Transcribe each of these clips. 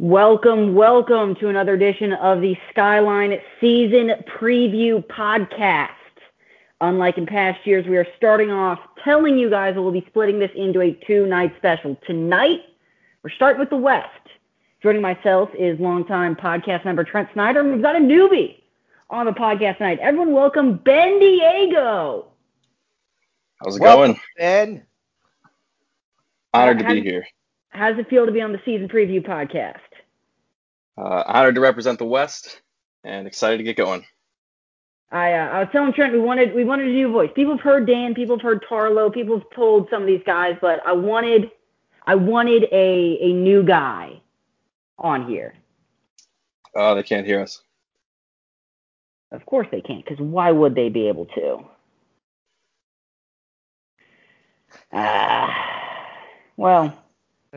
Welcome, welcome to another edition of the Skyline Season Preview Podcast. Unlike in past years, we are starting off telling you guys that we'll be splitting this into a two night special. Tonight, we're starting with the West. Joining myself is longtime podcast member Trent Snyder, and we've got a newbie on the podcast tonight. Everyone, welcome Ben Diego. How's it welcome, going? Ben. Honored to be here. How does it feel to be on the season preview podcast? Uh, honored to represent the West and excited to get going. I, uh, I was telling Trent we wanted we wanted a new voice. People have heard Dan, people have heard Tarlo, people have told some of these guys, but I wanted I wanted a a new guy on here. Oh, they can't hear us. Of course they can't, because why would they be able to? Ah, uh, well,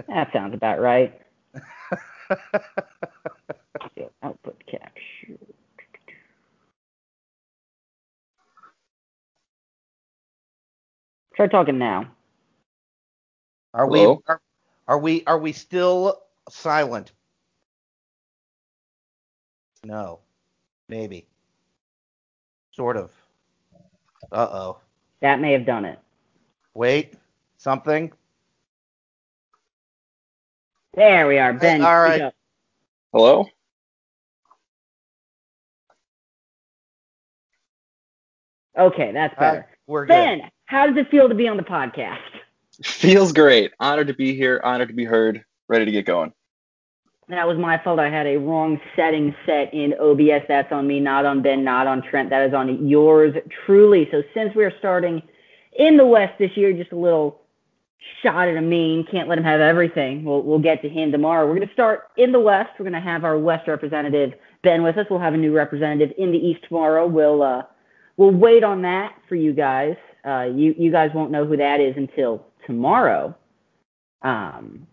that sounds about right. output capture. Try talking now. Are Hello? we are, are we are we still silent? No. Maybe. Sort of. Uh oh. That may have done it. Wait. Something. There we are, Ben. All right. Hello? Okay, that's better. Uh, we're ben, good. how does it feel to be on the podcast? Feels great. Honored to be here. Honored to be heard. Ready to get going. That was my fault. I had a wrong setting set in OBS. That's on me, not on Ben, not on Trent. That is on yours truly. So since we are starting in the West this year, just a little shot at a mean. Can't let him have everything. We'll we'll get to him tomorrow. We're going to start in the West. We're going to have our West representative Ben with us. We'll have a new representative in the East tomorrow. We'll uh we'll wait on that for you guys. Uh, you you guys won't know who that is until tomorrow. Um,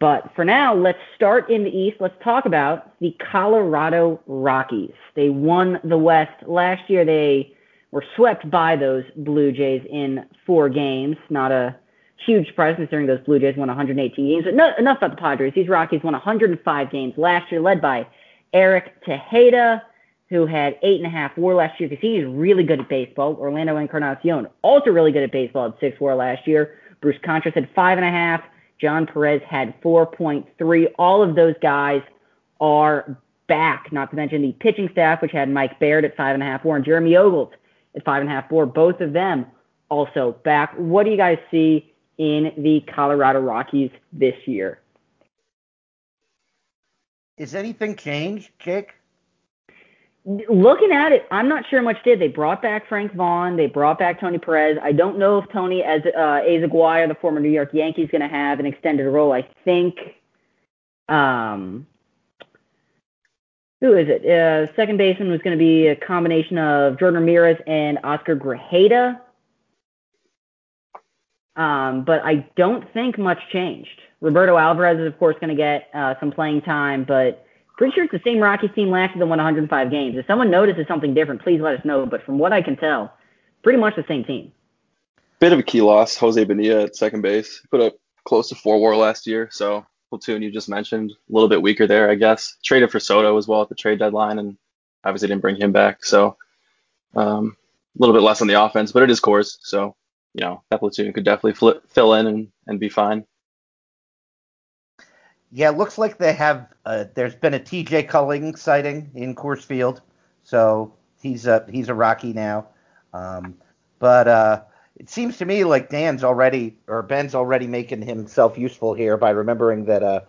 but for now, let's start in the East. Let's talk about the Colorado Rockies. They won the West last year. They were swept by those Blue Jays in four games. Not a huge surprise considering those Blue Jays won 118 games. But no, enough about the Padres. These Rockies won 105 games last year, led by Eric Tejeda, who had eight and a half WAR last year because he's really good at baseball. Orlando Encarnacion also really good at baseball at six WAR last year. Bruce Contreras had five and a half. John Perez had 4.3. All of those guys are back. Not to mention the pitching staff, which had Mike Baird at five and a half WAR and Jeremy Ogles at five and a half WAR. Both of them also back. What do you guys see in the Colorado Rockies this year. Is anything changed, Jake? Looking at it, I'm not sure much did. They brought back Frank Vaughn. They brought back Tony Perez. I don't know if Tony as uh, Azaguirre, the former New York Yankee, is going to have an extended role. I think. Um, who is it? Uh, second baseman was going to be a combination of Jordan Ramirez and Oscar Grajeda. Um, but I don't think much changed. Roberto Alvarez is, of course, going to get uh, some playing time, but pretty sure it's the same Rockies team last year that won 105 games. If someone notices something different, please let us know. But from what I can tell, pretty much the same team. Bit of a key loss, Jose Bonilla at second base. Put up close to four WAR last year, so platoon you just mentioned a little bit weaker there, I guess. Traded for Soto as well at the trade deadline, and obviously didn't bring him back, so um, a little bit less on the offense, but it is Coors, so you know, that platoon could definitely fill in and, and be fine. Yeah, looks like they have. Uh, there's been a TJ Culling sighting in Coors Field, so he's a he's a Rocky now. Um, but uh, it seems to me like Dan's already or Ben's already making himself useful here by remembering that uh,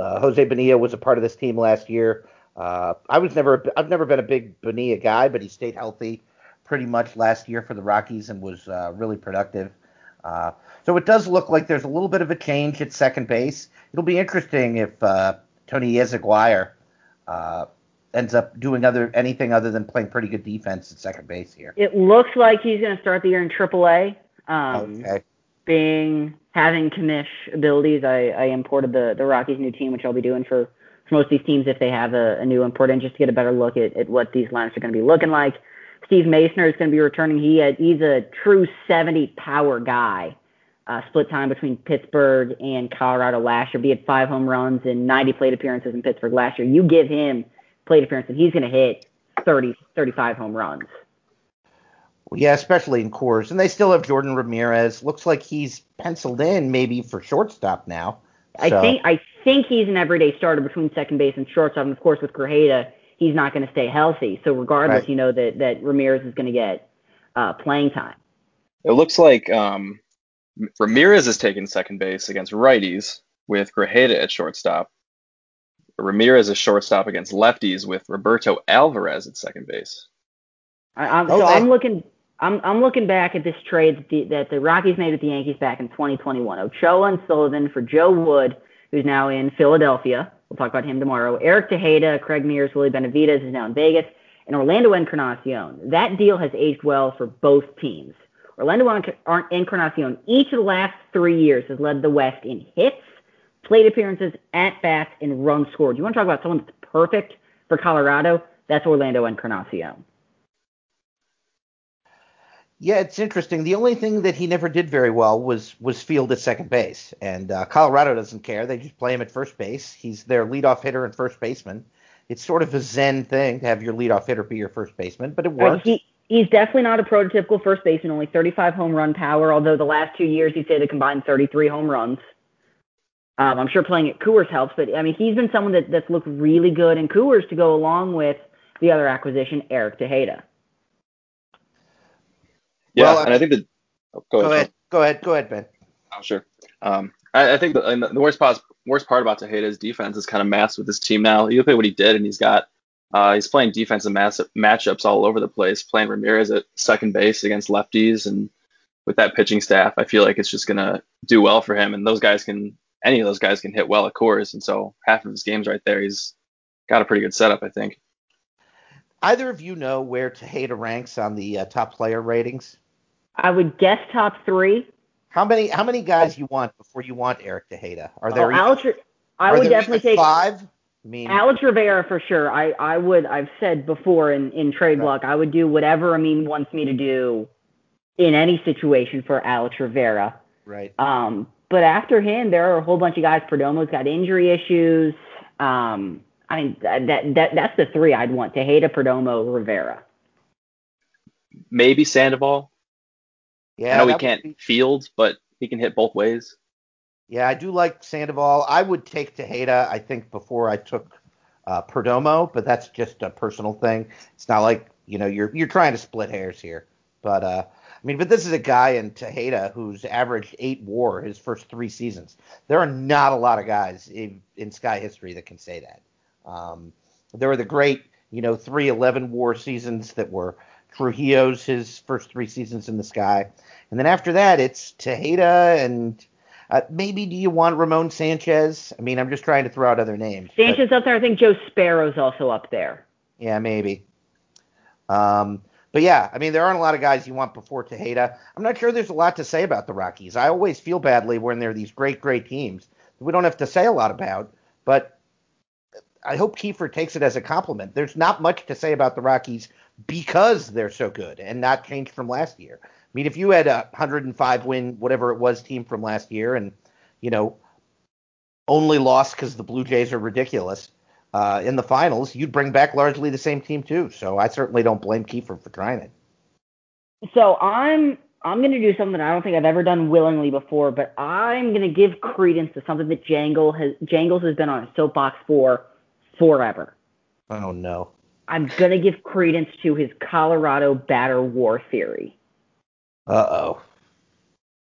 uh, Jose Bonilla was a part of this team last year. Uh, I was never I've never been a big Bonilla guy, but he stayed healthy pretty much last year for the Rockies and was uh, really productive. Uh, so it does look like there's a little bit of a change at second base. It'll be interesting if uh, Tony Azaguirre uh, ends up doing other anything other than playing pretty good defense at second base here. It looks like he's going to start the year in AAA. Um, okay. Being having commish abilities, I, I imported the the Rockies' new team, which I'll be doing for, for most of these teams if they have a, a new import in, just to get a better look at, at what these lineups are going to be looking like. Steve Masner is going to be returning. He had, he's a true 70 power guy. uh, split time between Pittsburgh and Colorado last year. Be it five home runs and 90 plate appearances in Pittsburgh last year. You give him plate appearances, he's going to hit 30, 35 home runs. Well, yeah, especially in Coors. And they still have Jordan Ramirez. Looks like he's penciled in maybe for shortstop now. I think I think he's an everyday starter between second base and shortstop. And of course, with Grajeda, he's not going to stay healthy. So regardless, Right. you know that that Ramirez is going to get uh, playing time. It looks like um, Ramirez is taking second base against righties with Grajeda at shortstop. Ramirez is shortstop against lefties with Roberto Alvarez at second base. I, I'm, Oh, so I'm looking. I'm I'm looking back at this trade that the, that the Rockies made with the Yankees back in 2021. Ochoa and Sullivan for Joe Wood, who's now in Philadelphia. We'll talk about him tomorrow. Eric Tejeda, Craig Mears, Willie Benavides is now in Vegas, and Orlando Encarnacion. That deal has aged well for both teams. Orlando Encarnacion, each of the last three years, has led the West in hits, plate appearances, at bats, and runs scored. You want to talk about someone that's perfect for Colorado? That's Orlando Encarnacion. Yeah, it's interesting. The only thing that he never did very well was was field at second base, and uh, Colorado doesn't care. They just play him at first base. He's their leadoff hitter and first baseman. It's sort of a zen thing to have your leadoff hitter be your first baseman, but it works. he he's definitely not a prototypical first baseman. Only 35 home run power. Although the last two years he's hit a combined 33 home runs. Um, I'm sure playing at Coors helps, but I mean he's been someone that, that's looked really good in Coors to go along with the other acquisition, Eric Tejeda. Yeah, Well, and I think that. Oh, go, go ahead. ahead, go ahead, go ahead, Ben. Oh, sure. Um, I, I think the, and the worst part, worst part about Tejeda's defense is kind of masked with this team now. You look at what he did, and he's got uh, he's playing defensive mass, matchups all over the place. Playing Ramirez at second base against lefties, and with that pitching staff, I feel like it's just gonna do well for him. And those guys can, any of those guys can hit well at Coors, and so half of his games right there, he's got a pretty good setup, I think. Either of you know where Tejeda ranks on the uh, top player ratings? I would guess top three. How many how many guys you want before you want Eric Tejeda? Are there Oh, even- Alex, I are would there definitely take five? I mean, Alex Rivera for sure. I, I would I've said before in, in trade Right. block I would do whatever Amin wants me to do in any situation for Alex Rivera. right. Um, but after him, there are a whole bunch of guys. Perdomo's got injury issues. Um, I mean that, that that that's the three I'd want: Tejeda, Perdomo, Rivera. Maybe Sandoval. Yeah, I know he can't be- field, but he can hit both ways. Yeah, I do like Sandoval. I would take Tejeda, I think, before I took uh, Perdomo, but that's just a personal thing. It's not like you know you're you're trying to split hairs here. But uh, I mean, but this is a guy in Tejeda who's averaged eight WAR his first three seasons. There are not a lot of guys in, in Sky history that can say that. Um, there were the great, you know, three eleven WAR seasons that were Trujillo's his first three seasons in the Sky, and then after that it's Tejeda and uh, maybe do you want Ramon Sanchez? I mean, I'm just trying to throw out other names. but- Sanchez up there. I think Joe Sparrow's also up there. yeah, maybe. Um, but yeah, I mean, there aren't a lot of guys you want before Tejeda. I'm not sure there's a lot to say about the Rockies. I always feel badly when they're these great, great teams that we don't have to say a lot about. But I hope Kiefer takes it as a compliment. There's not much to say about the Rockies because they're so good and not changed from last year. I mean, if you had a 105 win, whatever it was, team from last year, and you know only lost because the Blue Jays are ridiculous uh, in the finals, you'd bring back largely the same team too. So I certainly don't blame Kiefer for trying it. So I'm I'm going to do something I don't think I've ever done willingly before, but I'm going to give credence to something that Jangle has Jangles has been on a soapbox for forever. Oh no. I'm going to give credence to his Colorado batter war theory. Uh oh.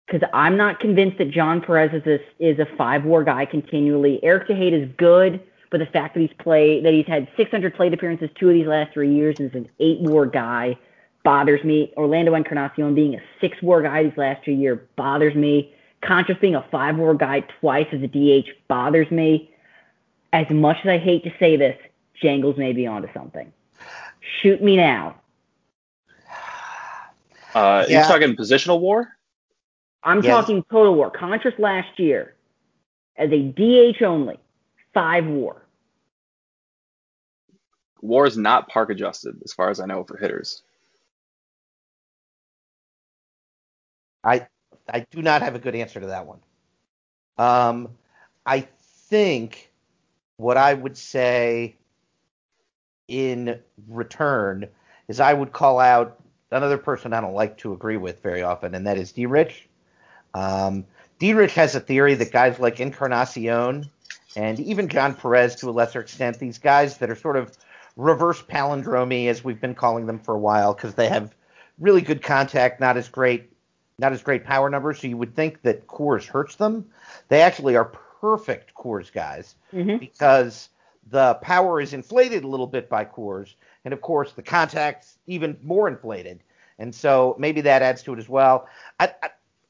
because I'm not convinced that John Perez is a, is a five war guy continually. Eric Tejeda is good, but the fact that he's played that he's had 600 plate appearances two of these last three years and is an eight war guy bothers me. Orlando Encarnacion being a six war guy these last two years bothers me. Contras being a five war guy twice as a DH bothers me. As much as I hate to say this, Jangles may be onto something. Shoot me now. Uh, Yeah. You're talking positional war? I'm Yes. talking total war. Contras last year, as a DH only, five war. War is not park adjusted, as far as I know, for hitters. I I do not have a good answer to that one. Um, I think what I would say in return is I would call out another person I don't like to agree with very often, and that is D. Rich. Um, D. Rich has a theory that guys like Encarnacion and even John Perez to a lesser extent, these guys that are sort of reverse palindromy, as we've been calling them for a while, because they have really good contact, not as great, not as great power numbers. So you would think that Coors hurts them. They actually are perfect Coors guys Mhm. because the power is inflated a little bit by Coors, and of course the contact's even more inflated, and so maybe that adds to it as well. I, I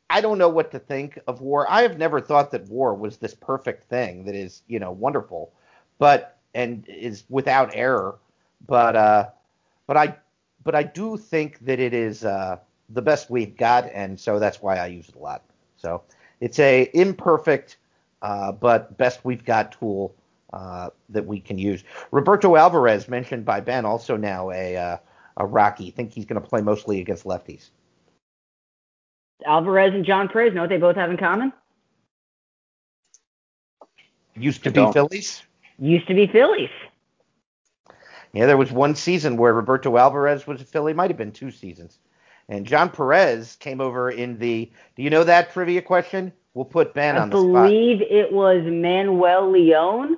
I don't know what to think of war. I have never thought that war was this perfect thing that is, you know, wonderful, but and is without error. But uh, but I but I do think that it is uh, the best we've got, and so that's why I use it a lot. So it's a imperfect uh, but best we've got tool uh, that we can use. Roberto Alvarez, mentioned by Ben, also now a uh, a Rocky. Think he's going to play mostly against lefties. Alvarez and John Perez, know what they both have in common? Used to be don't. Phillies. Used to be Phillies. Yeah, there was one season where Roberto Alvarez was a Philly. Might have been two seasons. And John Perez came over in the. Do you know that trivia question? We'll put Ben I on the spot. I believe it was Manuel Leon.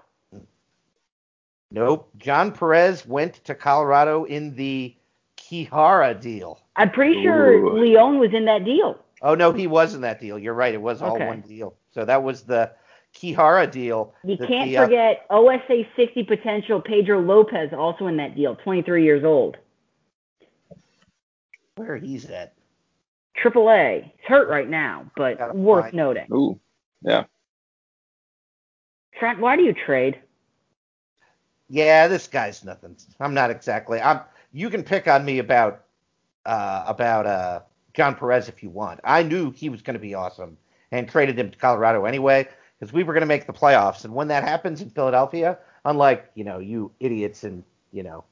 Nope. John Perez went to Colorado in the Kihara deal. I'm pretty sure Ooh. Leon was in that deal. Oh no, he was in that deal. You're right. It was all Okay. one deal. So that was the Kihara deal. You that can't the, uh, forget OSA 60 potential Pedro Lopez also in that deal, 23 years old. where he's at. Triple A. He's hurt right now, but worth find- noting. Ooh, yeah. Trent, why do you trade? Yeah, this guy's nothing. I'm not exactly. I'm. You can pick on me about uh, about uh, John Perez if you want. I knew he was going to be awesome and traded him to Colorado anyway because we were going to make the playoffs. And when that happens in Philadelphia, unlike you know you idiots in you know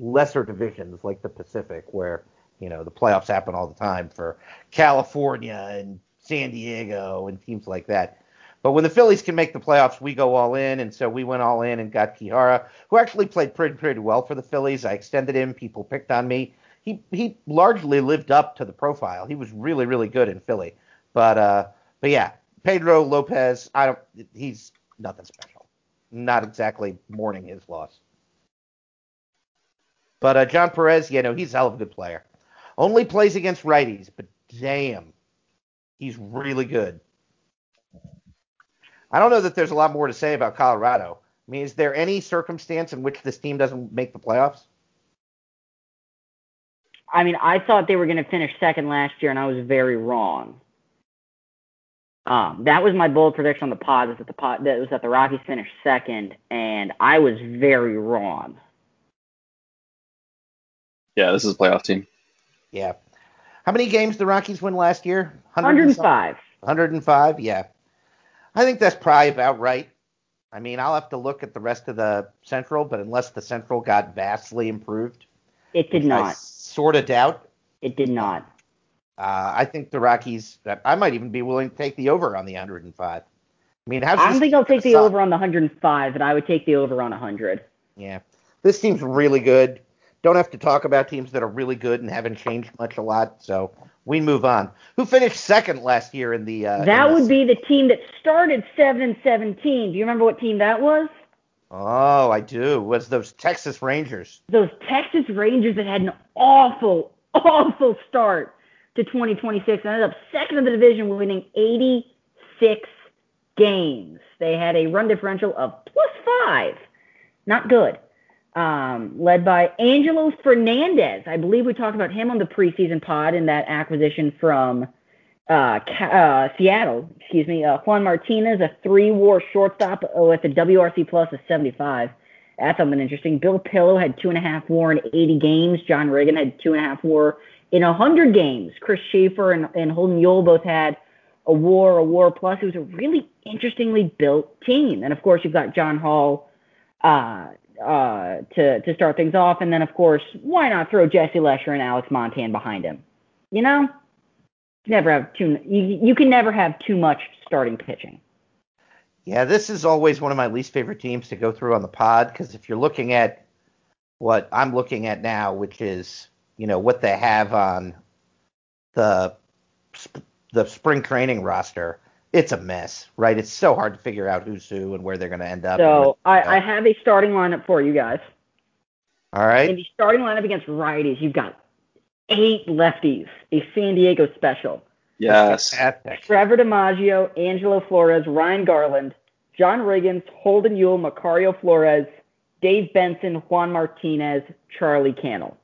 lesser divisions like the Pacific, where you know the playoffs happen all the time for California and San Diego and teams like that. But when the Phillies can make the playoffs, we go all in, and so we went all in and got Kihara, who actually played pretty pretty well for the Phillies. I extended him. People picked on me. He he largely lived up to the profile. He was really really good in Philly. But uh, but yeah, Pedro Lopez. I don't. He's nothing special. Not exactly mourning his loss. But uh, John Perez, you know, he's a hell of a good player. Only plays against righties, but damn, he's really good. I don't know that there's a lot more to say about Colorado. I mean, is there any circumstance in which this team doesn't make the playoffs? I mean, I thought they were going to finish second last year, and I was very wrong. Um, that was my bold prediction on the pod. Was that the pod that was that the Rockies finished second, and I was very wrong. Yeah, this is a playoff team. Yeah. How many games did the Rockies win last year? 100 105. 105, yeah. I think that's probably about right. I mean, I'll have to look at the rest of the Central, but unless the Central got vastly improved, It did which I not. sort of doubt. It did not. Uh, I think the Rockies. I might even be willing to take the over on the 105. I mean, I don't think I'll take the over on the 105, but I would take the over on 100. Yeah, this team's really good. Don't have to talk about teams that are really good and haven't changed much a lot. So we move on. Who finished second last year in the? Uh, that would be the team that started 7 and 17. Do you remember what team that was? Oh, I do. Was those Texas Rangers? Those Texas Rangers that had an awful, awful start to 2026 and ended up second in the division, winning 86 games. They had a run differential of plus five. Not good. Um, led by Angelo Fernandez. I believe we talked about him on the preseason pod in that acquisition from uh, uh, Seattle. Excuse me. Uh, Juan Martinez, a three-war shortstop with a WRC plus of 75. That's something interesting. Bill Pillow had two and a half WAR in 80 games. John Reagan had two and a half WAR in 100 games. Chris Schaefer and, and Holden Yule both had a WAR, a WAR plus. It was a really interestingly built team. And of course, you've got John Hall uh, uh, to to start things off, and then of course, why not throw Jesse Lesher and Alex Montan behind him? You know, never have too you, you can never have too much starting pitching. Yeah, this is always one of my least favorite teams to go through on the pod because if you're looking at what I'm looking at now, which is you know what they have on the the spring training roster, it's a mess, right? It's so hard to figure out who's who and where they're going to end up. So I, I have a starting lineup for you guys. All right. In the starting lineup against righties, you've got eight lefties, a San Diego special. Yes. Trevor DiMaggio, Angelo Flores, Ryan Garland, John Riggins, Holden Yule, Macario Flores, Dave Benson, Juan Martinez, Charlie Cannell.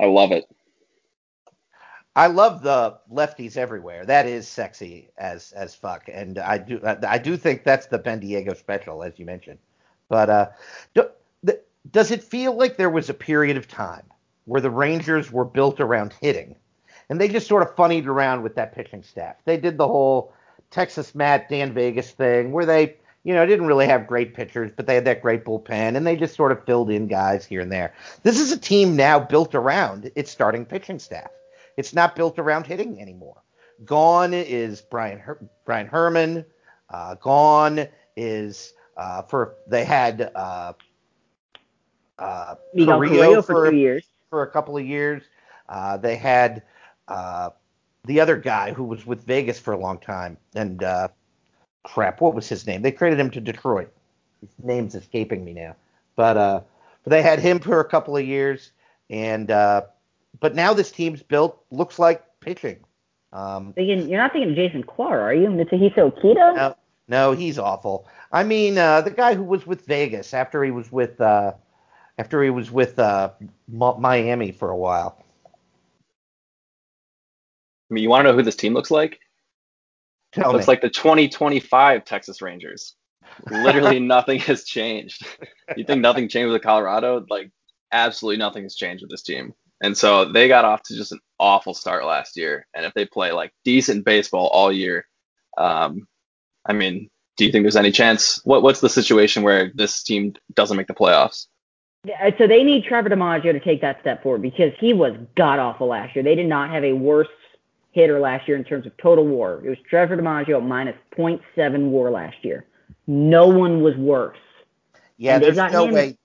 I love it. I love the lefties everywhere. That is sexy as as fuck, and I do I do think that's the Ben Diego special, as you mentioned. But uh, do, does it feel like there was a period of time where the Rangers were built around hitting, and they just sort of funnied around with that pitching staff? They did the whole Texas Matt Dan Vegas thing where they you know, didn't really have great pitchers, but they had that great bullpen, and they just sort of filled in guys here and there. This is a team now built around its starting pitching staff. It's not built around hitting anymore. Gone is Brian Her- Brian Herman. Uh, gone is uh, for they had uh, uh, Miguel Carrillo for, for two years. For a couple of years, uh, they had uh, the other guy who was with Vegas for a long time, and uh, crap, what was his name? They traded him to Detroit. His name's escaping me now, but uh, but they had him for a couple of years, and uh, but now this team's built looks like pitching. Um, thinking, you're not thinking Jason Clark, are you? Mitsuhisa Okita? No, no, he's awful. I mean, uh, the guy who was with Vegas after he was with uh, after he was with uh, Miami for a while. I mean, you want to know who this team looks like? Tell looks me. like the 2025 Texas Rangers. Literally nothing has changed. You think nothing changed with Colorado? Like absolutely nothing has changed with this team. And so they got off to just an awful start last year. And if they play like decent baseball all year, um, I mean, do you think there's any chance? What What's the situation where this team doesn't make the playoffs? So they need Trevor DiMaggio to take that step forward because he was god awful last year. They did not have a worse hitter last year in terms of total WAR. It was Trevor DiMaggio minus 0.7 WAR last year. No one was worse. Yeah, and there's no way.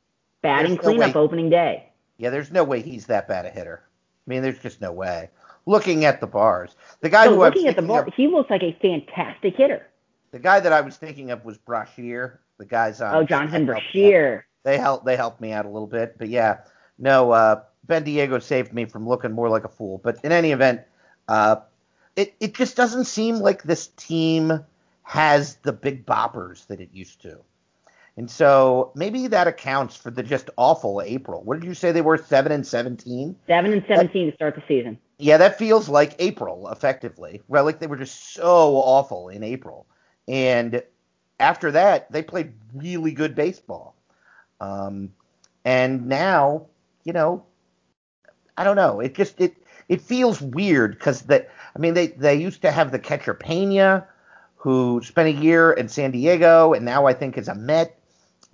Batting cleanup no opening day. Yeah, there's no way he's that bad a hitter. I mean, there's just no way. Looking at the bars, the guy so who looking at the bar, of, he looks like a fantastic hitter. The guy that I was thinking of was Brashear. The guys on. Oh, Jonathan Brashear. They helped. They helped me out a little bit, but yeah, no. Uh, ben Diego saved me from looking more like a fool. But in any event, uh, it it just doesn't seem like this team has the big boppers that it used to. And so maybe that accounts for the just awful April. What did you say they were? Seven and seventeen. Seven and seventeen that, to start the season. Yeah, that feels like April, effectively. Well, like they were just so awful in April, and after that they played really good baseball. Um, and now, you know, I don't know. It just it it feels weird because that I mean they they used to have the catcher Pena, who spent a year in San Diego and now I think is a Met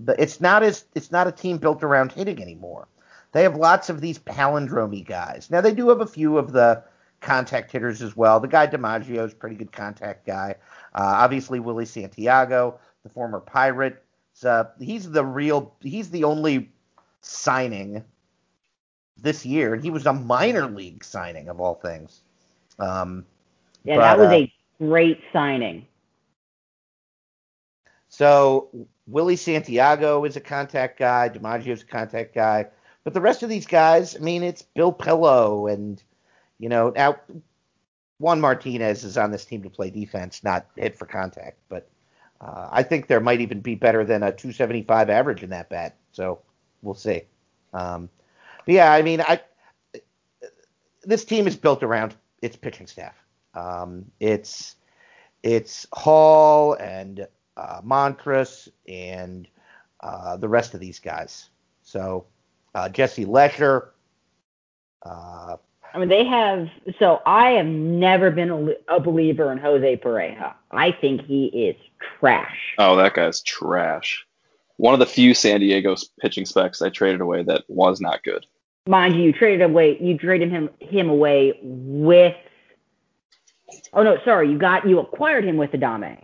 it's not as it's not a team built around hitting anymore. They have lots of these palindromy guys. Now they do have a few of the contact hitters as well. The guy DiMaggio is a pretty good contact guy. Uh, obviously Willie Santiago, the former Pirate, uh, he's the real he's the only signing this year, and he was a minor league signing of all things. Um, yeah, but, that was uh, a great signing. So Willie Santiago is a contact guy. DiMaggio's a contact guy. But the rest of these guys, I mean, it's Bill Pillow and, you know, now Juan Martinez is on this team to play defense, not hit for contact. But uh, I think there might even be better than a 275 average in that bat. So we'll see. Um, yeah, I mean, I this team is built around its pitching staff. Um, it's it's Hall and uh, Montress and uh, the rest of these guys. So uh, Jesse Lesher. Uh, I mean, they have. So I have never been a, a, believer in Jose Pareja. I think he is trash. Oh, that guy's trash. One of the few San Diego pitching specs I traded away that was not good. mind you, you traded away, you traded him him away with. Oh no, sorry, you got you acquired him with Adame.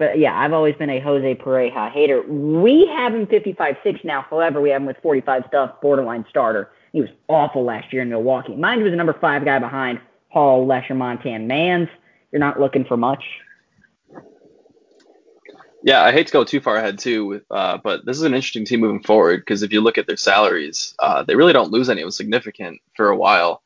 But yeah, I've always been a Jose Pareja hater. We have him 55-6 now. However, we have him with 45 stuff, borderline starter. He was awful last year in Milwaukee. Mind you, was the number five guy behind Hall, Lesher, Montan, Mans. You're not looking for much. Yeah, I hate to go too far ahead too, uh, but this is an interesting team moving forward because if you look at their salaries, uh, they really don't lose any anyone significant for a while.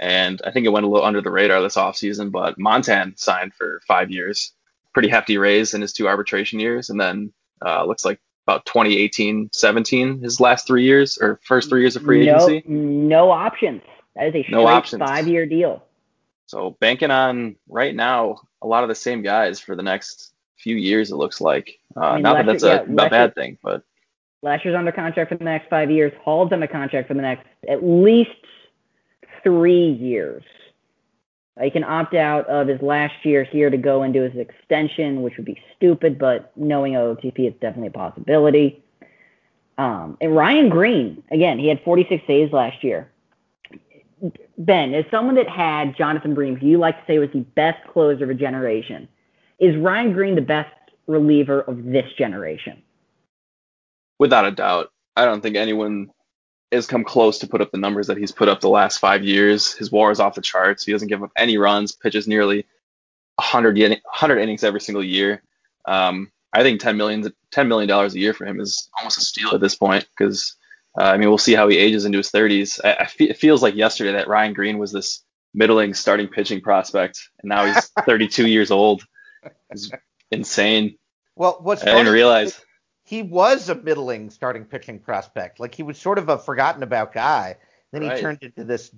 And I think it went a little under the radar this offseason, but Montan signed for five years, pretty hefty raise in his two arbitration years, and then uh, looks like about 2018, 17, his last three years or first three years of free agency. No, no options. That is a No options. five-year deal. So banking on right now a lot of the same guys for the next few years. It looks like. Uh, I mean, not that that's a, yeah, a bad Lesher- thing, but Lesher's under contract for the next five years. Hall's under contract for the next at least three years. Uh, He can opt out of his last year here to go into his extension, which would be stupid, but knowing OTP, it's definitely a possibility. Um, and Ryan Green, again, he had 46 saves last year. Ben, as someone that had Jonathan Bream, who you like to say was the best closer of a generation, is Ryan Green the best reliever of this generation? without a doubt, I don't think anyone has come close to put up the numbers that he's put up the last five years. His WAR is off the charts. He doesn't give up any runs, pitches nearly 100, yin- 100 innings every single year. Um, I think 10 million, $10 million a year for him is almost a steal at this point because, uh, I mean, we'll see how he ages into his 30s. I, I fe- it feels like yesterday that Ryan Green was this middling starting pitching prospect, and now he's 32 years old. It's insane. Well, what's I didn't funny realize. He was a middling starting pitching prospect. Like he was sort of a forgotten about guy. Then he turned into this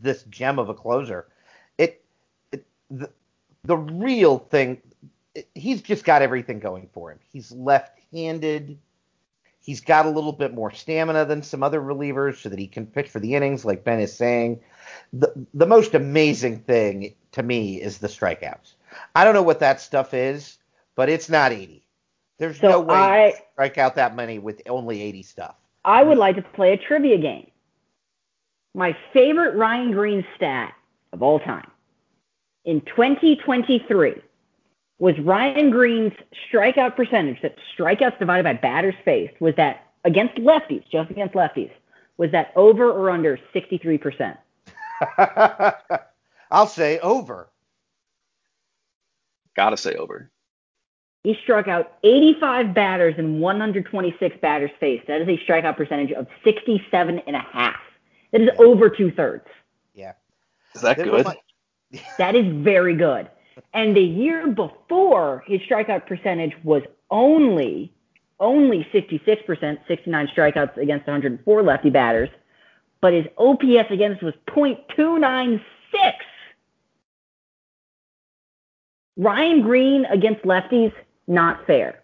this gem of a closer. It, it the, the real thing. it- he's just got everything going for him. He's left-handed. He's got a little bit more stamina than some other relievers, so that he can pitch for the innings, like Ben is saying. The the most amazing thing to me is the strikeouts. I don't know what that stuff is, but it's not 80. There's So no way I- you strike out that many with only 80 stuff. I would like to play a trivia game. My favorite Ryan Green stat of all time in 2023 was Ryan Green's strikeout percentage, that strikeouts divided by batters faced, was that against lefties, just against lefties, was that over or under 63%? I'll say over. Gotta say over. He struck out 85 batters and 126 batters faced. That is a strikeout percentage of 67 and a half. That is over two thirds. Yeah. Is that They good? remi- That is very good. And the year before, his strikeout percentage was only only 66%, 69 strikeouts against 104 lefty batters, but his OPS against was .296. Ryan Green against lefties, not fair.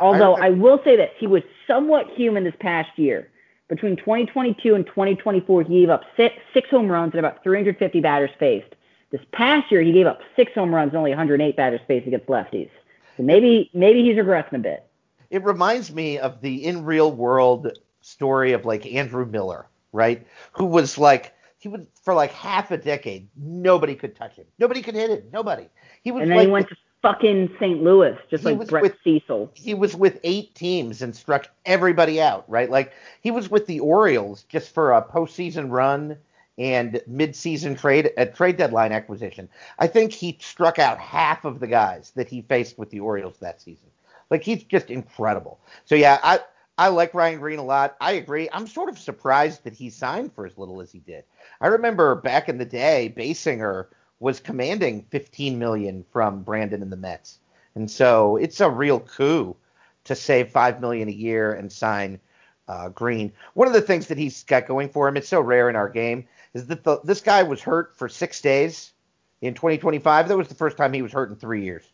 Although I- I, will say this, he was somewhat human this past year. Between 2022 and 2024, he gave up six, six home runs and about 350 batters faced. This past year, he gave up six home runs and only 108 batters faced against lefties. So maybe maybe he's regressing a bit. It reminds me of the in real world story of like Andrew Miller, right? Who was like he was for like half a decade, nobody could touch him. Nobody could hit him. Nobody. He was And then like he went to fucking St. Louis, just He like Brett with- Cecil. he was with eight teams and struck everybody out, right? Like he was with the Orioles just for a postseason run and midseason trade a trade deadline acquisition. I think he struck out half of the guys that he faced with the Orioles that season. Like he's just incredible. So yeah, I I like Ryan Green a lot. I agree. I'm sort of surprised that he signed for as little as he did. I remember back in the day, Basinger was commanding 15 million from Brandon and the Mets. And so it's a real coup to save five million a year and sign uh, Green. One of the things that he's got going for him, it's so rare in our game, is that the, this guy was hurt for six days in 2025. That was the first time he was hurt in three years.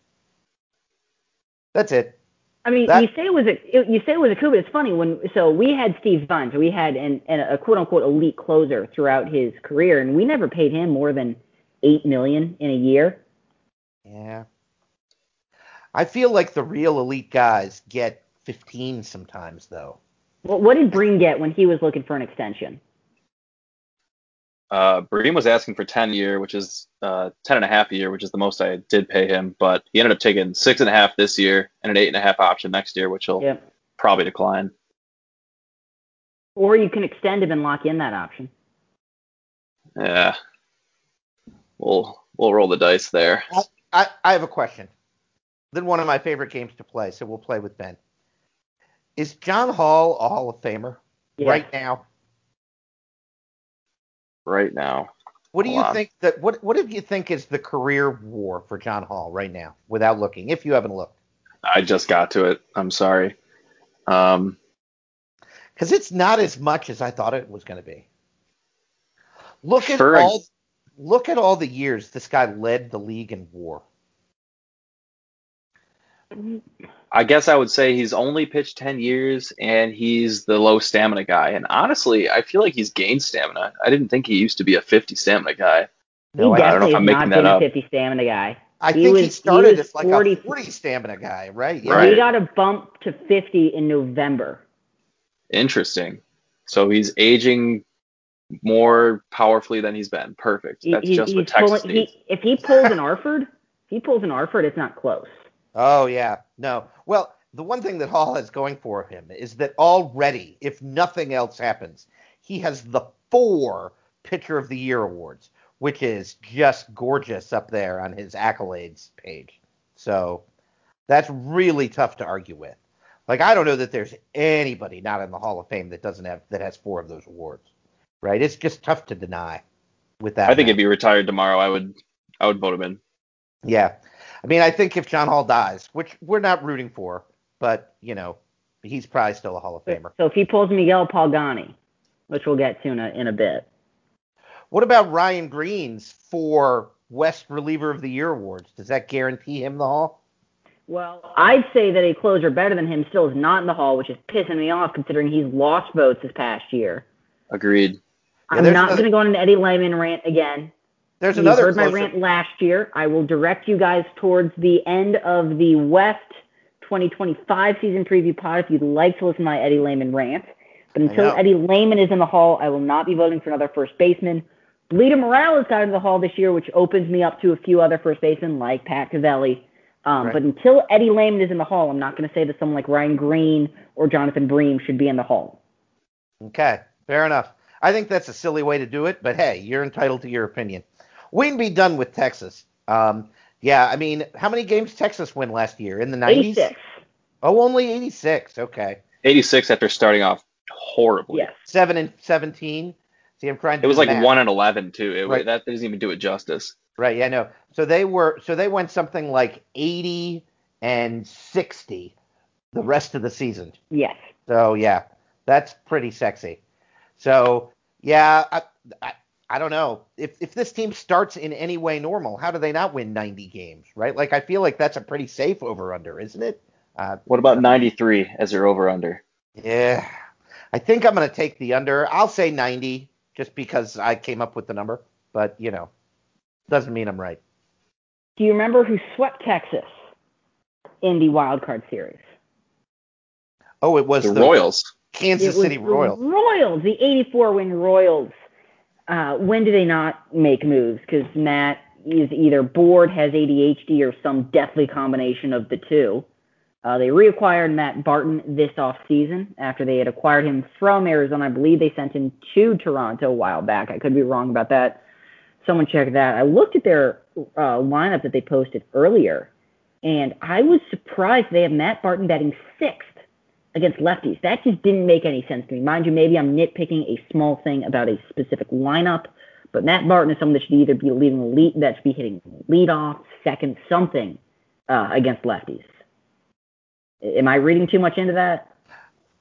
That's it. I mean, That- you say it was a you say it was a coup, but it's funny when so we had Steve Vine, so we had an, an, a quote unquote elite closer throughout his career, and we never paid him more than eight million in a year. Yeah. I feel like the real elite guys get 15 sometimes, though. What, what did Bream get when he was looking for an extension? Uh, Bream was asking for 10 year, which is uh, 10 and a half a year, which is the most I did pay him. But he ended up taking six and a half this year and an eight and a half option next year, which he'll Yep. probably decline. Or you can extend him and lock in that option. Yeah, we'll we'll roll the dice there. I, I have a question. Then one of my favorite games to play, so we'll play with Ben. Is John Hall a Hall of Famer Yeah. right now? Right now, What do you on. think that what what do you think is the career war for John Hall right now, without looking, if you haven't looked? I just got to it. I'm sorry. Um, Because it's not as much as I thought it was going to be. Look at all look at all the years this guy led the league in WAR. I guess I would say he's only pitched 10 years and he's the low stamina guy. And honestly, I feel like he's gained stamina. I didn't think he used to be a 50 stamina guy. No, he I, I don't know if I'm making that up. a 50 stamina guy. I he think he was- he started was as like 40 a 40 stamina guy, right? Yeah. Right. He got a bump to 50 in November. Interesting. So he's aging more powerfully than he's been. Perfect. That's he- just what he's Texas pulling, needs. he, if he pulls an Arford, if he pulls an Arford, it's not close. Oh yeah, no. Well, the one thing that Hall has going for him is that already, if nothing else happens, he has the four Pitcher of the Year awards, which is just gorgeous up there on his accolades page. So that's really tough to argue with. Like I don't know that there's anybody not in the Hall of Fame that doesn't have that has four of those awards. Right? It's just tough to deny with that. I think math. if he retired tomorrow, I would I would vote him in. Yeah. I mean, I think if John Hall dies, which we're not rooting for, but, you know, he's probably still a Hall of Famer. So if he pulls Miguel Palgani, which we'll get to in a, in a bit. What about Ryan Green's four West Reliever of the Year awards? Does that guarantee him the Hall? Well, I'd say that a closer better than him still is not in the hall, which is pissing me off considering he's lost votes this past year. Agreed. Yeah, I'm there's not going to go on an Eddie Lehman rant again. There's you another heard my rant last year. I will direct you guys towards the end of the West 2025 season preview pod if you'd like to listen to my Eddie Lehman rant. But until. Eddie Lehman is in the hall, I will not be voting for another first baseman. Bleeder Morales got into the hall this year, which opens me up to a few other first basemen like Pat Cavelli. Um, Right. But until Eddie Lehman is in the hall, I'm not going to say that someone like Ryan Green or Jonathan Bream should be in the hall. Okay, fair enough. I think that's a silly way to do it, but hey, you're entitled to your opinion. We'd be done with Texas. Um, yeah, I mean, how many games Texas win last year? In the 90s? 86. Oh, only 86. Okay. 86 after starting off horribly. Yes. 7 and 17. See, I'm trying to It was like math. one and eleven too. It, Right. That doesn't even do it justice. Right, yeah, no. So they were so they went something like 80 and 60 the rest of the season. Yes. So yeah, that's pretty sexy. So yeah, I, I, I don't know if if this team starts in any way normal, how do they not win 90 games, right? Like I feel like that's a pretty safe over under, isn't it? Uh, What about 93 as your over under? yeah, I think I'm gonna take the under. I'll say 90 just because I came up with the number, but you know, doesn't mean I'm right. Do you remember who swept Texas in the wild card series? Oh, it was The the, Royals. Kansas City Royals. Royals, the 84 win Royals. Uh, when do they not make moves? Because Matt is either bored, has ADHD, or some deathly combination of the two. Uh, they reacquired Matt Barton this offseason after they had acquired him from Arizona. I believe they sent him to Toronto a while back. I could be wrong about that. Someone check that. I looked at their uh, lineup that they posted earlier, and I was surprised they have Matt Barton batting sixth against lefties. That just didn't make any sense to me. Mind you, maybe I'm nitpicking a small thing about a specific lineup, but Matt Barton is someone that should either be leading lead, that should be hitting leadoff, second, something uh, against lefties. Am I reading too much into that?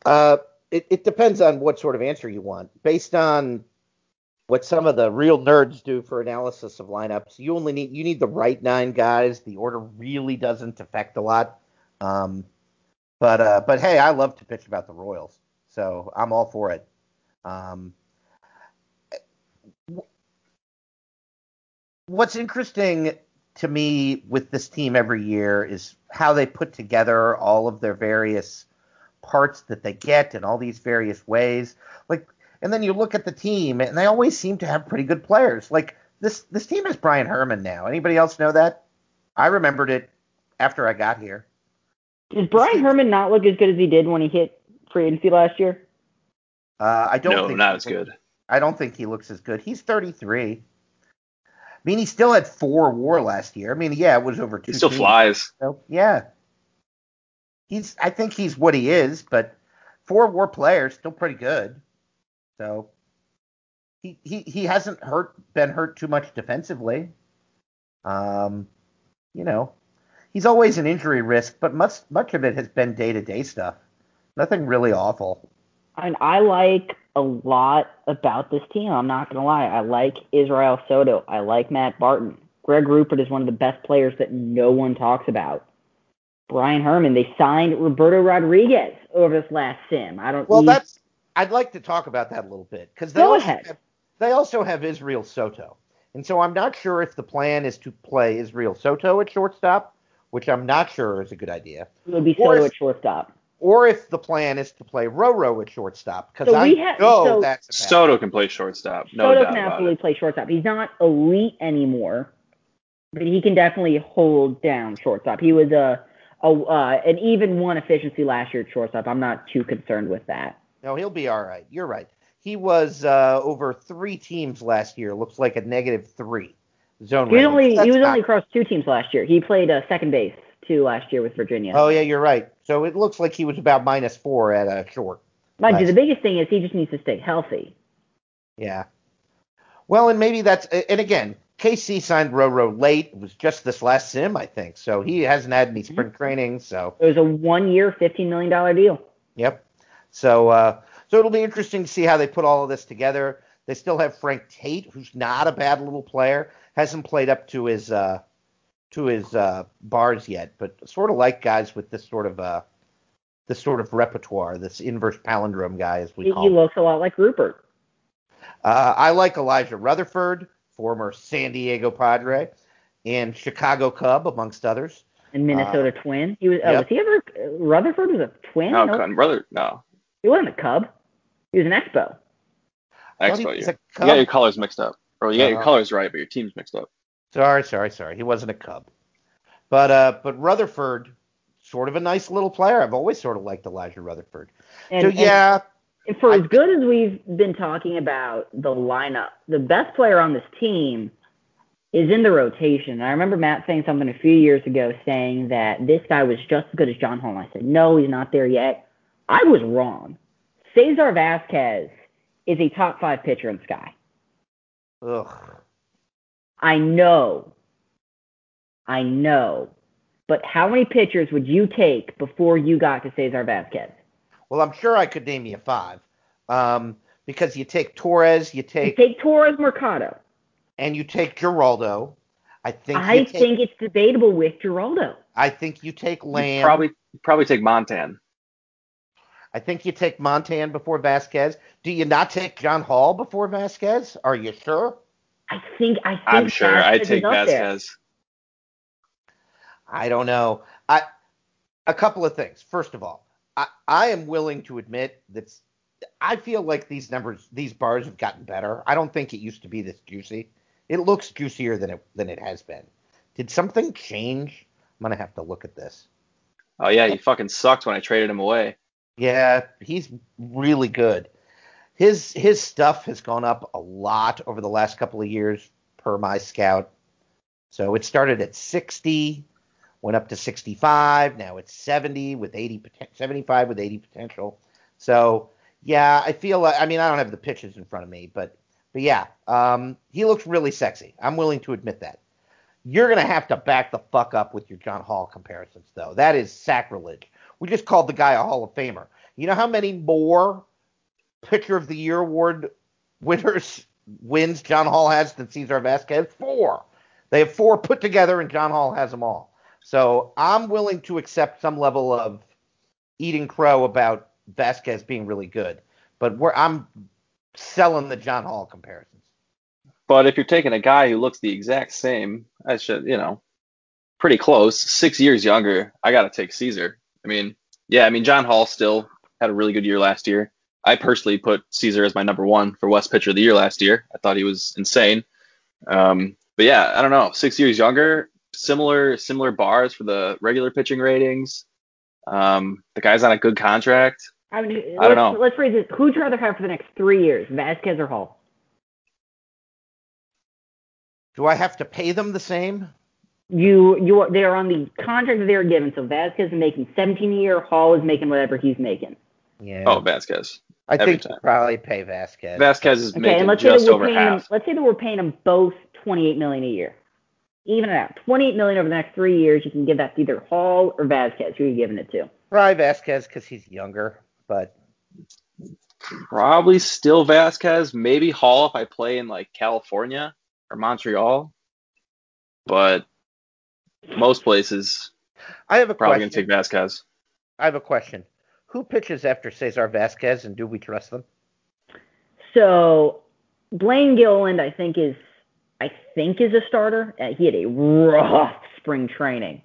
Uh, it, it depends on what sort of answer you want. Based on what some of the real nerds do for analysis of lineups, you only need you need the right nine guys. The order really doesn't affect a lot. Um, but uh, but hey, I love to pitch about the Royals, so I'm all for it. Um, what's interesting to me with this team every year is how they put together all of their various parts that they get in all these various ways. Like, and then you look at the team, and they always seem to have pretty good players. Like this this team is Brian Herman now. Anybody else know that? I remembered it after I got here. Does Brian Herman not look as good as he did when he hit free agency last year? Uh, I don't. No, think not he as looks- good. I don't think he looks as good. He's 33. I mean, he still had four WAR last year. I mean, yeah, it was over two. He still teams. flies. So, yeah. He's. I think he's what he is, but four WAR players still pretty good. So he he he hasn't hurt been hurt too much defensively. Um, you know, he's always an injury risk, but much much of it has been day to day stuff. Nothing really awful. I mean, I like a lot about this team. I'm not gonna lie. I like Israel Soto. I like Matt Barton. Greg Rupert is one of the best players that no one talks about. Brian Herman. They signed Roberto Rodriguez over this last sim. I don't. Well, that's. I'd like to talk about that a little bit because they Go also ahead. have, they also have Israel Soto, and so I'm not sure if the plan is to play Israel Soto at shortstop, which I'm not sure is a good idea, it would be or Soto if- at shortstop. or if the plan is to play Roro at shortstop because So I we have- know so- that's Soto can play shortstop. No Soto doubt can about absolutely it. play shortstop. He's not elite anymore, but he can definitely hold down shortstop. He was a, a uh, an even one efficiency last year at shortstop. I'm not too concerned with that. No, he'll be all right. You're right. He was uh, over three teams last year. Looks like a negative three zone. He was only he was not- only across two teams last year. He played uh, second base too last year with Virginia. Oh yeah, you're right. So it looks like he was about minus four at a short. Mind you, the biggest thing is he just needs to stay healthy. Yeah. Well, and maybe that's and again, KC signed Roro late. It was just this last sim, I think. So he hasn't had any spring training. So It was a one-year, fifteen million dollar deal. yep. So uh, so it'll be interesting to see how they put all of this together. They still have Frank Tate, who's not a bad little player, hasn't played up to his uh, to his uh, bars yet, but sort of like guys with this sort of uh, this sort of repertoire, this inverse palindrome guy, as we He, call he him. looks a lot like Rupert. Uh, I like Elijah Rutherford, former San Diego Padre and Chicago Cub, amongst others. And Minnesota Twin. He was. Uh, yep. Was he ever? Rutherford was a twin. No, No, couldn't, brother. No. he wasn't a Cub. He was an Expo. I he Expo was a You got your colors mixed up. Or you got your Uh-huh. colors right, but your team's mixed up. Sorry, sorry, sorry. He wasn't a Cub. But uh, but Rutherford, sort of a nice little player. I've always sort of liked Elijah Rutherford. And, so and yeah, And for I- as good as we've been talking about the lineup, the best player on this team is in the rotation. I remember Matt saying something a few years ago saying that this guy was just as good as John Hall. And I said, no, he's not there yet. I was wrong. Cesar Vasquez is a top five pitcher in Sky. Ugh. I know. I know. But how many pitchers would you take before you got to Cesar Vasquez? Well, I'm sure I could name you five. Um, because you take Torres, you take You take take Torres Mercado. and you take Geraldo. I think I you take, think it's debatable with Geraldo. I think you take You Lamb. probably probably take Montan. I think you take Montan before Vasquez. Do you not take John Hall before Vasquez? Are you sure? I think I think I'm sure I'd Vasquez take there. Vasquez. I don't know. I a couple of things. First of all, I, I am willing to admit that I feel like these numbers, these bars have gotten better. I don't think it used to be this juicy. It looks juicier than it than it has been. Did something change? I'm gonna have to look at this. Oh yeah, he fucking sucked when I traded him away. Yeah, he's really good. His his stuff has gone up a lot over the last couple of years per my scout. So it started at 60, went up to 65, now it's 70 with 80 poten- 75 with 80 potential. So, yeah, I feel like I mean, I don't have the pitches in front of me, but but yeah, um, he looks really sexy. I'm willing to admit that. You're going to have to back the fuck up with your John Hall comparisons though. That is sacrilege. We just called the guy a Hall of Famer. You know how many more Pitcher of the Year award winners wins John Hall has than Cesar Vasquez? Four. They have four put together, and John Hall has them all. So I'm willing to accept some level of eating crow about Vasquez being really good, but I'm selling the John Hall comparisons. But if you're taking a guy who looks the exact same, I should, you know, pretty close, six years younger, I gotta take Caesar. I mean, yeah, I mean John Hall still had a really good year last year. I personally put Caesar as my number one for West Pitcher of the Year last year. I thought he was insane. Um, but yeah, I don't know. Six years younger, similar similar bars for the regular pitching ratings. Um, the guy's on a good contract. I, mean, I don't know. Let's phrase it. Who'd you rather have for the next three years, Vasquez or Hall? Do I have to pay them the same? You you are, they are on the contract that they are given. So Vasquez is making 17 a year. Hall is making whatever he's making. Yeah. Oh, Vasquez. I every think time. probably pay Vasquez. Vasquez is Okay, making and let's say that just we're over paying them. half. Let's say that we're paying them both 28 million a year. Even it out. 28 million over the next three years. You can give that to either Hall or Vasquez. Who are you giving it to? Probably Vasquez because he's younger, but Probably still Vasquez, maybe Hall if I play in like California or Montreal. But most places I have a probably question. gonna take Vasquez. I have a question. Who pitches after Cesar Vasquez, and do we trust them? So Blaine Gilliland, I think is I think is a starter. Uh, he had a rough spring training.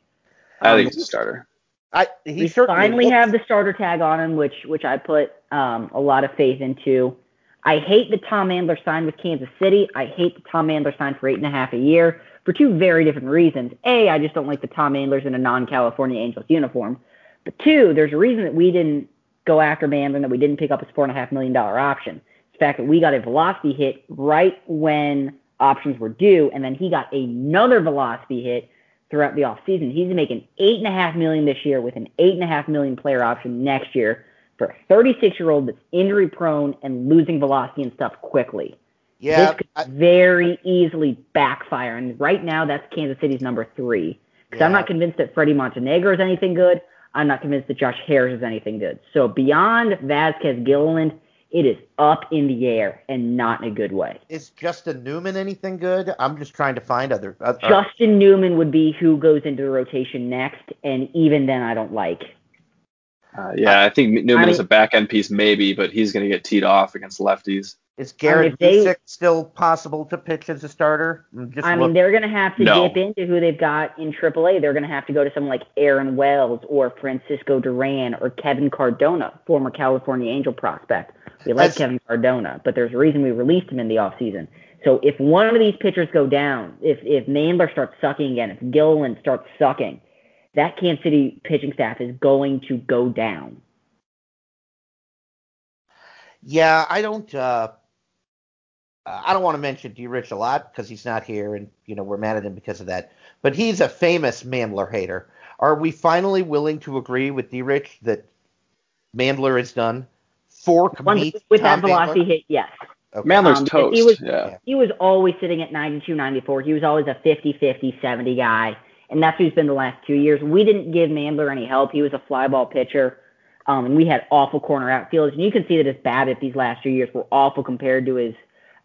I Um, think he's a starter. I he we finally looks- have the starter tag on him, which which I put um, a lot of faith into. I hate that Tom Mandler signed with Kansas City. I hate that Tom Mandler signed for eight and a half a year for two very different reasons. A, I just don't like the Tom Mandler's in a non-California Angels uniform. But two, there's a reason that we didn't go after Mandler and that we didn't pick up his four and a half million dollar option. The fact that we got a velocity hit right when options were due, and then he got another velocity hit throughout the offseason. He's making eight and a half million this year with an eight and a half million player option next year for a 36 year old that's injury prone and losing velocity and stuff quickly. Yeah, this could I- very easily backfire. And right now, that's Kansas City's number three. Because I'm not convinced that Freddie Montenegro is anything good. I'm not convinced that Josh Harris is anything good. So beyond Vasquez Gilliland, it is up in the air and not in a good way. is Justin Newman anything good? I'm just trying to find other. other Justin Newman would be who goes into the rotation next, and even then, I don't like. Uh, yeah, I think Newman I is a back end piece maybe, but he's gonna get teed off against lefties. Is Garrett if they- Busick still possible to pitch as a starter? I'm Just I look- mean, they're going to have to No. dip into who they've got in AAA. They're going to have to go to someone like Aaron Wells or Francisco Duran or Kevin Cardona, former California Angel prospect. We like That's- Kevin Cardona, but there's a reason we released him in the offseason. So if one of these pitchers go down, if if Mandler starts sucking again, if Gilliland starts sucking, that Kansas City pitching staff is going to go down. Yeah, I don't. Uh, I don't want to mention D. Rich a lot because he's not here, and you know we're mad at him because of that. But he's a famous Mandler hater. Are we finally willing to agree with D. Rich that Mandler is done? Fork Once, meat with that Tom velocity Mandler? hit, yes. Okay. Mandler's Um, toast. he was- yeah. he was always sitting at 92, 94. He was always a 50, 50, 70 guy. And that's who he's been the last two years. We didn't give Mandler any help. He was a fly ball pitcher. Um, and we had awful corner outfielders. And you can see that his BABIP these last two years were awful compared to his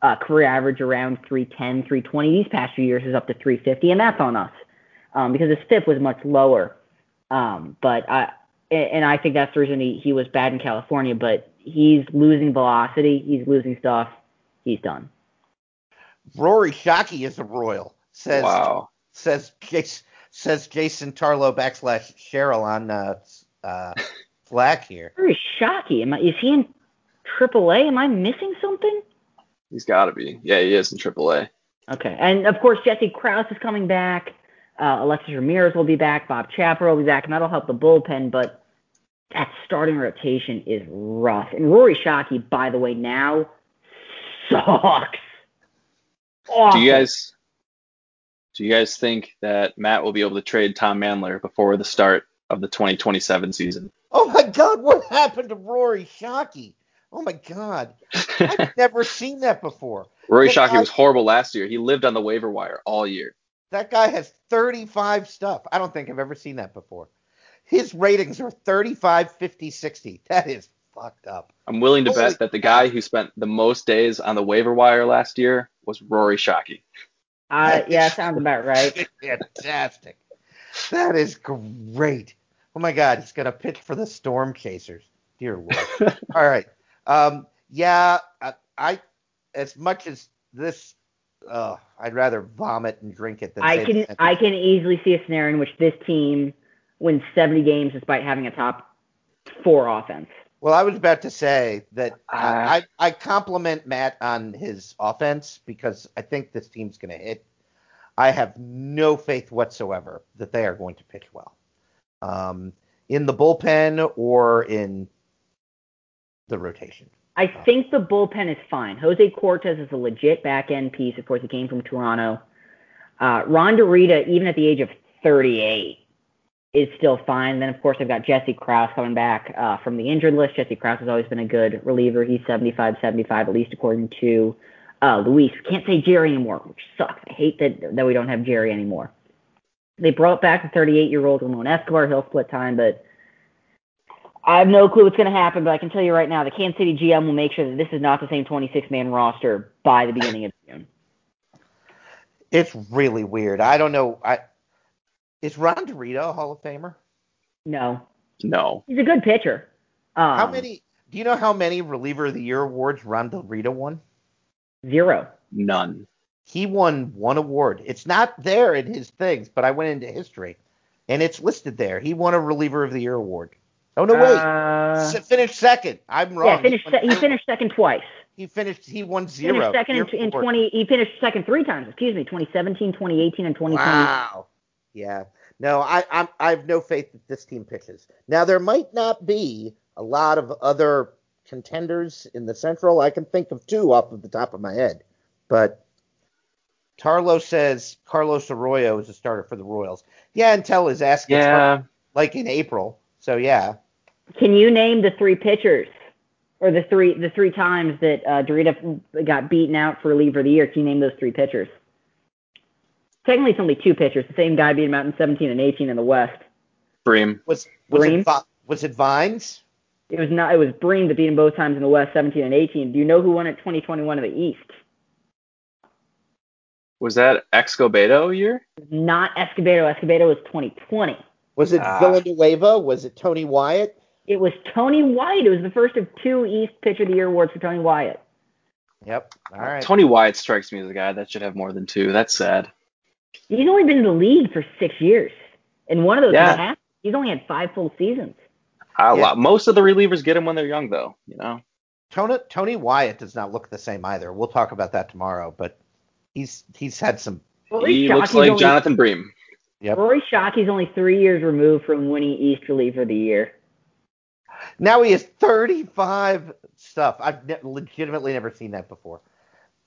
uh, career average around 310, 320. These past few years is up to 350, and that's on us um, because his FIP was much lower. Um, but I, and I think that's the reason he, he was bad in California. But he's losing velocity. He's losing stuff. He's done. Rory Shockey is a royal. Says Wow. says Jason says Jason Tarlow backslash Cheryl on uh, uh, Slack here. Rory shocking. Am I, is he in AAA? Am I missing something? He's got to be. Yeah, he is in AAA. Okay. And of course, Jesse Krause is coming back. Uh, Alexis Ramirez will be back. Bob Chapper will be back, and that'll help the bullpen. But that starting rotation is rough. And Rory Shockey, by the way, now sucks. Awful. Do you guys do you guys think that Matt will be able to trade Tom Mandler before the start of the 2027 season? Oh my God, what happened to Rory Shockey? Oh my God, I've never seen that before. Rory But Shockey I- was horrible last year. He lived on the waiver wire all year. That guy has 35 stuff. I don't think I've ever seen that before. His ratings are 35, 50, 60. That is fucked up. I'm willing to Holy bet that the guy who spent the most days on the waiver wire last year was Rory Shockey. Uh, yeah, sounds about right. Fantastic. That is great. Oh my God, he's gonna pitch for the Storm Chasers. Dear Lord. All right. Um, yeah, I, I as much as this, uh, I'd rather vomit and drink it than. I can the I can easily see a scenario in which this team wins 70 games despite having a top four offense. Well, I was about to say that Uh, I, I compliment Matt on his offense because I think this team's going to hit. I have no faith whatsoever that they are going to pitch well, um, in the bullpen or in the rotation. I think the bullpen is fine. Jose Cortez is a legit back end piece. Of course, he came from Toronto. Uh, Ron DeRita, even at the age of 38, is still fine. Then, of course, I've got Jesse Krause coming back uh, from the injured list. Jesse Krause has always been a good reliever. He's 75 75, at least according to uh, Luis. Can't say Jerry anymore, which sucks. I hate that, that we don't have Jerry anymore. They brought back the 38 year old Ramon Escobar. He'll split time, but I have no clue what's going to happen. But I can tell you right now, the Kansas City GM will make sure that this is not the same 26 man roster by the beginning of June. It's really weird. I don't know. I is Ron DeRita a Hall of Famer? No, No. he's a good pitcher. Um, How many? Do you know how many reliever of the year awards Ron DeRita won? Zero. None. He won one award. It's not there in his things, but I went into history, and it's listed there. He won a reliever of the year award. Oh no, wait, Uh, S- finished second. I'm wrong. yeah, finished. He, Se- he finished second twice. He finished. He won zero. Finished second in, in 20. He finished second three times. Excuse me, 2017, 2018, and 2020. Wow. Yeah. No, I I'm, I have no faith that this team pitches. Now there might not be a lot of other contenders in the Central. I can think of two off of the top of my head, but Tarlo says Carlos Arroyo is a starter for the Royals. Yeah, until his ass gets hurt, Yeah. like in April. So yeah. Can you name the three pitchers, or the three the three times that uh, DeRita got beaten out for reliever of the year? Can you name those three pitchers? Technically, it's only two pitchers. The same guy beat him out in 17 and 18 in the West. Bream. Was was Green? it was it Vines? It was not. It was Bream that beat him both times in the West, 17 and 18. Do you know who won it 2021 in the East? Was that Escobedo year? Not Escobedo. Escobedo was 2020. Was it Ah. Villanueva? Was it Tony Wyatt? It was Tony White. It was the first of two East Pitcher of the Year awards for Tony Wyatt. Yep. All right. Tony Wyatt strikes me as a guy that should have more than two. That's sad. He's only been in the league for six years, and one of those Yeah. half. He's only had five full seasons. I, Yeah. Most of the relievers get him when they're young, though. You know. Tony, Tony Wyatt does not look the same either. We'll talk about that tomorrow, but he's he's had some. Rory he looks like only, Jonathan Bream. Yep. Rory Shockey's only three years removed from winning East Reliever of the Year. Now he has 35 stuff. I've ne- legitimately never seen that before.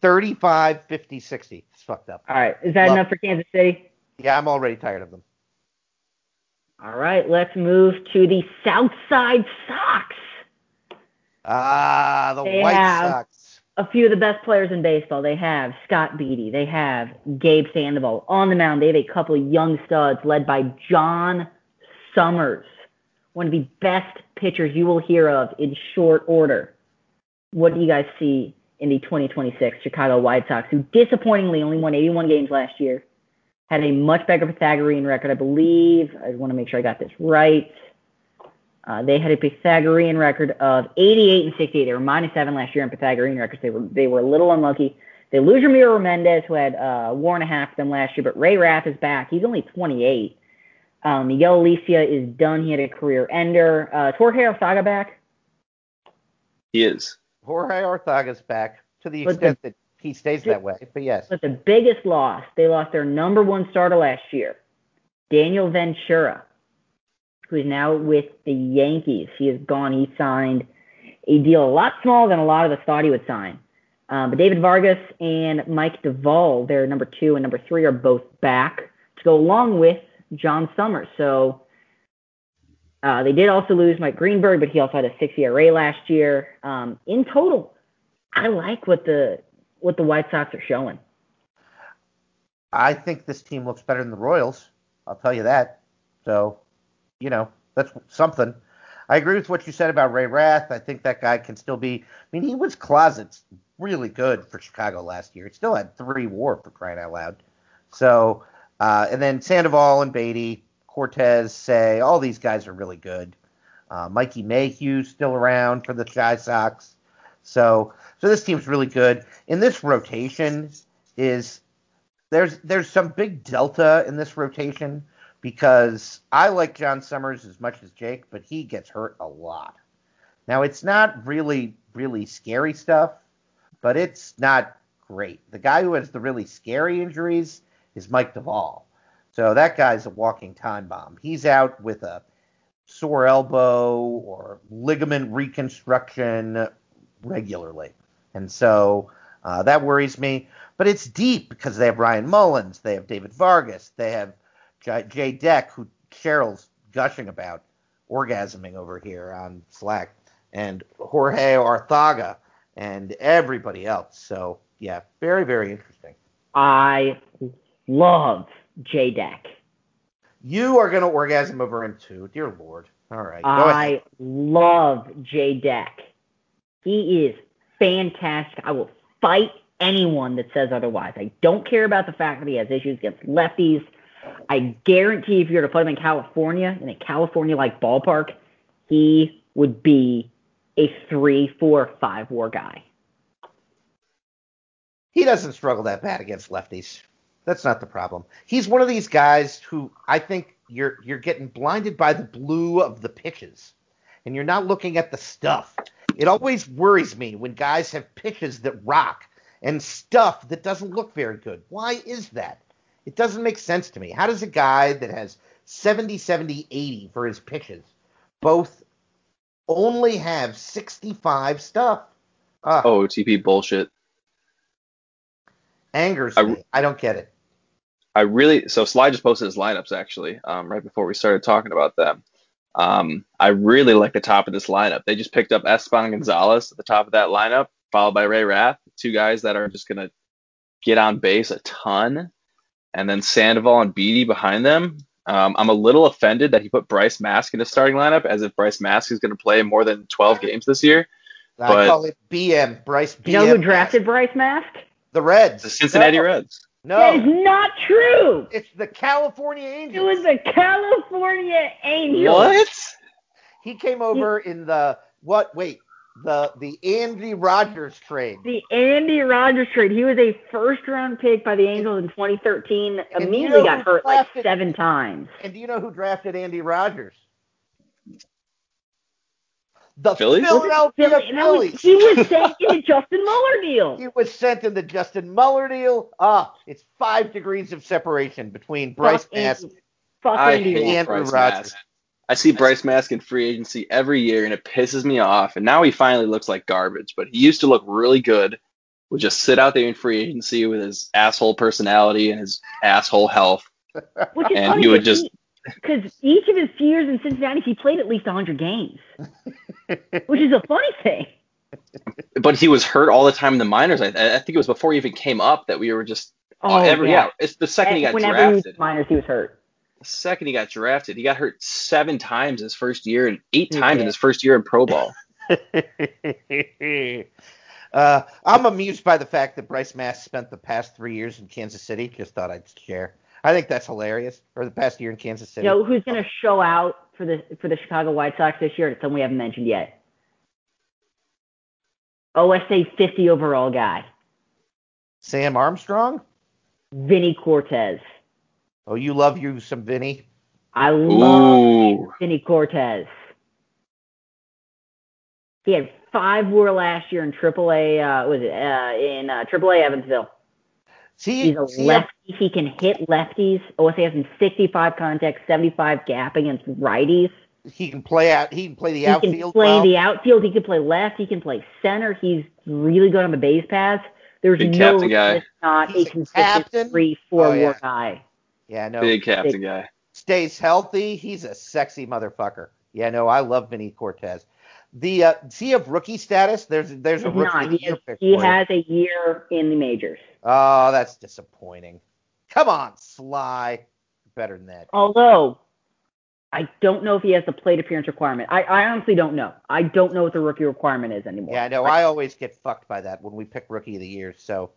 35, 50, 60. It's fucked up. All right, is that Love- enough for Kansas City? Yeah, I'm already tired of them. All right, let's move to the Southside Sox. Ah, the They White have- Sox. a few of the best players in baseball. They have Scott Beatty. They have Gabe Sandoval on the mound. They have a couple of young studs led by John Summers, one of the best pitchers you will hear of in short order. What do you guys see in the 2026 Chicago White Sox, who disappointingly only won 81 games last year, had a much better Pythagorean record, I believe. I want to make sure I got this right. Uh, they had a Pythagorean record of 88 and 68. They were minus seven last year in Pythagorean records. They were they were a little unlucky. They lose Ramiro Mendez, who had uh, war and a half them last year, but Ray Rath is back. He's only 28. Um, Miguel Alicia is done. He had a career ender. Uh, is Jorge Arzaga back? He is. Jorge Arthaga's back to the But extent that he stays that way. But yes. But the biggest loss, they lost their number one starter last year, Daniel Ventura, who is now with the Yankees. He is gone. He signed a deal a lot smaller than a lot of us thought he would sign. Um, but David Vargas and Mike Duvall, their number two and number three, are both back to go along with John Summers. So uh, they did also lose Mike Greenberg, but he also had a six ERA last year. Um, in total, I like what the what the White Sox are showing. I think this team looks better than the Royals. I'll tell you that. So, you know, that's something. I agree with what you said about Ray Rath. I think that guy can still be. I mean, he was closets really good for Chicago last year. He still had three WAR for crying out loud. So, uh, and then Sandoval and Beatty, Cortez, say all these guys are really good. Uh, Mikey Mayhew still around for the Chi Sox. So, so this team's really good. In this rotation is there's there's some big delta in this rotation because I like John Summers as much as Jake, but he gets hurt a lot. Now it's not really really scary stuff, but it's not great. The guy who has the really scary injuries is Mike Duvall. So that guy's a walking time bomb. He's out with a sore elbow or ligament reconstruction regularly. And so uh, that worries me. But it's deep because they have Ryan Mullins, they have David Vargas, they have Jay Deck, who Cheryl's gushing about, orgasming over here on Slack, and Jorge Arthaga, and everybody else. So yeah, very very interesting. I love J Deck. You are going to orgasm over him too, dear Lord. All right. I love J Deck. He is fantastic. I will fight anyone that says otherwise. I don't care about the fact that he has issues against lefties. I guarantee if you were to put him in California, in a California like ballpark, he would be a three, four, five war guy. He doesn't struggle that bad against lefties. That's not the problem. He's one of these guys who I think you're you're getting blinded by the blue of the pitches, and you're not looking at the stuff. It always worries me when guys have pitches that rock and stuff that doesn't look very good. Why is that? It doesn't make sense to me. How does a guy that has 70, 70, 80 for his pitches both only have 65 stuff? Uh, oh, OTP bullshit. Angers I, me. I don't get it. I really so Sly just posted his lineups actually um, right before we started talking about them. Um, I really like the top of this lineup. They just picked up Esteban Gonzalez at the top of that lineup, followed by Ray Rath, two guys that are just gonna get on base a ton, and then Sandoval and Beatty behind them. Um, I'm a little offended that he put Bryce Mast in the starting lineup as if Bryce Mast is going to play more than 12 games this year. I but, call it BM, Bryce BM. You know who drafted Bryce Mast? The Reds. The Cincinnati no. Reds. No. That is not true. It's the California Angels. It was the California Angels. What? He came over in the what? Wait, the the Andy Rogers trade. The Andy Rogers trade. He was a first round pick by the Angels in 2013. And immediately you know got hurt drafted, like seven times. And do you know who drafted Andy Rogers? The Phillies? Philadelphia Philly. Phillies. Was, he was sent in the Justin Muller deal. He was sent in the Justin Muller deal. Ah, it's five degrees of separation between Bryce Mast and Andrew Rogers. I see Bryce Mast in free agency every year, and it pisses me off. And now he finally looks like garbage. But he used to look really good. Would just sit out there in free agency with his asshole personality and his asshole health, and he would just because each of his years in Cincinnati, he played at least 100 games, which is a funny thing. But he was hurt all the time in the minors. I, I think it was before he even came up that we were just. Oh, every, yeah. yeah. It's the second he got Whenever drafted. He was minors, he was hurt the second he got drafted, he got hurt seven times his first year and eight times in his first year in pro ball. uh, I'm amused by the fact that Bryce Mast spent the past three years in Kansas City. Just thought I'd share. I think that's hilarious. For the past year in Kansas City. You know who's going to show out for the for the Chicago White Sox this year? It's someone we haven't mentioned yet. OSA 50 overall guy. Sam Armstrong. Vinny Cortez. Oh, you love you some Vinny? I love Ooh. Vinny Cortez. He had five WAR last year in AAA. Uh, was it uh, in uh, AAA Evansville? See, he's a see, lefty. He can hit lefties. OSA has him 65 contacts, 75 gap against righties. He can play out. He can play the he outfield. He can play well. the outfield. He can play left. He can play center. He's really good on the base paths. There's Big no reason guy. not he's a consistent three, four oh, yeah. guy. Yeah, no. Big captain big, guy. Stays healthy. He's a sexy motherfucker. Yeah, no, I love Vinny Cortez. The uh, does he have rookie status? There's there's a rookie not. He, has, he has a year in the majors. Oh, that's disappointing. Come on, Sly. Better than that. Although I don't know if he has the plate appearance requirement. I, I honestly don't know. I don't know what the rookie requirement is anymore. Yeah, I know. I always get fucked by that when we pick rookie of the year. So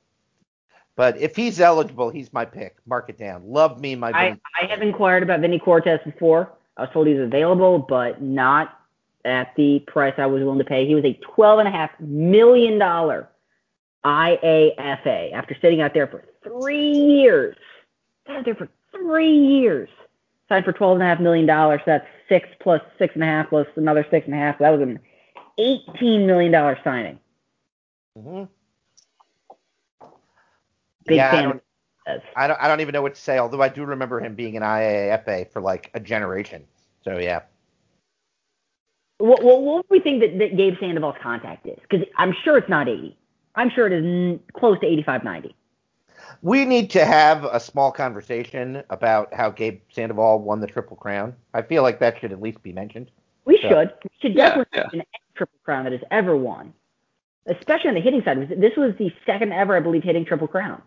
but if he's eligible, he's my pick. Mark it down. Love me, my. I, I have inquired about Vinny Cortez before. I was told he's available, but not at the price I was willing to pay. He was a twelve and a half million dollar IAFA after sitting out there for three years. Sat out there for three years. Signed for twelve and a half million dollars. So that's six plus six and a half plus another six and a half. So that was an $18 million signing. Mm-hmm. Big Yeah, I don't- I don't I don't even know what to say. Although I do remember him being an IAFA for like a generation. So yeah. What, what, what do we think that, that Gabe Sandoval's contact is? Because I'm sure it's not 80. I'm sure it is n- close to 85, 90. We need to have a small conversation about how Gabe Sandoval won the Triple Crown. I feel like that should at least be mentioned. We Yeah. should. We should Yeah, definitely yeah. mention any triple crown that has ever won, especially on the hitting side. This was the second ever, I believe, hitting triple crown.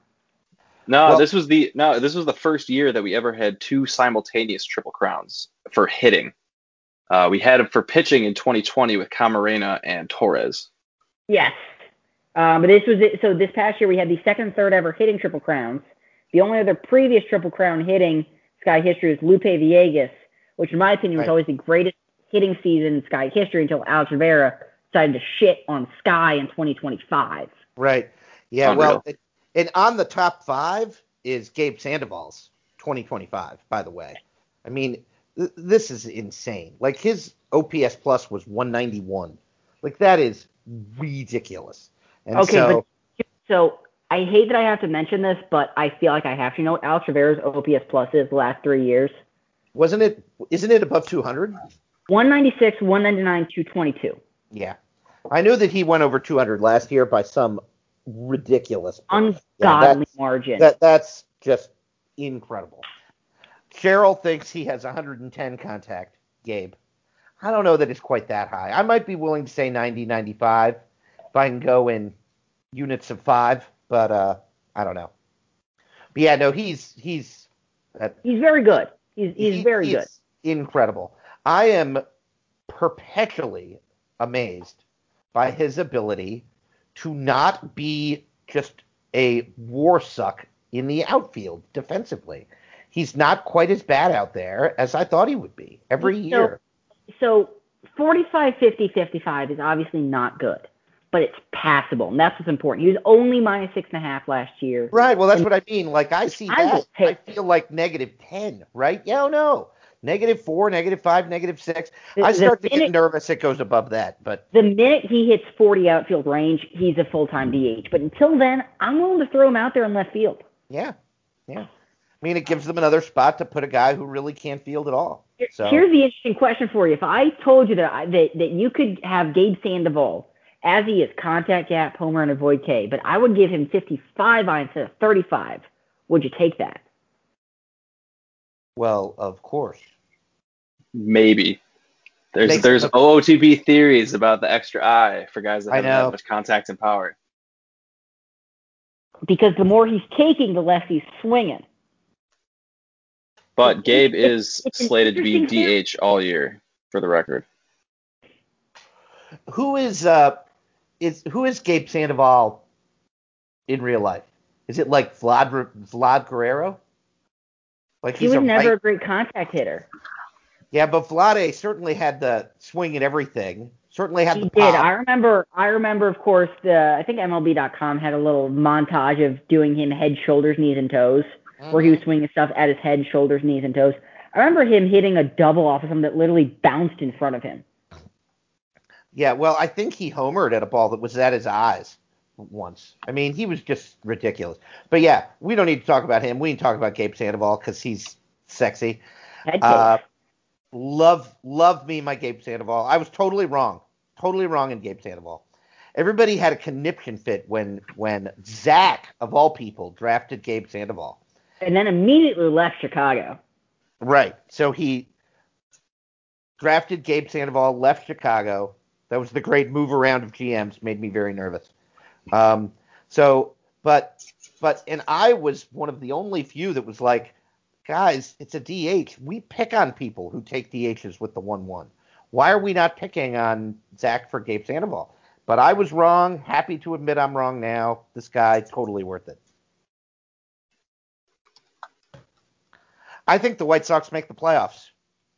No, Well- this was the no, this was the first year that we ever had two simultaneous triple crowns for hitting. Uh, we had it for pitching in 2020 with Camarena and Torres. Yes. Um, but this was it. So this past year we had the second, third ever hitting triple crowns. The only other previous triple crown hitting Sky history was Lupe Villegas, which in my opinion was Right. always the greatest hitting season in Sky history until Alex Rivera decided to shit on Sky in 2025. Right. Yeah. Unreal. Well, it, and on the top five is Gabe Sandoval's 2025. By the way, I mean th- this is insane. Like his OPS plus was 191. Like that is ridiculous. And Okay, so, but so I hate that I have to mention this, but I feel like I have to know what Alex Rivera's OPS plus is the last three years. wasn't it? Isn't it above 200? 196, 199, 222. Yeah. I knew that he went over 200 last year by some ridiculous. Ungodly that's- margin. That that's just incredible. Cheryl thinks he has 110 contact, Gabe. I don't know that it's quite that high. I might be willing to say 90, 95 if I can go in units of five, but uh, I don't know. But yeah, no, he's he's uh, he's very good. He's he's he- very he's good. Incredible. I am perpetually amazed by his ability to not be just a war suck in the outfield defensively. He's not quite as bad out there as I thought he would be every So- year. So 45, 50, 55 is obviously not good, but it's passable, and that's what's important. He was only minus six and a half last year. Right. Well, that's what I mean. Like I see I that. I feel like negative ten. Right? Yeah. Oh, no. Negative four, negative five, negative six. The- I start to get nervous. It goes above that. But The minute he hits 40 outfield range, he's a full time DH. But until then, I'm willing to throw him out there in left field. Yeah, yeah. I mean, it gives them another spot to put a guy who really can't field at all. So Here's the interesting question for you. If I told you that, I, that that you could have Gabe Sandoval as he is contact gap, homer, and avoid K, but I would give him 55 on instead of 35, would you take that? well, of course. Maybe. There's Makes- there's OOTP theories about the extra eye for guys that haven't that much contact and power. Because the more he's taking, the less he's swinging. But Gabe is slated to be. DH all year, for the record. Who is uh is who is Gabe Sandoval in real life? Is it like Vlad Vlad Guerrero? Like He was never right- a great contact hitter. yeah, but Vlade certainly had the swing and everything. Certainly had He the did. I remember. I remember, of course. The I think MLB.com had a little montage of doing him head, shoulders, knees, and toes, where he was Mhm. swinging stuff at his head, shoulders, knees, and toes. I remember him hitting a double off of something that literally bounced in front of him. Yeah, well, I think he homered at a ball that was at his eyes once. I mean, he was just ridiculous. But yeah, we don't need to talk about him. We need to talk about Gabe Sandoval because he's sexy. Uh, love, love me, my Gabe Sandoval. I was totally wrong, totally wrong in Gabe Sandoval. Everybody had a conniption fit when when Zach of all people drafted Gabe Sandoval. and then immediately left Chicago. Right. So he drafted Gabe Sandoval, left Chicago. That was the great move around of GMs. Made me very nervous. Um, so, but, but, and I was one of the only few that was like, guys, it's a DH. We pick on people who take DHs with the one-one. Why are we not picking on Zach for Gabe Sandoval? But I was wrong. Happy to admit I'm wrong now. This guy totally worth it. I think the White Sox make the playoffs.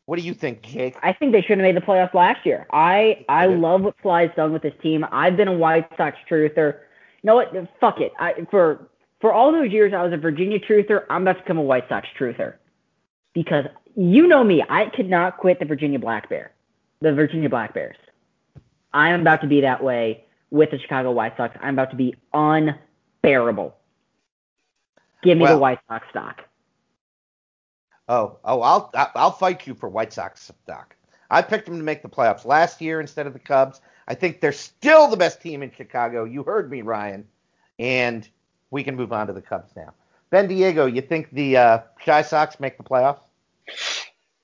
What do you think, Jake? I think they should have made the playoffs last year. I I Yeah. love what Sly's done with his team. I've been a White Sox truther. You know what? Fuck it. I, for for all those years I was a Virginia truther. I'm about to become a White Sox truther because you know me. I could not quit the Virginia Black Bear, the Virginia Black Bears. I'm about to be that way with the Chicago White Sox. I'm about to be unbearable. Give me Well- the White Sox stock. Oh, oh, I'll I'll fight you for White Sox stock. I picked them to make the playoffs last year instead of the Cubs. I think they're still the best team in Chicago. You heard me, Ryan. And we can move on to the Cubs now. Bendiego, you think the uh, Chi Sox make the playoffs?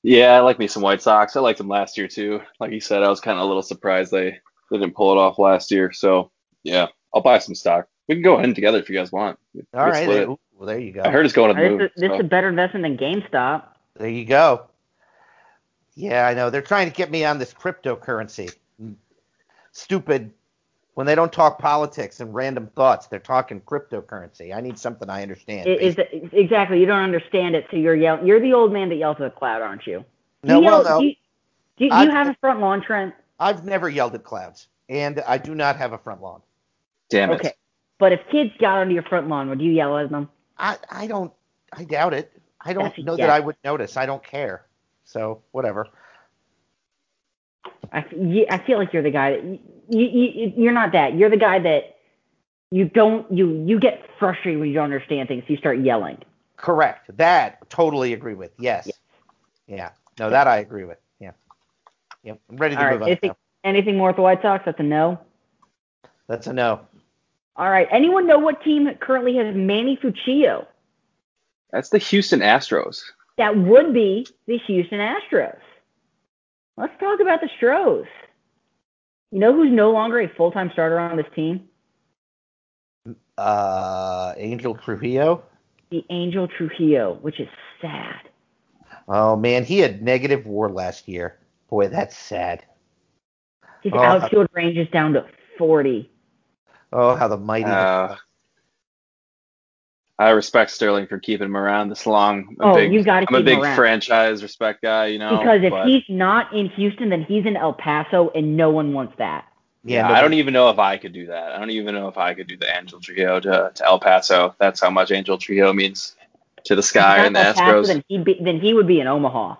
Yeah, I like me some White Sox. I liked them last year too. Like you said, I was kind of a little surprised they, they didn't pull it off last year. So yeah, I'll buy some stock. We can go ahead together if you guys want. We can All right. split well, there you go. I heard it's going to This, move. is, this so. is a better investment than GameStop. There you go. Yeah, I know. They're trying to get me on this cryptocurrency. Stupid. When they don't talk politics and random thoughts, they're talking cryptocurrency. I need something I understand. It, is exactly. You don't understand it, so you're yelling. You're the old man that yells at the cloud, aren't you? Do no, you well, yell- no. Do you, do do you have a front lawn, Trent? I've never yelled at clouds, and I do not have a front lawn. Damn it. Okay. But if kids got onto your front lawn, would you yell at them? I, I don't. I doubt it. I don't know yes. that I would notice. I don't care. So whatever. I, I feel like you're the guy that you, you, you you're not that. You're the guy that you don't you you get frustrated when you don't understand things. So you start yelling. Correct. That totally agree with. Yes. Yeah. No, that I agree with. Yeah. Yep. I'm ready to All right. move on. Anything, anything more with the White Sox? That's a no. That's a no. All right. Anyone know what team currently has Manny Fuccio? That's the Houston Astros. That would be the Houston Astros. Let's talk about the Stros. You know who's no longer a full-time starter on this team? Uh, Angel Trujillo. The Angel Trujillo, which is sad. Oh man, he had negative WAR last year. Boy, that's sad. His Oh, outfield range is down to 40. Oh, how the mighty. Uh, I respect Sterling for keeping him around this long. I'm a Oh, big, you gotta I'm a keep him big franchise respect guy, you know. Because if but, he's not in Houston, then he's in El Paso, and no one wants that. yeah, no, I don't even know if I could do that. I don't even know if I could do the Angel Trio to, to El Paso. That's how much Angel Trio means to the sky and the El Paso, Astros. then he'd be then he would be in Omaha.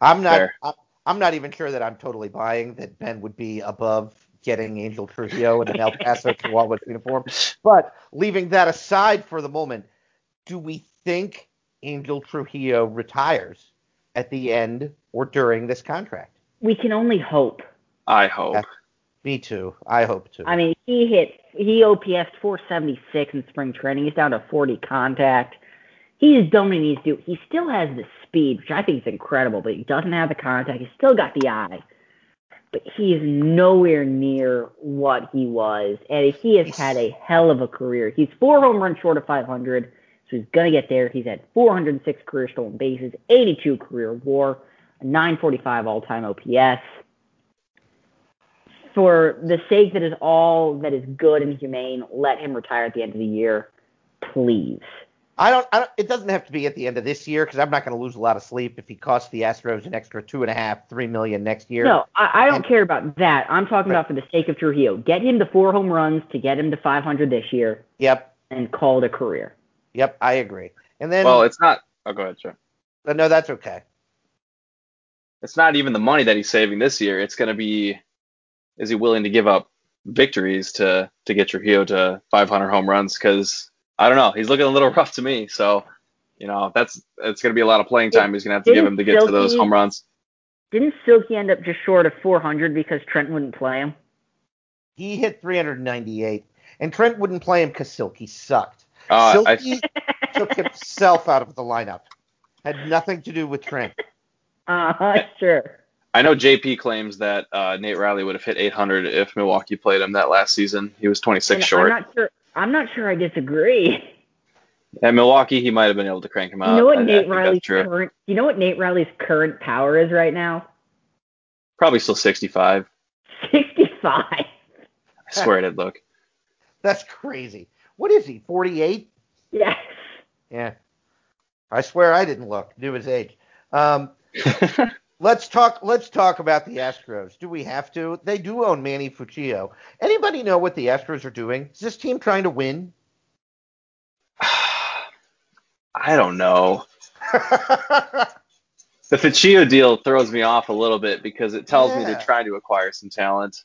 I'm not. Fair. I'm, I'm not even sure that I'm totally buying that Ben would be above getting Angel Trujillo in an El Paso Chihuahuas uniform. But leaving that aside for the moment, do we think Angel Trujillo retires at the end or during this contract? We can only hope. I hope. Yeah. Me too. I hope too. I mean, he hit he OPS 476 in spring training. He's down to 40 contact. He has done what he needs to do. He still has the speed, which I think is incredible, but he doesn't have the contact. He's still got the eye. But he is nowhere near what he was. And he has had a hell of a career. He's four home runs short of 500, so he's going to get there. He's had 406 career stolen bases, 82 career war, a 945 all time OPS for the sake that is all that is good and humane, let him retire at the end of the year, please. I don't, I don't. It doesn't have to be at the end of this year because I'm not going to lose a lot of sleep if he costs the Astros an extra two and a half, three million next year. No, I, I don't And- care about that. I'm talking Right. about for the sake of Trujillo. Get him to four home runs to get him to 500 this year Yep. and call it a career. Yep. I agree. And then, Well, it's not. Oh, go ahead, sure. uh, no, that's okay. It's not even the money that he's saving this year. It's going to be, is he willing to give up victories to to get Trujillo to 500 home runs? Because I don't know, he's looking a little rough to me. So, you know, that's it's going to be a lot of playing time he's going to have to give him to get to those home runs. Didn't Silky end up just short of 400 because Trent wouldn't play him? He hit 398, and Trent wouldn't play him because Silky sucked. Uh, I, Silky took himself out of the lineup. Had nothing to do with Trent. Uh, sure. I know JP claims that uh, Nate Riley would have hit 800 if Milwaukee played him that last season. He was 26 And short. I'm not sure. I'm not sure I disagree. At Milwaukee, he might have been able to crank him out. You know what I- I Nate think Riley's current? You know what Nate Riley's current power is right now? Probably still 65. 65. I swear it did look. That's crazy. What is he? 48? Yes. Yeah. I swear I didn't look. Knew his age. Um, let's talk. Let's talk about the Astros. Do we have to? They do own Manny Fuccio. Anybody know what the Astros are doing? Is this team trying to win? I don't know. The Fuccio deal throws me off a little bit because it tells me Yeah. they're trying to acquire some talent.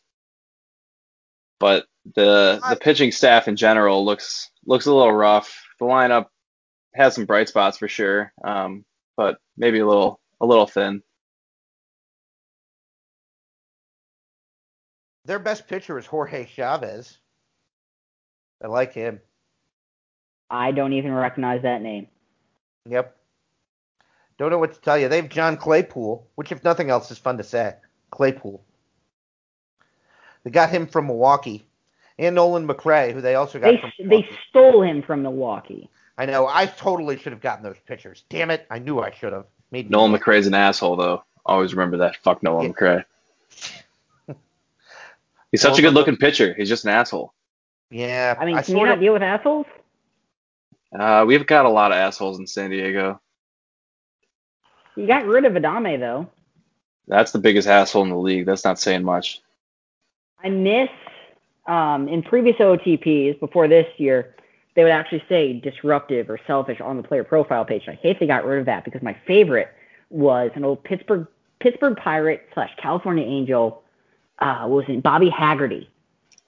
but the the pitching staff in general looks looks a little rough. The lineup has some bright spots for sure, um, but maybe a little a little thin. Their best pitcher is Jorge Chavez. I like him. I don't even recognize that name. Yep. Don't know what to tell you. They have John Claypool, which, if nothing else, is fun to say. Claypool. They got him from Milwaukee, and Nolan McRae, who they also got They from. they stole him from Milwaukee. I know. I totally should have gotten those pitchers. Damn it! I knew I should have. Made me Nolan look. McRae's an asshole though. Always remember that. Fuck Nolan Yeah. McRae. He's such a good looking pitcher. He's just an asshole. Yeah. I mean, can you sort not of. deal with assholes? Uh, we've got a lot of assholes in San Diego. You got rid of Adame though. That's the biggest asshole in the league. That's not saying much. I miss um, in previous OTPs before this year, they would actually say disruptive or selfish on the player profile page. I hate they got rid of that because my favorite was an old Pittsburgh Pittsburgh Pirate slash California Angel. Uh, what was it Bobby Haggerty?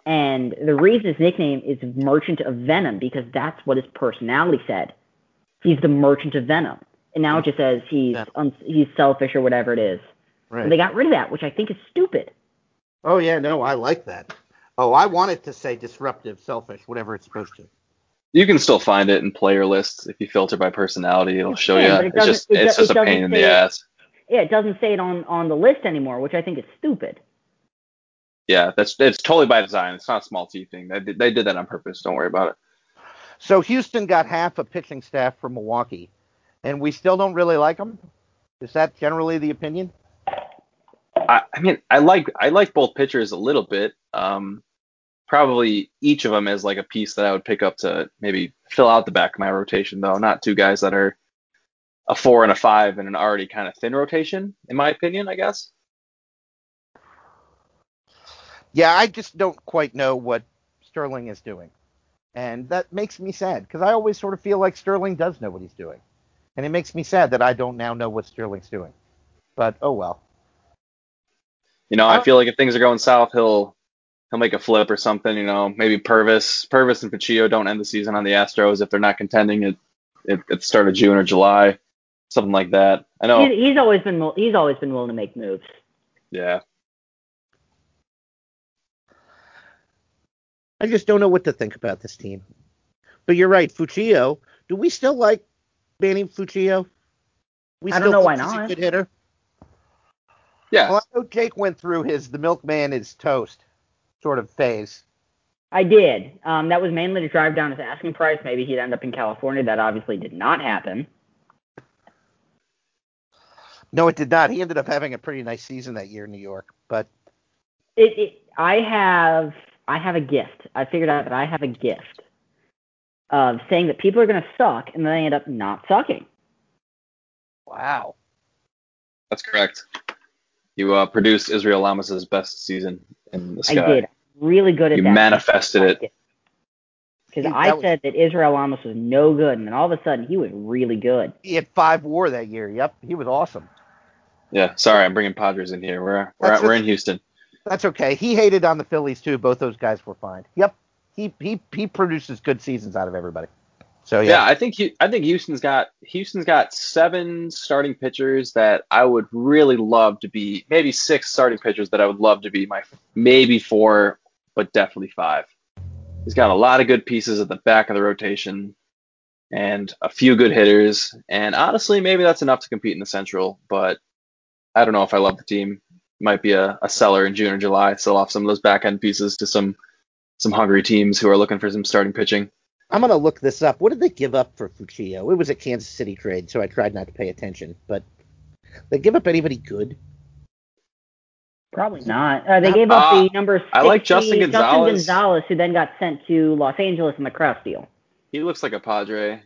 And the reason his nickname is Merchant of Venom because that's what his personality said. He's the Merchant of Venom, and now it just says he's Venom. un- he's selfish or whatever it is. Right. So they got rid of that, which I think is stupid. Oh yeah, no, I like that. Oh, I want it to say disruptive, selfish, whatever it's supposed to. You can still find it in player lists if you filter by personality. It'll You show can, you. but it It's just it it's do- just it a pain in the say it. ass. Yeah, it doesn't say it on on the list anymore, which I think is stupid. Yeah, that's it's totally by design. It's not a small T thing. They did, they did that on purpose. Don't worry about it. So Houston got half a pitching staff from Milwaukee, and we still don't really like them. Is that generally the opinion? I, I mean, I like I like both pitchers a little bit. Um, probably each of them is like a piece that I would pick up to maybe fill out the back of my rotation, though. Not two guys that are a four and a five in an already kind of thin rotation, in my opinion. I guess. Yeah, I just don't quite know what Sterling is doing, and that makes me sad because I always sort of feel like Sterling does know what he's doing, and it makes me sad that I don't now know what Sterling's doing. But oh well. You know, I Oh. feel like if things are going south, he'll he'll make a flip or something. You know, maybe Purvis, Purvis and Fuccio don't end the season on the Astros if they're not contending at at, at the start of June or July, something like that. I know. He's, he's always been he's always been willing to make moves. Yeah. I just don't know what to think about this team. But you're right, Fuccio. Do we still like Manny Fuccio? We I don't still know think why he's not. A good hitter. Yeah. Well, I know Jake went through his the milkman is toast sort of phase. I did. Um, that was mainly to drive down his asking price. Maybe he'd end up in California. That obviously did not happen. No, it did not. He ended up having a pretty nice season that year in New York. But It, it I have I have a gift. I figured out that I have a gift of saying that people are going to suck and then they end up not sucking. wow. That's correct. You uh, produced Israel Lamas's best season in the sky. I did really good at You that. You manifested it. Because I that was- said that Israel Lamas was no good, and then all of a sudden he was really good. He had five WAR that year. Yep, he was awesome. Yeah. Sorry, I'm bringing Padres in here. We're we're, That's we're in Houston. That's okay. He hated on the Phillies too. Both those guys were fine. Yep. He he he produces good seasons out of everybody. So Yeah, yeah. I think I think Houston's got Houston's got seven starting pitchers that I would really love to be maybe six starting pitchers that I would love to be my maybe four, but definitely five. He's got a lot of good pieces at the back of the rotation and a few good hitters. And honestly, maybe that's enough to compete in the Central, but I don't know if I love the team. Might be a, a seller in June or July, sell off some of those back end pieces to some some hungry teams who are looking for some starting pitching. I'm gonna look this up. What did they give up for Fuccio? It was a Kansas City trade, so I tried not to pay attention. But they give up anybody good? Probably not. Uh, they gave up Uh, the number 60, I like Justin Gonzalez. Justin Gonzalez, who then got sent to Los Angeles in the Kraus deal. He looks like a Padre.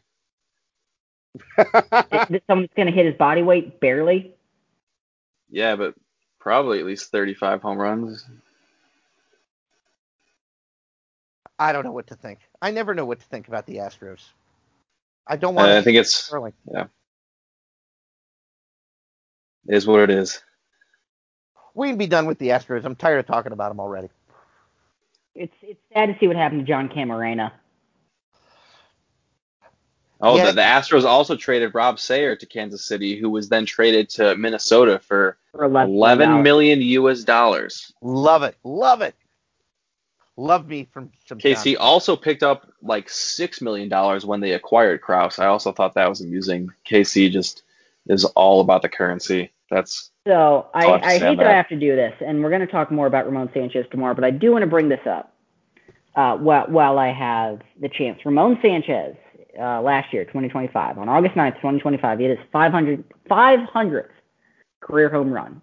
Someone's going to hit his body weight barely. Yeah, but probably at least 35 home runs. I don't know what to think. I never know what to think about the Astros. I don't want Uh, I to think it's Sterling. it is what it is. We can be done with the Astros. I'm tired of talking about them already. It's it's sad to see what happened to John Camarena. Oh, Yeah. the, the Astros also traded Rob Sayer to Kansas City, who was then traded to Minnesota for For 11 11 million US dollars. Love it. Love it. Love me from some KC also picked up like six million dollars when they acquired Kraus. I also thought that was amusing. KC just is all about the currency. That's So I, I'll have to I hate that I have to do this, and we're going to talk more about Ramon Sanchez tomorrow, but I do want to bring this up uh, while, while I have the chance. Ramon Sanchez, uh, last year, 2025, on August 9th, 2025, he hit his 500, 500th career home run.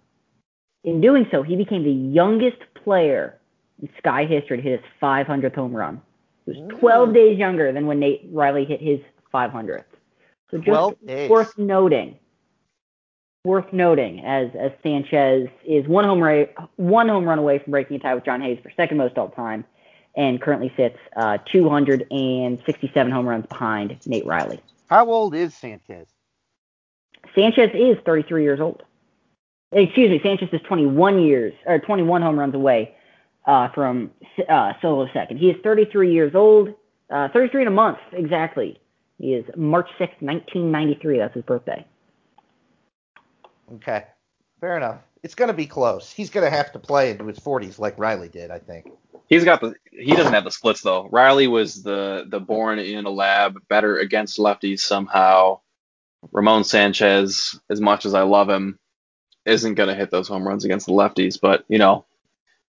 In doing so, he became the youngest player in Sky history to hit his 500th home run. He was 12 days younger than when Nate Riley hit his 500th. So just worth noting worth noting as as Sanchez is one home rate one home run away from breaking a tie with John Hayes for second most all time, and currently sits uh, 267 home runs behind Nate Riley. How old is Sanchez? Sanchez is 33 years old. Excuse me, Sanchez is 21 years or 21 home runs away uh, from uh, solo second. He is 33 years old, uh, 33 in a month exactly. He is March 6, 1993. That's his birthday. Okay. Fair enough. It's going to be close. He's going to have to play into his 40s like Riley did, I think. He's got the he doesn't have the splits though. Riley was the the born in a lab, better against lefties somehow. Ramon Sanchez, as much as I love him, isn't gonna hit those home runs against the lefties. But you know,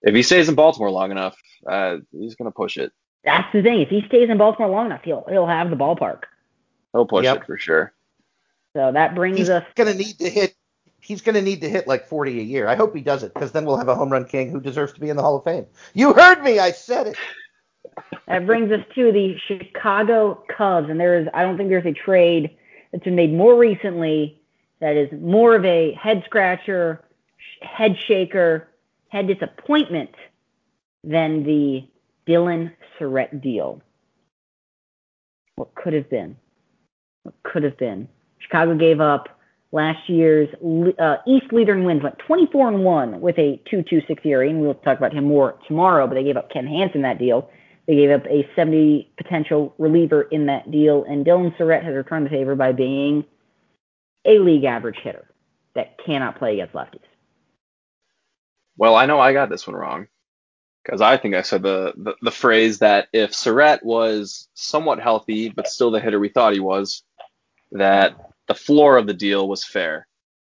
if he stays in Baltimore long enough, uh, he's gonna push it. That's the thing. If he stays in Baltimore long enough, he'll he'll have the ballpark. He'll push Yep. it for sure. So that brings He's us. He's going to need to hit. He's going to need to hit like 40 a year. I hope he does it because then we'll have a home run king who deserves to be in the Hall of Fame. You heard me. I said it. That brings us to the Chicago Cubs, and there is. I don't think there's a trade that's been made more recently that is more of a head scratcher, head shaker, head disappointment than the Dylan Surrett deal. What could have been? What could have been? Chicago gave up last year's uh, East leader in wins, went 24 and one with a 2.26 ERA, and we'll talk about him more tomorrow. But they gave up Ken Hansen that deal. They gave up a 70 potential reliever in that deal, and Dylan Surrett has returned the favor by being a league average hitter that cannot play against lefties. Well, I know I got this one wrong because I think I said the, the the phrase that if Surratt was somewhat healthy but still the hitter we thought he was, that the floor of the deal was fair,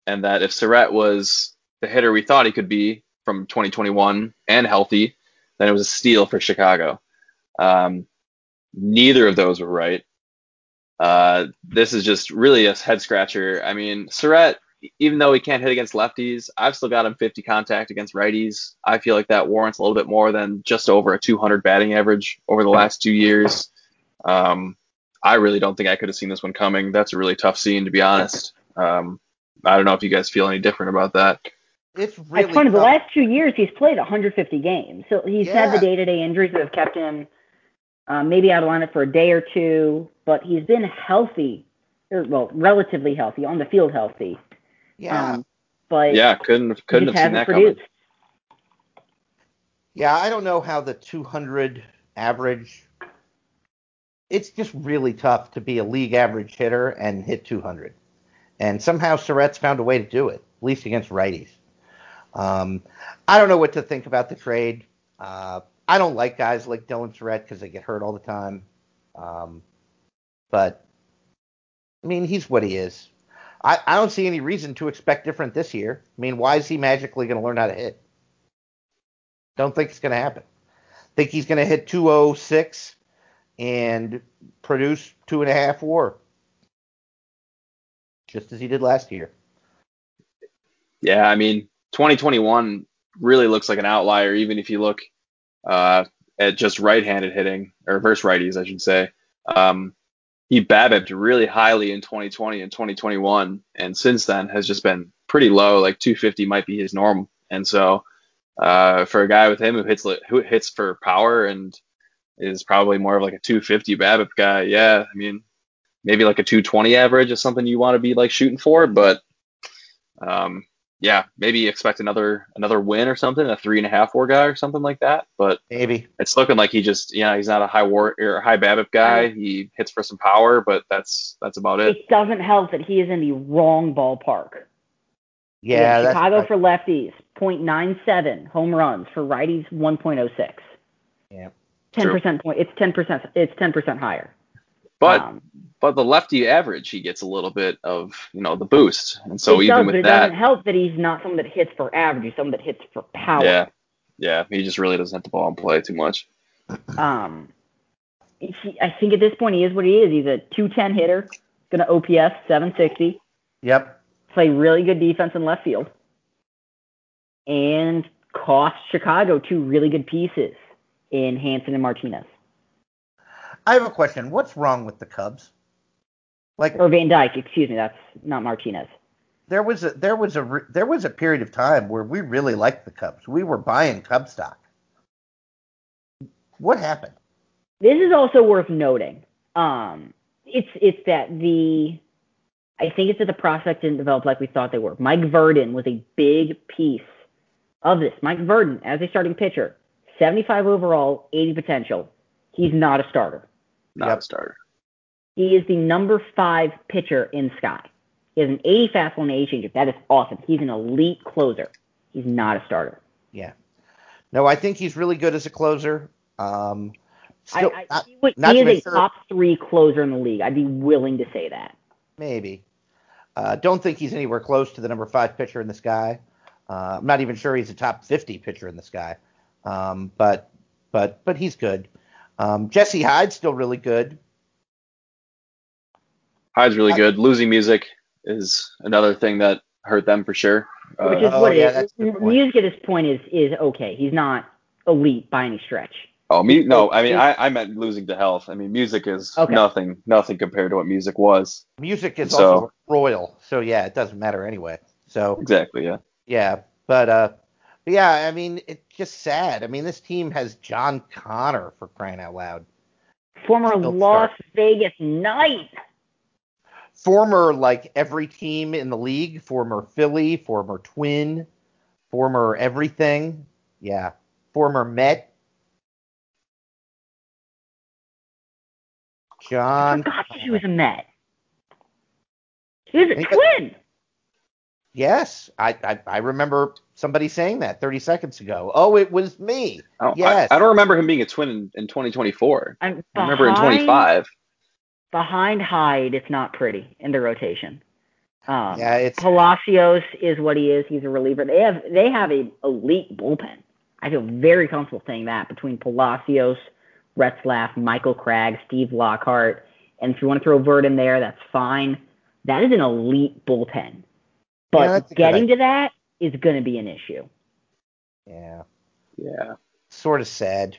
and that if Surratt was the hitter we thought he could be from 2021 and healthy, then it was a steal for Chicago. Um, neither of those were right. Uh, this is just really a head scratcher. I mean, Surratt even though he can't hit against lefties, I've still got him 50 contact against righties. I feel like that warrants a little bit more than just over a 200 batting average over the last two years. Um, I really don't think I could have seen this one coming. That's a really tough scene, to be honest. Um, I don't know if you guys feel any different about that. It's really it's funny. The last two years, he's played 150 games, so he's had the day-to-day injuries that have kept him uh, maybe out of lineup for a day or two. But he's been healthy, or, well, relatively healthy on the field, healthy. yeah. Um, but Yeah, couldn't couldn't have seen hasn't that coming. Yeah, I don't know how the 200 average. It's just really tough to be a league average hitter and hit 200. And somehow Surrett's found a way to do it, at least against righties. Um, I don't know what to think about the trade. Uh, I don't like guys like Dylan Surrett because they get hurt all the time. Um, but, I mean, he's what he is. I, I don't see any reason to expect different this year. I mean, why is he magically going to learn how to hit? Don't think it's going to happen. Think he's going to hit 206 and produce two and a half WAR, just as he did last year. Yeah, I mean, 2021 really looks like an outlier, even if you look uh, at just right-handed hitting or reverse righties, I should say. Um, he BABIPed really highly in 2020 and 2021, and since then has just been pretty low. Like 250 might be his norm, and so uh, for a guy with him who hits who hits for power and is probably more of like a 250 BABIP guy, yeah, I mean, maybe like a 220 average is something you want to be like shooting for, but um, yeah, maybe expect another another win or something, a three and a half war guy or something like that. But Maybe. it's looking like he just, yeah, he's not a high war or high BABIP guy. He hits for some power, but that's that's about it. It doesn't help that he is in the wrong ballpark. Yeah, that's Chicago right. for lefties, 0.97 home runs for righties, 1.06. Yeah. 10% point. It's 10%. It's 10% higher. But Um, but the lefty average, he gets a little bit of you know the boost, and so it even does, with but it that, doesn't help that he's not someone that hits for average. He's someone that hits for power. yeah, yeah, he just really doesn't hit the ball and play too much. Um, he, I think at this point he is what he is. He's a 210 hitter, going to OPS 760, Yep. play really good defense in left field, and cost Chicago two really good pieces in Hanson and Martinez. I have a question. What's wrong with the Cubs? Like Or Van Dyke, excuse me, that's not Martinez. there was a there was a there was a period of time where we really liked the Cubs. We were buying Cub stock. What happened? This is also worth noting. Um, it's it's that the I think it's that the prospect didn't develop like we thought they were. Mike Verdon was a big piece of this. Mike Verdon, as a starting pitcher, 75 overall, 80 potential. He's not a starter. Not Yep. a starter. He is the number five pitcher in Sky. He has an 80 fastball and an 80 changeup. That is awesome. He's an elite closer. He's not a starter. Yeah. No, I think he's really good as a closer. Um, still, I, I, not- he, would- not he is a sure- top three closer in the league. I'd be willing to say that. maybe. Uh, don't think he's anywhere close to the number five pitcher in the sky. Uh, I'm not even sure he's a top 50 pitcher in the sky. Um, but but but he's good. Um, Jesse Hyde's still really good. Hyde's really I- good. Losing music is another thing that hurt them for sure. Uh, Which is Oh, what it yeah, is. that's a good point. Music at this point is is okay. He's not elite by any stretch. oh, me? No, I mean, I, I meant losing to health. I mean, music is Okay. nothing, nothing compared to what music was. Music is So- also royal, so yeah, it doesn't matter anyway. So Exactly. Yeah. yeah, but uh, but yeah, I mean, it's just sad. I mean, this team has John Connor for crying out loud. Former Still Las Vegas Knight. former like every team in the league, former Philly, former Twin, former everything. Yeah, former Met. I John. forgot that he was a Met. He was a Anybody- twin. Yes, I, I I remember somebody saying that 30 seconds ago. Oh, it was me. I, Yes. I, I don't remember him being a twin in, in 2024. I'm I remember in behind- 25. Behind Hyde, it's not pretty in the rotation. Um, Yeah, it's Palacios is what he is. He's a reliever. They have they have a elite bullpen. I feel very comfortable saying that between Palacios, Retzlaff, Michael Cragg, Steve Lockhart, and if you want to throw Vert in there, that's fine. That is an elite bullpen. Yeah, But that's a good getting to that is going to be an issue. yeah, Yeah. sort of sad.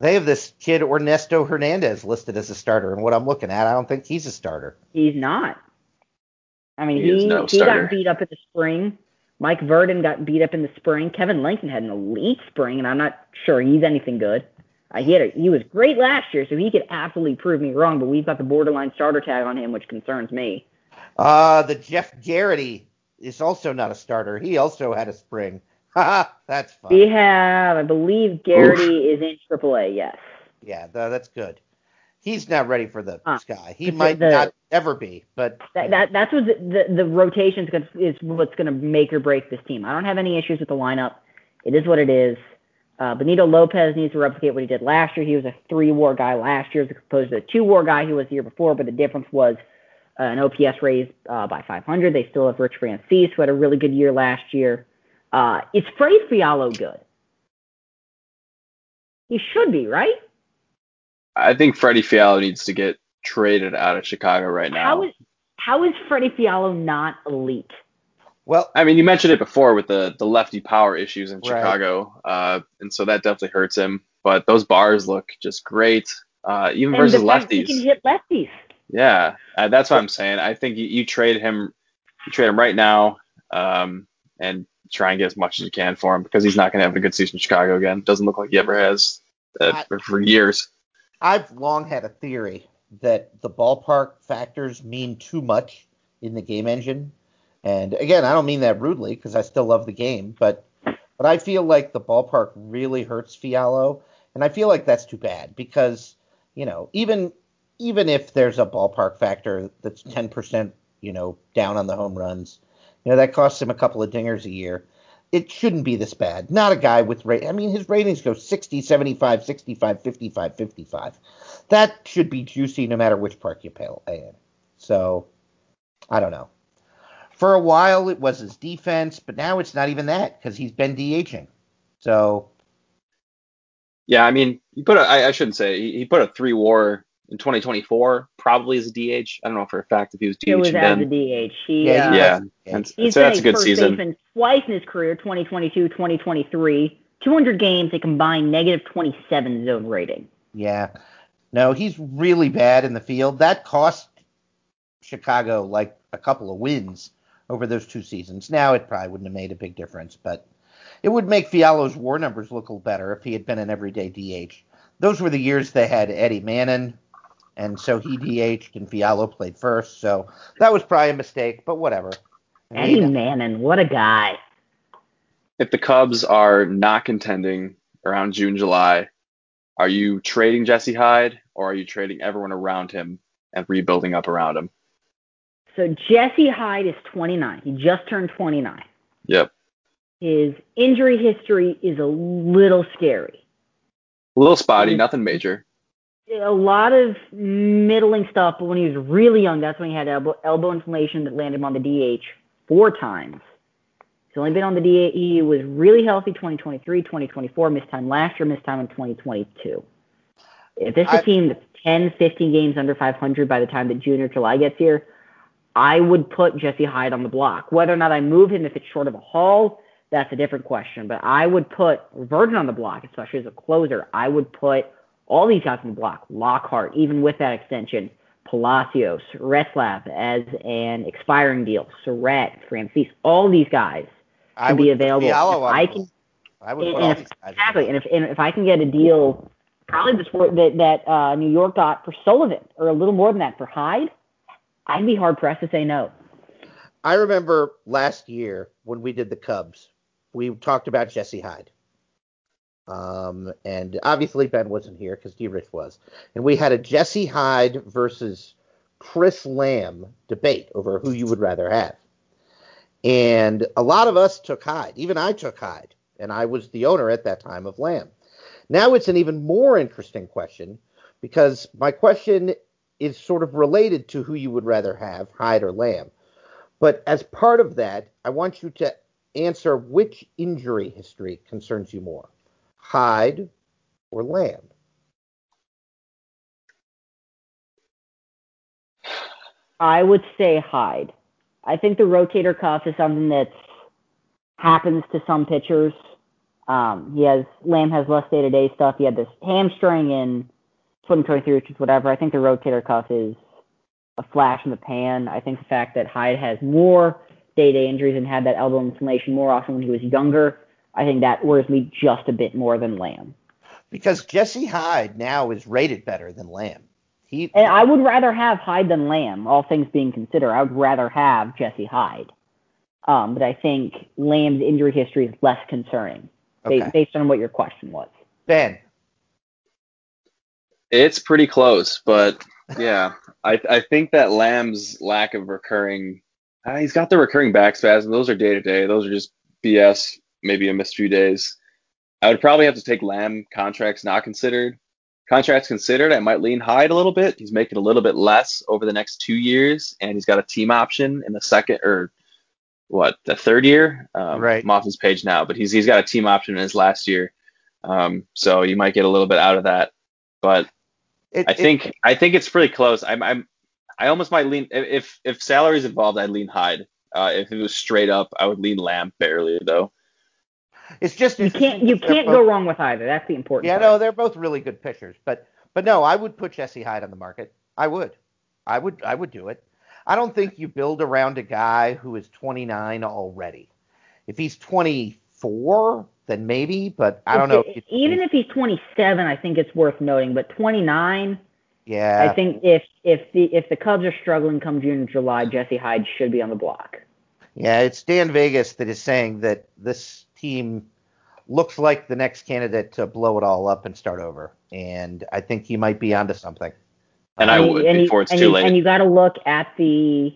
They have this kid Ernesto Hernandez listed as a starter, and what I'm looking at, I don't think he's a starter. He's not. I mean, He he no he got beat up in the spring. Mike Verdon got beat up in the spring. Kevin Lincoln had an elite spring, and I'm not sure he's anything good. Uh, he had a, he was great last year, so he could absolutely prove me wrong. But we've got the borderline starter tag on him, which concerns me. Uh, the Jeff Garrity is also not a starter. He also had a spring. Haha, that's fun. We have, I believe, Garrity is in AAA. Yes. Yeah, tha- that's good. He's not ready for the sky. He might the- not ever be, but That, that that's what the the, the rotation is what's going to make or break this team. I don't have any issues with the lineup. It is what it is. Uh, Benito Lopez needs to replicate what he did last year. He was a three-WAR guy last year as opposed to a two-WAR guy he was the year before. But the difference was uh, an OPS raised uh, by 500. They still have Rich Francis, who had a really good year last year. Uh, is Freddie Fialo good? He should be, right? I think Freddie Fialo needs to get traded out of Chicago right now. How is how is Freddie Fialo not elite? well, I mean, you mentioned it before with the the lefty power issues in Right. Chicago, uh, and so that definitely hurts him. But those bars look just great, uh, even And versus the fact he lefties. can hit lefties. Yeah, uh, that's what I'm saying. I think you, you trade him, you trade him right now, um, and try and get as much as you can for him because he's not going to have a good season in Chicago again. Doesn't look like he ever has uh, I- for, for years. I've long had a theory that the ballpark factors mean too much in the game engine And again, I don't mean that rudely because I still love the game, but but I feel like the ballpark really hurts Fialo, and I feel like that's too bad because you know even even if there's a ballpark factor that's 10% you know down on the home runs, you know that costs him a couple of dingers a year. It shouldn't be this bad. Not a guy with rate. I mean, his ratings go 60, 75, 65, 55, 55. That should be juicy no matter which park you pay in. So, I don't know. For a while, it was his defense, but now it's not even that because he's been DHing. So. Yeah, I mean, he put a. I, I shouldn't say he, he put a three WAR in 2024, probably as a DH. I don't know for a fact if he was DH. It was as a DH. He, Yeah, uh, he yeah, was- and He's so been that's a a good first season. baseman twice in his career, 2022, 2023. 200 games, a combined negative 27 zone rating. Yeah. No, he's really bad in the field. That cost Chicago like a couple of wins over those two seasons. Now it probably wouldn't have made a big difference, but it would make Fialo's war numbers look a little better if he had been an everyday DH. Those were the years they had Eddie Mannon, and so he DH'd and Fialo played first. So that was probably a mistake, but whatever. I Eddie mean, Mannon, what a guy. If the Cubs are not contending around June, July, are you trading Jesse Hyde or are you trading everyone around him and rebuilding up around him? So Jesse Hyde is 29. He just turned 29. Yep. His injury history is a little scary. A little spotty, nothing major. A lot of middling stuff, but when he was really young, that's when he had elbow, elbow inflammation that landed him on the DH four times. He's only been on the DH. He was really healthy 2023, 2024, missed time last year, missed time in 2022. If this is I- a team that's 10, 15 games under 500 by the time that June or July gets here, I would put Jesse Hyde on the block. Whether or not I move him if it's short of a haul, that's a different question. But I would put Verdon on the block, especially as a closer. I would put all these guys in the block. Lockhart, even with that extension. Palacios, Retzlaff as an expiring deal. Surratt, Francis, all these guys I can be would put available. I can. I would and, if, guys on the exactly, and if and if I can get a deal, probably sport that that uh, New York got for Sullivan, or a little more than that for Hyde, I'd be hard pressed to say no. I remember last year when we did the Cubs, we talked about Jesse Hyde. Um, and obviously Ben wasn't here because D. Rich was. And we had a Jesse Hyde versus Chris Lamb debate over who you would rather have. And a lot of us took Hyde. Even I took Hyde. And I was the owner at that time of Lamb. Now it's an even more interesting question because my question is sort of related to who you would rather have, Hyde or Lamb. But as part of that, I want you to answer which injury history concerns you more, Hyde or Lamb. I would say hide. I think the rotator cuff is something that happens to some pitchers. Um, he has Lamb has less day to day stuff. He had this hamstring in 2023, which is whatever. I think the rotator cuff is a flash in the pan. I think the fact that Hyde has more day to day injuries and had that elbow inflammation more often when he was younger, I think that worries me just a bit more than Lamb. Because Jesse Hyde now is rated better than Lamb. He And I would rather have Hyde than Lamb, all things being considered. I would rather have Jesse Hyde. Um, but I think Lamb's injury history is less concerning okay. based on what your question was. Ben. It's pretty close, but yeah, I I think that Lamb's lack of recurring, uh, he's got the recurring back spasms. Those are day to day. Those are just BS. Maybe a missed a few days. I would probably have to take Lamb contracts not considered. Contracts considered, I might lean Hyde a little bit. He's making a little bit less over the next two years, and he's got a team option in the second or what the third year. Um, Right. I'm off his page now, but he's he's got a team option in his last year, um, so you might get a little bit out of that. But It, I it- think I think it's pretty close. I'm I'm I almost might lean if if salary's involved, I'd lean Hyde. Uh, if it was straight up, I would lean Lamb barely though. It's just You can't you can't both- go wrong with either. That's the important Yeah, part. no, they're both really good pitchers, but but no, I would put Jesse Hyde on the market. I would, I would, I would do it. I don't think you build around a guy who is 29 already. If he's 24, then maybe, but I don't know. If- even if he's 27, I think it's worth noting. But 29, yeah, I think if if the if the Cubs are struggling come June and July, Jesse Hyde should be on the block. Yeah, it's Dan Vegas that is saying that this team looks like the next candidate to blow it all up and start over, and I think he might be onto something. And I would and before you, it's and too you, late. And you got to look at the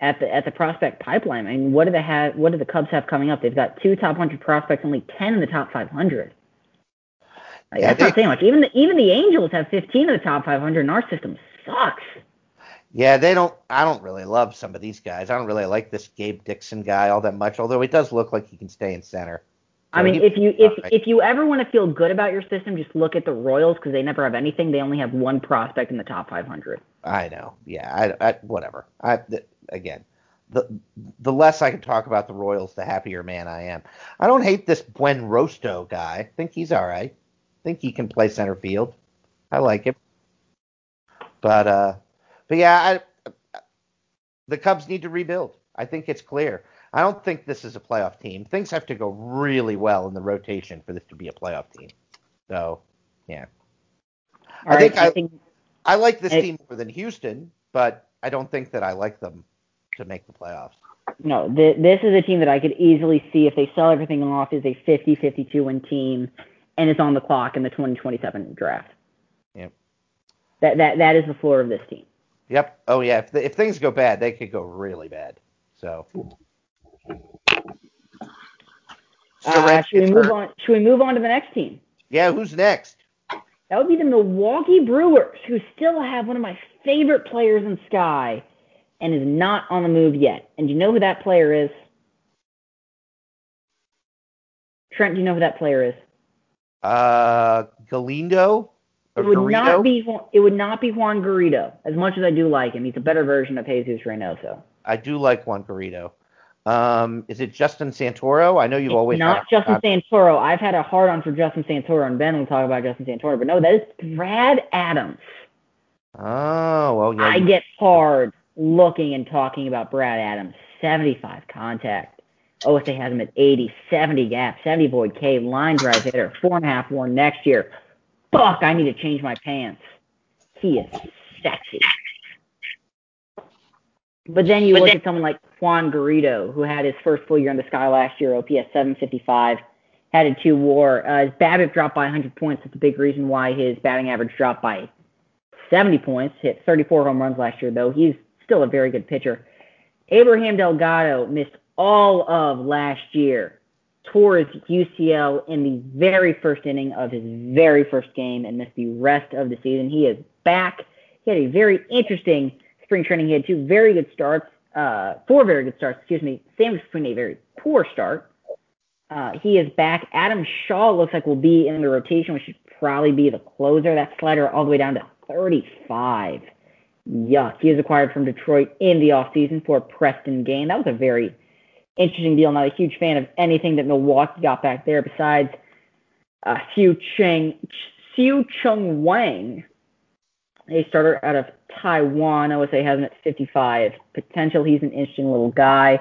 at the at the prospect pipeline. I mean, what do they have? What do the Cubs have coming up? They've got two top hundred prospects, only ten in the top five hundred. Like, Yeah, that's they- not saying much. Even the even the Angels have fifteen in the top five hundred, and our system sucks. Yeah, they don't. I don't really love some of these guys. I don't really like this Gabe Dixon guy all that much. Although he does look like he can stay in center. I mean, if you if alright. if you ever want to feel good about your system, just look at the Royals because they never have anything. They only have one prospect in the top 500. I know. Yeah, I, I whatever. I th- again, the the less I can talk about the Royals, the happier man I am. I don't hate this Buen Rosto guy. I think he's all right. I think he can play center field. I like him. But uh, but yeah, I, the Cubs need to rebuild. I think it's clear. I don't think this is a playoff team. Things have to go really well in the rotation for this to be a playoff team. So, yeah. I All think right, I- think I like this It- team more than Houston, but I don't think that I like them to make the playoffs. no, th- this is a team that I could easily see if they sell everything off is a 50-52 win team and it's on the clock in the 2027 draft. Yep. That that that is the floor of this team. Yep. Oh yeah. If, if things go bad, they could go really bad. So. So, Uh, should we move her- on? Should we move on to the next team? Yeah. Who's next? That would be the Milwaukee Brewers, who still have one of my favorite players in Sky and is not on the move yet. And do you know who that player is? Trent, do you know who that player is? Uh, Galindo. It would Garrido? not be it would not be Juan Garrido. As much as I do like him, he's a better version of Jesus Reynoso. I do like Juan Garrido. Um, is it Justin Santoro? I know you've It's always not Justin Santoro. I've had a hard on for Justin Santoro, and Ben will talk about Justin Santoro. But no, that is Brad Adams. Oh well, yeah. I get hard looking and talking about Brad Adams. 75 contact. OSA has him at 80, 70 gap, 70 void K, line drive hitter, four and a half war next year. Fuck, I need to change my pants. He is sexy. But then you look at someone like Juan Garrido, who had his first full year in the sky last year, OPS 755, had a two war. Uh, his BABIP dropped by 100 points. That's a big reason why his batting average dropped by 70 points. Hit 34 home runs last year, though. He's still a very good pitcher. Abraham Delgado missed all of last year, his UCL in the very first inning of his very first game, and missed the rest of the season. He is back. He had a very interesting spring training. He had two very good starts, uh, four very good starts, excuse me, sandwiched between a very poor start. Uh, he is back. Adam Shaw looks like will be in the rotation, which should probably be the closer. That slider all the way down to 35. Yuck. He was acquired from Detroit in the offseason for Preston Gain. That was a very interesting deal. Not a huge fan of anything that Milwaukee got back there besides uh, Xiu Cheng, Xiu Wang, a starter out of Taiwan. OSA has him at 55 potential. He's an interesting little guy.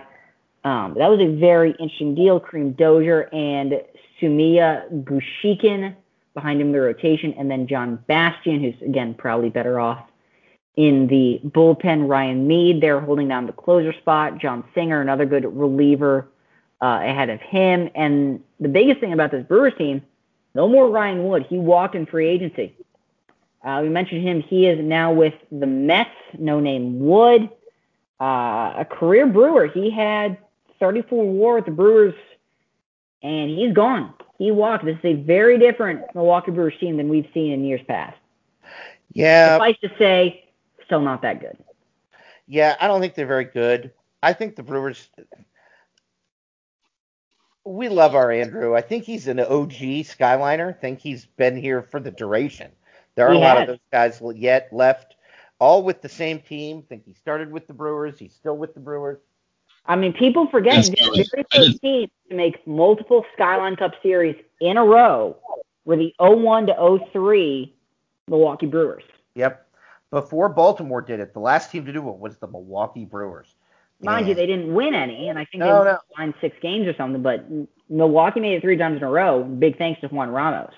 Um, that was a very interesting deal. Kareem Dozier and Sumiya Bushikin behind him in the rotation, and then John Bastian, who's again probably better off in the bullpen. Ryan Mead, they're holding down the closer spot. John Singer, another good reliever uh, ahead of him. And the biggest thing about this Brewers team, no more Ryan Wood. He walked in free agency. Uh, we mentioned him. He is now with the Mets. No name Wood, uh, a career Brewer. He had 34 WAR with the Brewers, and he's gone. He walked. This is a very different Milwaukee Brewers team than we've seen in years past. yeah, Suffice to say, still not that good. yeah. I don't think they're very good. I think the Brewers. We love our Andrew. I think he's an OG Skyliner. I think he's been here for the duration. There aren't He a lot has. of those guys yet left, all with the same team. I think he started with the Brewers. He's still with the Brewers. I mean, people forget Yes, the very first team to make multiple Skyline Cup series in a row were the 01 to 03 Milwaukee Brewers. Yep. Before Baltimore did it, the last team to do it was the Milwaukee Brewers. Mind you, they didn't win any, and I think No, they no. won six games or something. But Milwaukee made it three times in a row. Big thanks to Juan Ramos.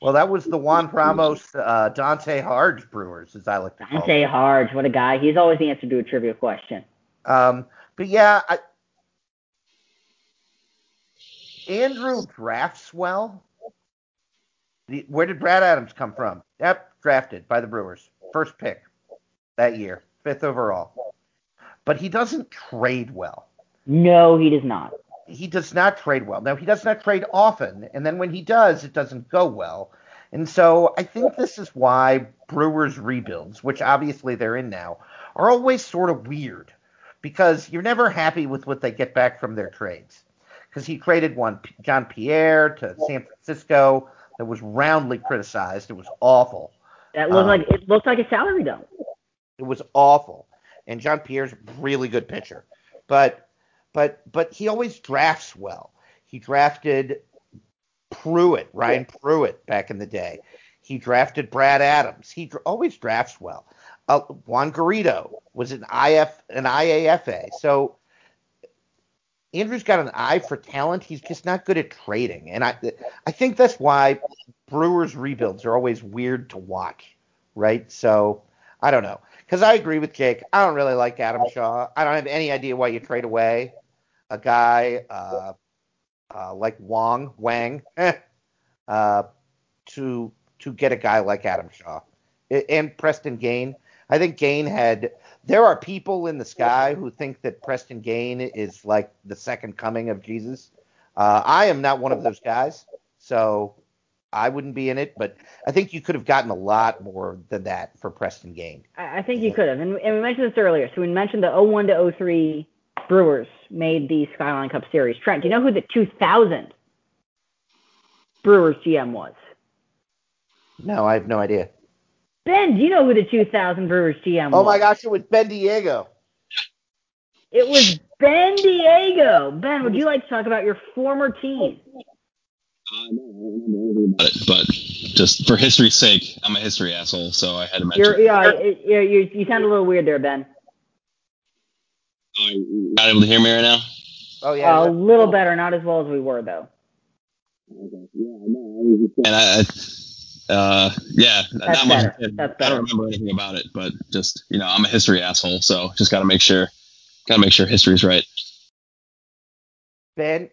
Well, that was the Juan Ramos, uh, Dante Harge Brewers, as I like to call Dante. Harge, what a guy! He's always the answer to a trivia question. Um, but yeah, I, Andrew drafts well. The, where did Brad Adams come from? Yep, drafted by the Brewers, first pick that year, fifth overall. But he doesn't trade well. No, he does not. He does not trade well. Now he does not trade often, and then when he does, it doesn't go well. And so I think this is why Brewers rebuilds, which obviously they're in now, are always sort of weird because you're never happy with what they get back from their trades. Because he traded one John Pierre to San Francisco that was roundly criticized. It was awful. That looked um, like it looked like a salary dump. It was awful. And John Pierre's a really good pitcher. But but but he always drafts well. He drafted Pruitt, Ryan Pruitt back in the day. He drafted Brad Adams. He dr- always drafts well. Uh, Juan Garrido was an IF an IAFA. So Andrew's got an eye for talent. He's just not good at trading, and I I think that's why Brewers rebuilds are always weird to watch, right? So I don't know because I agree with Jake. I don't really like Adam Shaw. I don't have any idea why you trade away a guy uh, uh, like Wong Wang uh, to to get a guy like Adam Shaw and Preston Gain. I think Gain had. There are people in the sky who think that Preston Gain is like the second coming of Jesus. Uh, I am not one of those guys, so I wouldn't be in it. But I think you could have gotten a lot more than that for Preston Gain. I, I think you could have, and, and we mentioned this earlier. So we mentioned the 01 to 03 Brewers made the Skyline Cup Series. Trent, do you know who the 2000 Brewers GM was? No, I have no idea. Ben, do you know who the 2000 Brewers GM was? Oh my gosh, it was Bendiego. It was Bendiego. Ben, would you like to talk about your former team? Uh, I don't know about it, but just for history's sake, I'm a history asshole, so I had to mention. You're, yeah, you, you, you sound a little weird there, Ben. Not able to hear me right now. Oh yeah, uh, a little better, not as well as we were though. Okay. Yeah, no, and I, uh, yeah, That's not better. Much, That's. I don't remember anything about it, but just you know, I'm a history asshole, so just got to make sure, got to make sure history's right. Ben,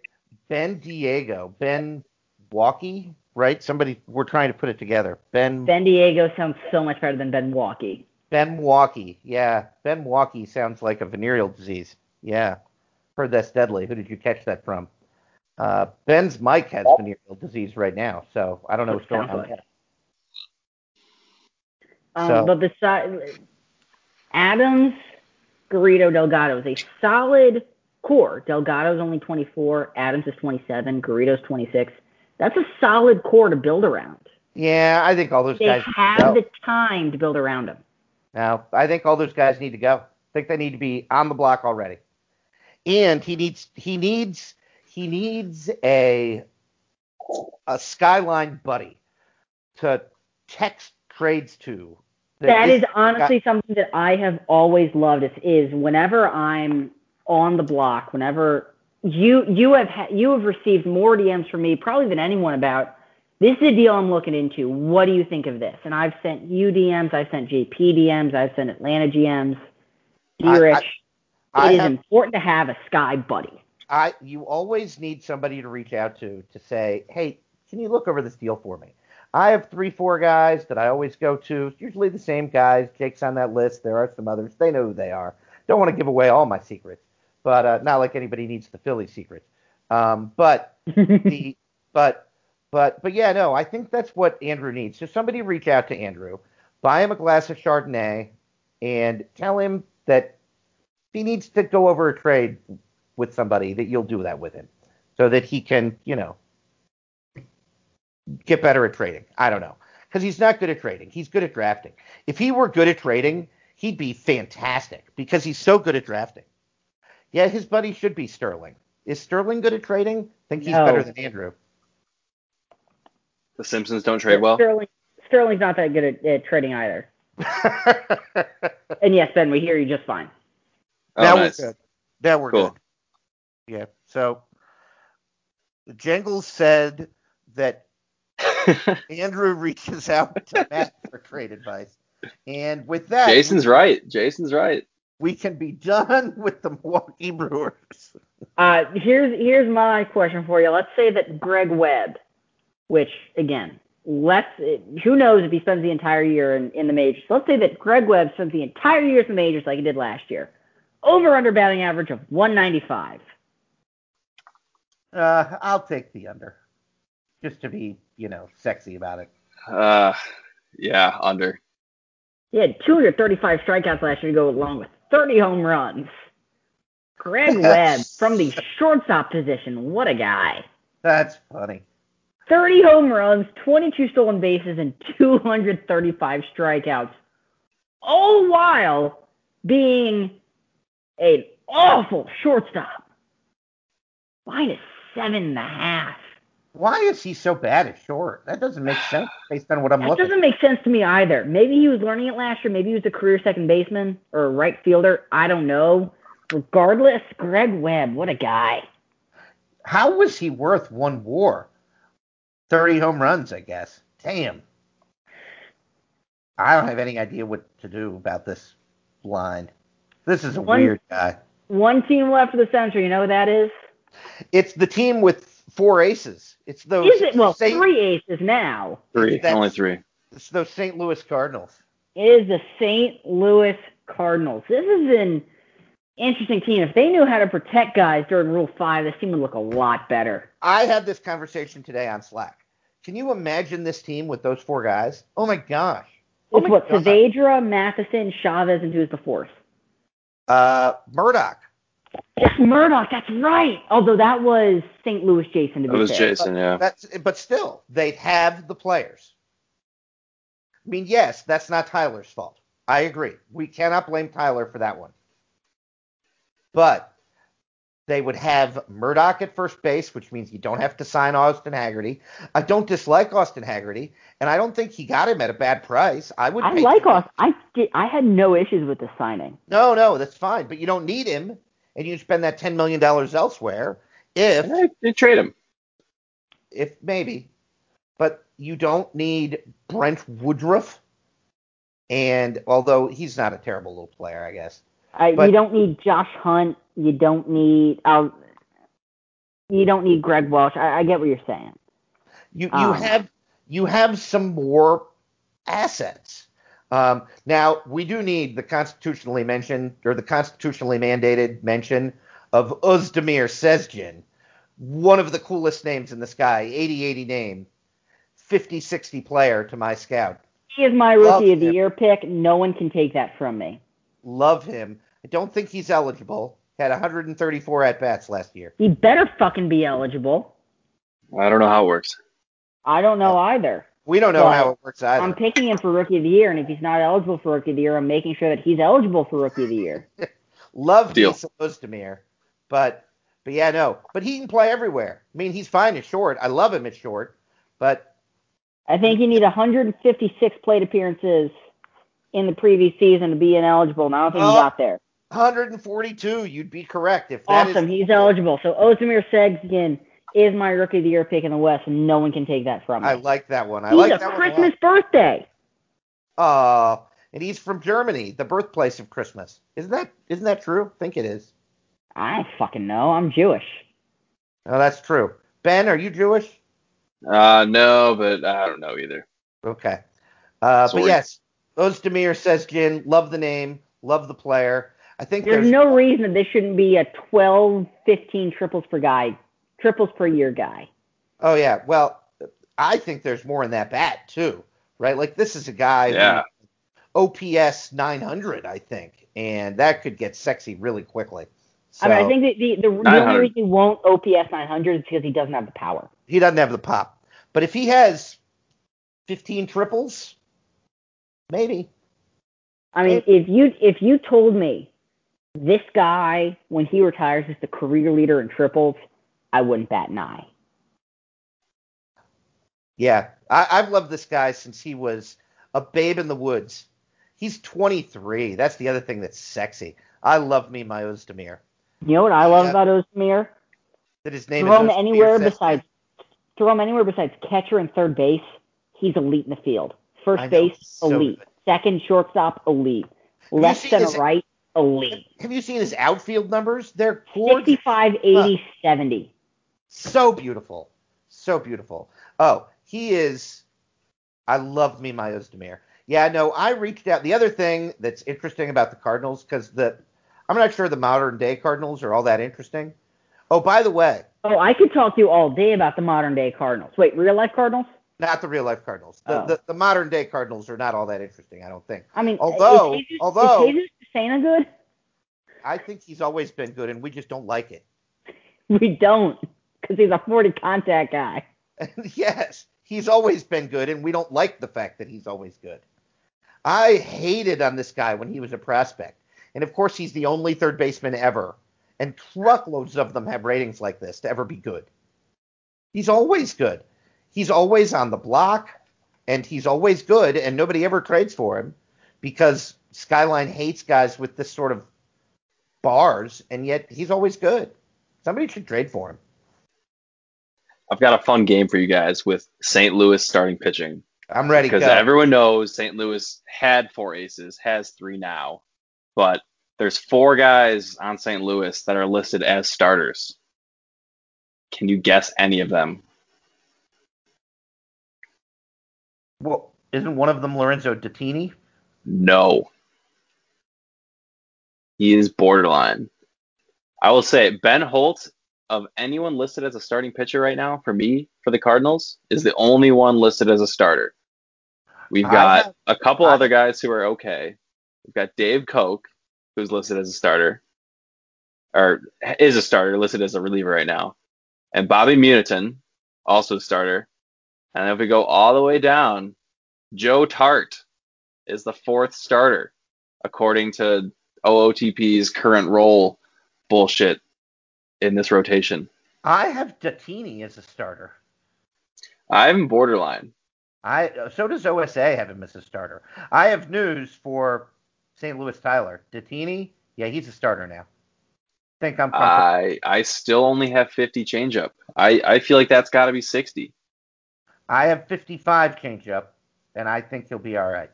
Bendiego, Ben Walkie, right? Somebody, we're trying to put it together. Ben. Bendiego sounds so much better than Ben Walkie. Ben Walkie, yeah, Ben Walkie sounds like a venereal disease. Yeah, heard that's deadly. Who did you catch that from? Uh, Ben's mic has venereal disease right now, so I don't know what's going on. Um, so. But besides Adams, Garrido, Delgado is a solid core. Delgado's only 24, Adams is 27, Garrido's 26. That's a solid core to build around. Yeah, I think all those they guys have the time to build around them. Now, I think all those guys need to go. I think they need to be on the block already. And he needs he needs he needs a a skyline buddy to text trades to that, that is honestly guy, something that I have always loved. Is, is whenever I'm on the block, whenever you you have ha- you have received more DMs from me probably than anyone about this is a deal I'm looking into. What do you think of this? And I've sent you DMs, I've sent JP DMs, I've sent Atlanta GMs. Rich, it is have, important to have a sky buddy. I you always need somebody to reach out to to say, hey, can you look over this deal for me? I have three, four guys that I always go to. It's usually the same guys. Jake's on that list. There are some others. They know who they are. Don't want to give away all my secrets, but uh, not like anybody needs the Philly secrets. Um, but the but but but yeah, no, I think that's what Andrew needs. So somebody reach out to Andrew, buy him a glass of Chardonnay, and tell him that he needs to go over a trade with somebody that you'll do that with him, so that he can, you know, get better at trading. I don't know. Because he's not good at trading. He's good at drafting. If he were good at trading, he'd be fantastic because he's so good at drafting. Yeah, his buddy should be Sterling. Is Sterling good at trading? I think he's no. better than Andrew. The Simpsons don't trade well. Sterling, Sterling's not that good at, at trading either. and yes, Ben, we hear you just fine. Oh, now nice. we're good. Now we're cool. good. Yeah. So Jangles said that Andrew reaches out to Matt for trade advice. And with that, Jason's right. Jason's right. we can be done with the Milwaukee Brewers. Uh, here's here's my question for you. Let's say that Greg Webb, which again, let's who knows if he spends the entire year in, in the majors. Let's say that Greg Webb spends the entire year in the majors like he did last year. Over under batting average of 195. Uh, I'll take the under, just to be you know sexy about it. Uh, yeah, under. He had 235 strikeouts last year to go along with 30 home runs. Greg Webb from the shortstop position. What a guy. That's funny. 30 home runs, 22 stolen bases, and 235 strikeouts. All while being an awful shortstop. Minus seven and a half. Why is he so bad at short? That doesn't make sense based on what I'm looking. That doesn't make sense to me either. Maybe he was learning it last year. Maybe he was a career second baseman or a right fielder. I don't know. Regardless, Greg Webb, what a guy. How was he worth one WAR? Thirty home runs, I guess. Damn. I don't have any idea what to do about this line. This is a One- weird guy. One team left for the Century. You know what that is? It's the team with four aces. It's those Is it? Well, Saint, three aces now. Three, That's- only three. It's those St. Louis Cardinals. It is the St. Louis Cardinals. This is an interesting team. If they knew how to protect guys during Rule 5, this team would look a lot better. I had this conversation today on Slack. Can you imagine this team with those four guys? Oh my gosh. Oh It's my what, God. Saavedra, Matheson, Chavez, and who's the fourth? Uh, Murdoch. Jeff Murdoch, that's right. Although that was St. Louis Jason to That be was fair. Jason, yeah. That's but still, they'd have the players. I mean, yes, that's not Tyler's fault. I agree. We cannot blame Tyler for that one. But they would have Murdoch at first base, which means you don't have to sign Austin Haggerty. I don't dislike Austin Haggerty, and I don't think he got him at a bad price. I would. I like. Austin. I did, I had no issues with the signing. No, no, that's fine. But you don't need him, and you spend that ten million dollars elsewhere. If They, they trade him. if maybe, but you don't need Brent Woodruff. And although he's not a terrible little player, I guess. I, But- you don't need Josh Hunt. You don't need. Uh, you don't need Greg Welsh. I, I get what you're saying. You you Um. have you have some more assets. Um, now we do need the constitutionally mentioned or the constitutionally mandated mention of Özdemir Sezgin, one of the coolest names in the sky, 80-80 name, 50-60 player to my scout. He is my Love rookie of the him. year pick. No one can take that from me. Love him. I don't think he's eligible. Had 134 at bats last year. He better fucking be eligible. I don't know how it works. I don't know either. We don't know Well, how it works either. I'm picking him for rookie of the year, and if he's not eligible for rookie of the year, I'm making sure that he's eligible for rookie of the year. Love Deal. Lisa Ozdemir, but but yeah, no. But he can play everywhere. I mean, he's fine at short. I love him at short, but I think you need 156 plate appearances in the previous season to be ineligible, and I don't think Oh, he got there. 142, you'd be correct if that is Awesome, he's eligible. So Ozdemir Sezgin is my rookie of the year pick in the West, and no one can take that from me. I like that one. I he's like a that Christmas birthday. one. Oh, and he's from Germany, the birthplace of Christmas. Isn't that isn't that true? I think it is. I don't fucking know. I'm Jewish. Oh, that's true. Ben, are you Jewish? Uh, no, but I don't know either. Okay. Uh, but yes, Ozdemir Sezgin. Love the name. Love the player. I think There's there's, no reason that this shouldn't be a 12, 15 triples per guy, triples per year guy. Oh yeah. Well, I think there's more in that bat too, right? Like this is a guy Yeah. OPS 900, I think, and that could get sexy really quickly. So I mean, I think the, the, the only reason he won't OPS 900 is because he doesn't have the power. he doesn't have the pop, but if he has 15 triples, maybe. I mean, if you if you told me this guy when he retires is the career leader in triples, I wouldn't bat an eye. Yeah, I, I've loved this guy since he was a babe in the woods. He's 23. That's the other thing that's sexy. I love me my Ozdemir. You know what I love Yeah. about Ozdemir? That his name Throw is him Ozdemir anywhere besides throw him anywhere besides catcher and third base. He's elite in the field. First know, base, so elite. Second shortstop, elite. you Left his- right, elite. Have you seen his outfield numbers? They're gorgeous. 65, 80, 70. So beautiful. So beautiful. Oh, he is. I love me my Ozdemir. Yeah, no, I reached out. The other thing that's interesting about the Cardinals, because the I'm not sure the modern day Cardinals are all that interesting. Oh, by the way, Oh, I could talk to you all day about the modern day Cardinals. Wait, real life Cardinals? not the real life Cardinals. The, Oh. the, the modern day Cardinals are not all that interesting, I don't think. I mean, Although- is Jesus, although- is Jesus Santa good? I think he's always been good, and we just don't like it. We don't, because he's a 40 contact guy. yes, he's always been good, and we don't like the fact that he's always good. I hated on this guy when he was a prospect. And of course, he's the only third baseman ever. And truckloads of them have ratings like this to ever be good. He's always good. He's always on the block, and he's always good, and nobody ever trades for him because Skyline hates guys with this sort of bars, and yet he's always good. Somebody should trade for him. I've got a fun game for you guys with St. Louis starting pitching I'm ready because everyone knows St. Louis had four aces, has three now, but there's four guys on St. Louis that are listed as starters. Can you guess any of them? Well, isn't one of them Lorenzo Dattini? No. He is borderline. I will say Ben Holt of anyone listed as a starting pitcher right now for me for the Cardinals is the only one listed as a starter. We've got have- a couple I- other guys who are okay. We've got Dave Koch, who's listed as a starter, or is a starter, listed as a reliever right now, and Bobby Muniton, also a starter. And if we go all the way down, Joe Tart is the fourth starter, according to OOTP's current role bullshit in this rotation. I have Dattini as a starter. I'm borderline. I so does OSA have him as a starter. I have news for St. Louis Tyler. Dattini, yeah, he's a starter now. Think I'm. I I still only have 50 changeup. I, I feel like that's got to be 60. I have 55 changeup, and I think he'll be all right.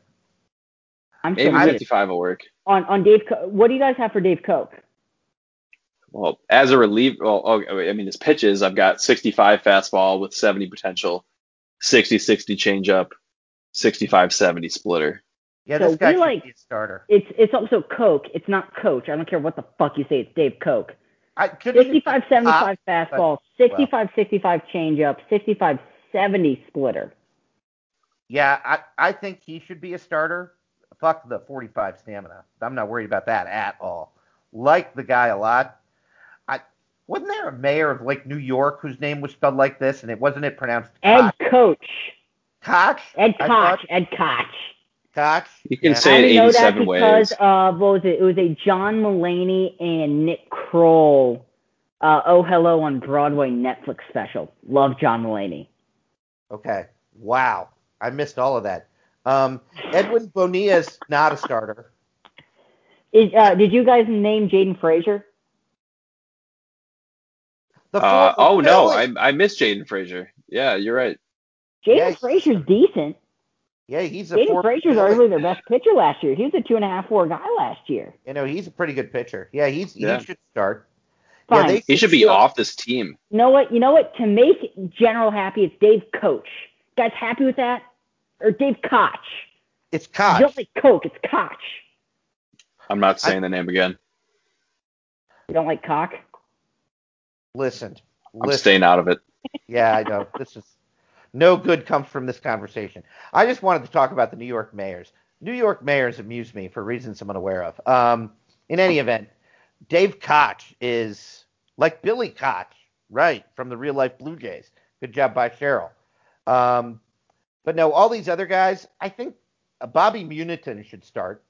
I'm Maybe sorry. 55 will work. On, on Dave, Co- what do you guys have for Dave Koch? Well, as a relief, well, okay, I mean, his pitches, I've got 65 fastball with 70 potential, 60 60 changeup, 65 70 splitter. Yeah, So this guy we should like- be a starter. It's it's also Coke. It's not Coach. I don't care what the fuck you say. It's Dave Koch. I 65 75 fastball, but- 65 65 changeup, 65 70 splitter. Yeah, I, I think he should be a starter. Fuck the 45 stamina. I'm not worried about that at all. Like the guy a lot. I wasn't there a mayor of like New York whose name was spelled like this, and it wasn't it pronounced Ed Koch? Coach. Koch? Ed Koch. Ed Koch. Koch? You can Yeah. say I it only know that because of what was it? It was a John Mulaney and Nick Kroll. Uh, oh Hello on Broadway Netflix special. Love John Mulaney. Okay. Wow. I missed all of that. Um, Edwin Bonilla's not a starter. Is, uh, did you guys name Jaden Frazier? The Uh, oh, no, I, I missed Jaden Frazier. Yeah, you're right. Jaden Yeah, Frazier's decent. yeah, he's a Jaden former Frazier's Philly. arguably their best pitcher last year. He was a two and a half four guy last year. You know, he's a pretty good pitcher. Yeah, he's Yeah. he should start. Fine. Yeah, they He should be off this team. You know what? You know what? To make General happy, it's Dave Coach. Guys happy with that? Or Dave Koch? It's You Koch. don't like Coke, it's Koch. I'm not saying the name again. You don't like Cock? Listen, I'm listen. staying out of it. Yeah, I know. This is no good comes from this conversation. I just wanted to talk about the New York mayors. New York mayors amuse me for reasons I'm unaware of. Um, in any event, Dave Koch is like Billy Koch, right, from the real life Blue Jays. Good job by Cheryl. Um, but no, all these other guys, I think uh, Bobby Muniton should start.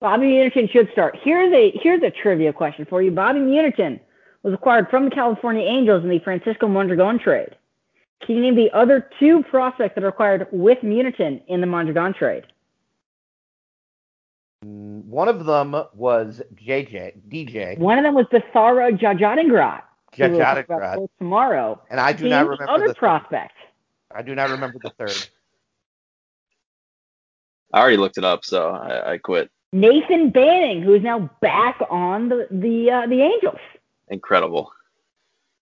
Bobby Muniton should start. Here's a here's a trivia question for you. Bobby Muniton was acquired from the California Angels in the Francisco Mondragon trade. Can you name the other two prospects that are acquired with Muniton in the Mondragon trade? Mm, One of them was JJ, DJ, One of them was Basara Jajadingrad. who we'll talk about Jajadingrad, both tomorrow. and I do Name not the remember other the prospect. I do not remember the third. I already looked it up, so I, I quit. Nathan Banning, who is now back on the the uh, the Angels. Incredible.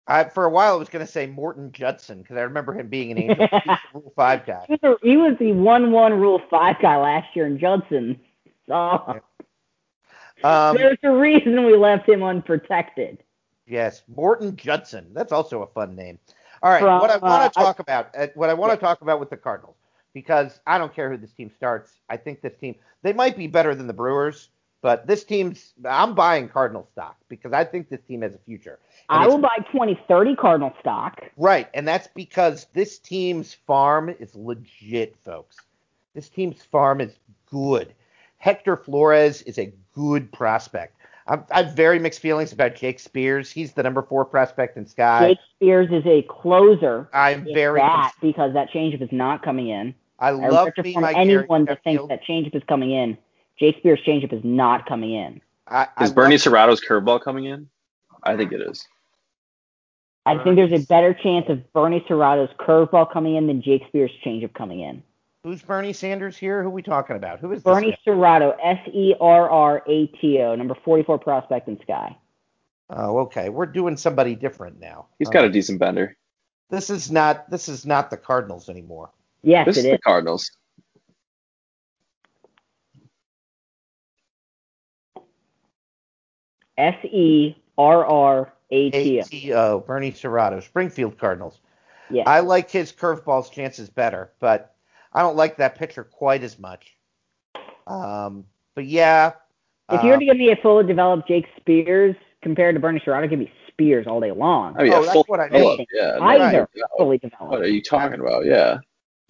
I, for a while, I was going to say Morton Judson because I remember him being an Angel Rule Five guy. He was, he was the one-one Rule Five guy last year in Judson. So Um, there's a reason we left him unprotected. yes, Morton Judson. That's also a fun name. All right, From, what I uh, want to I- talk about, uh, what I want Yeah. to talk about with the Cardinals, because I don't care who this team starts. I think this team, they might be better than the Brewers, but this team's, I'm buying Cardinal stock because I think this team has a future. And I will buy 2030 Cardinal stock. Right, and that's because this team's farm is legit, folks. This team's farm is good. Hector Flores is a good prospect. I'm, I have very mixed feelings about Jake Spears. He's the number four prospect in Sky. Jake Spears is a closer. I'm very. that because that changeup is not coming in. I I love from my anyone Gary that thinks Sheffield. that changeup is coming in. Jake Spears' changeup is not coming in. I, I Is Bernie love- Serrato's curveball coming in? I think it is. I think there's a better chance of Bernie Serrato's curveball coming in than Jake Spears' changeup coming in. Who's Bernie Sanders here? Who are we talking about? Who is Bernie guy? Serrato, S E R R A T O, number 44 prospect in Sky. Oh, okay. We're doing somebody different now. He's got a um, decent bender. This is not. This is not the Cardinals anymore. Yes, This is the. Cardinals. S E R R A T O. Bernie Serrato, Springfield Cardinals. Yeah. I like his curveball's chances better, but I don't like that pitcher quite as much. Um, but yeah, If you were um, to give me a fully developed Jake Spears compared to Bernie Serrato, give me Spears all day long. I mean, Oh, a that's full what I develop, mean. Yeah. no, Either no, fully What are you talking about? Yeah.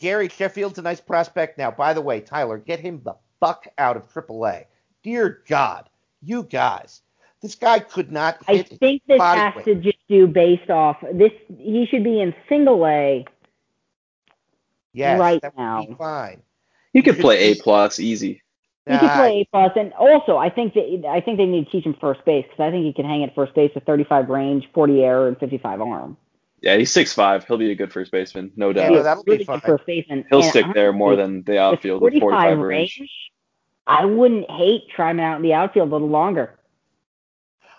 Gary Sheffield's a nice prospect. Now, by the way, Tyler, get him the fuck out of AAA. Dear God, you guys, this guy could not I think this body has weight. to just do based off this. He should be in single A. yes, right that would now. be fine. He could should play A plus easy. He could play A plus, and also I think that I think they need to teach him first base because I think he can hang at first base with 35 range, 40 air, and 55 arm. Yeah, he's six five. He'll be a good first baseman, no doubt. no, He's a that'll be really fine. first baseman. He'll and stick there more than the outfield with 45 range. I wouldn't hate trying him out in the outfield a little longer.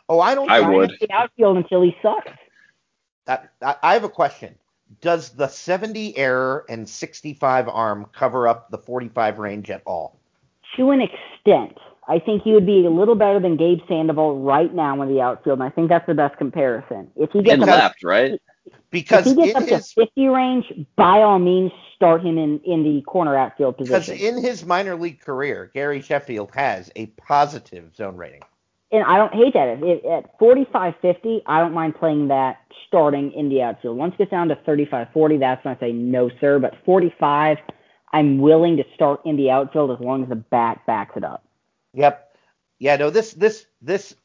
Oh, I don't. I Try him would. in the outfield until he sucks. I, I I have a question. Does the 70 error and 65 arm cover up the 45 range at all? To an extent, I think he would be a little better than Gabe Sandoval right now in the outfield, and I think that's the best comparison. If he gets And up, left, right? Because if he gets up his to 50 range, by all means, start him in, in the corner outfield position. because position. in his minor league career, Gary Sheffield has a positive zone rating. And I don't hate that. If, at 45 50, I don't mind playing that starting in the outfield. Once it gets down to 35 40, that's when I say no, sir. But 45, I'm willing to start in the outfield as long as the bat backs it up. Yep. Yeah. No. This. This. This.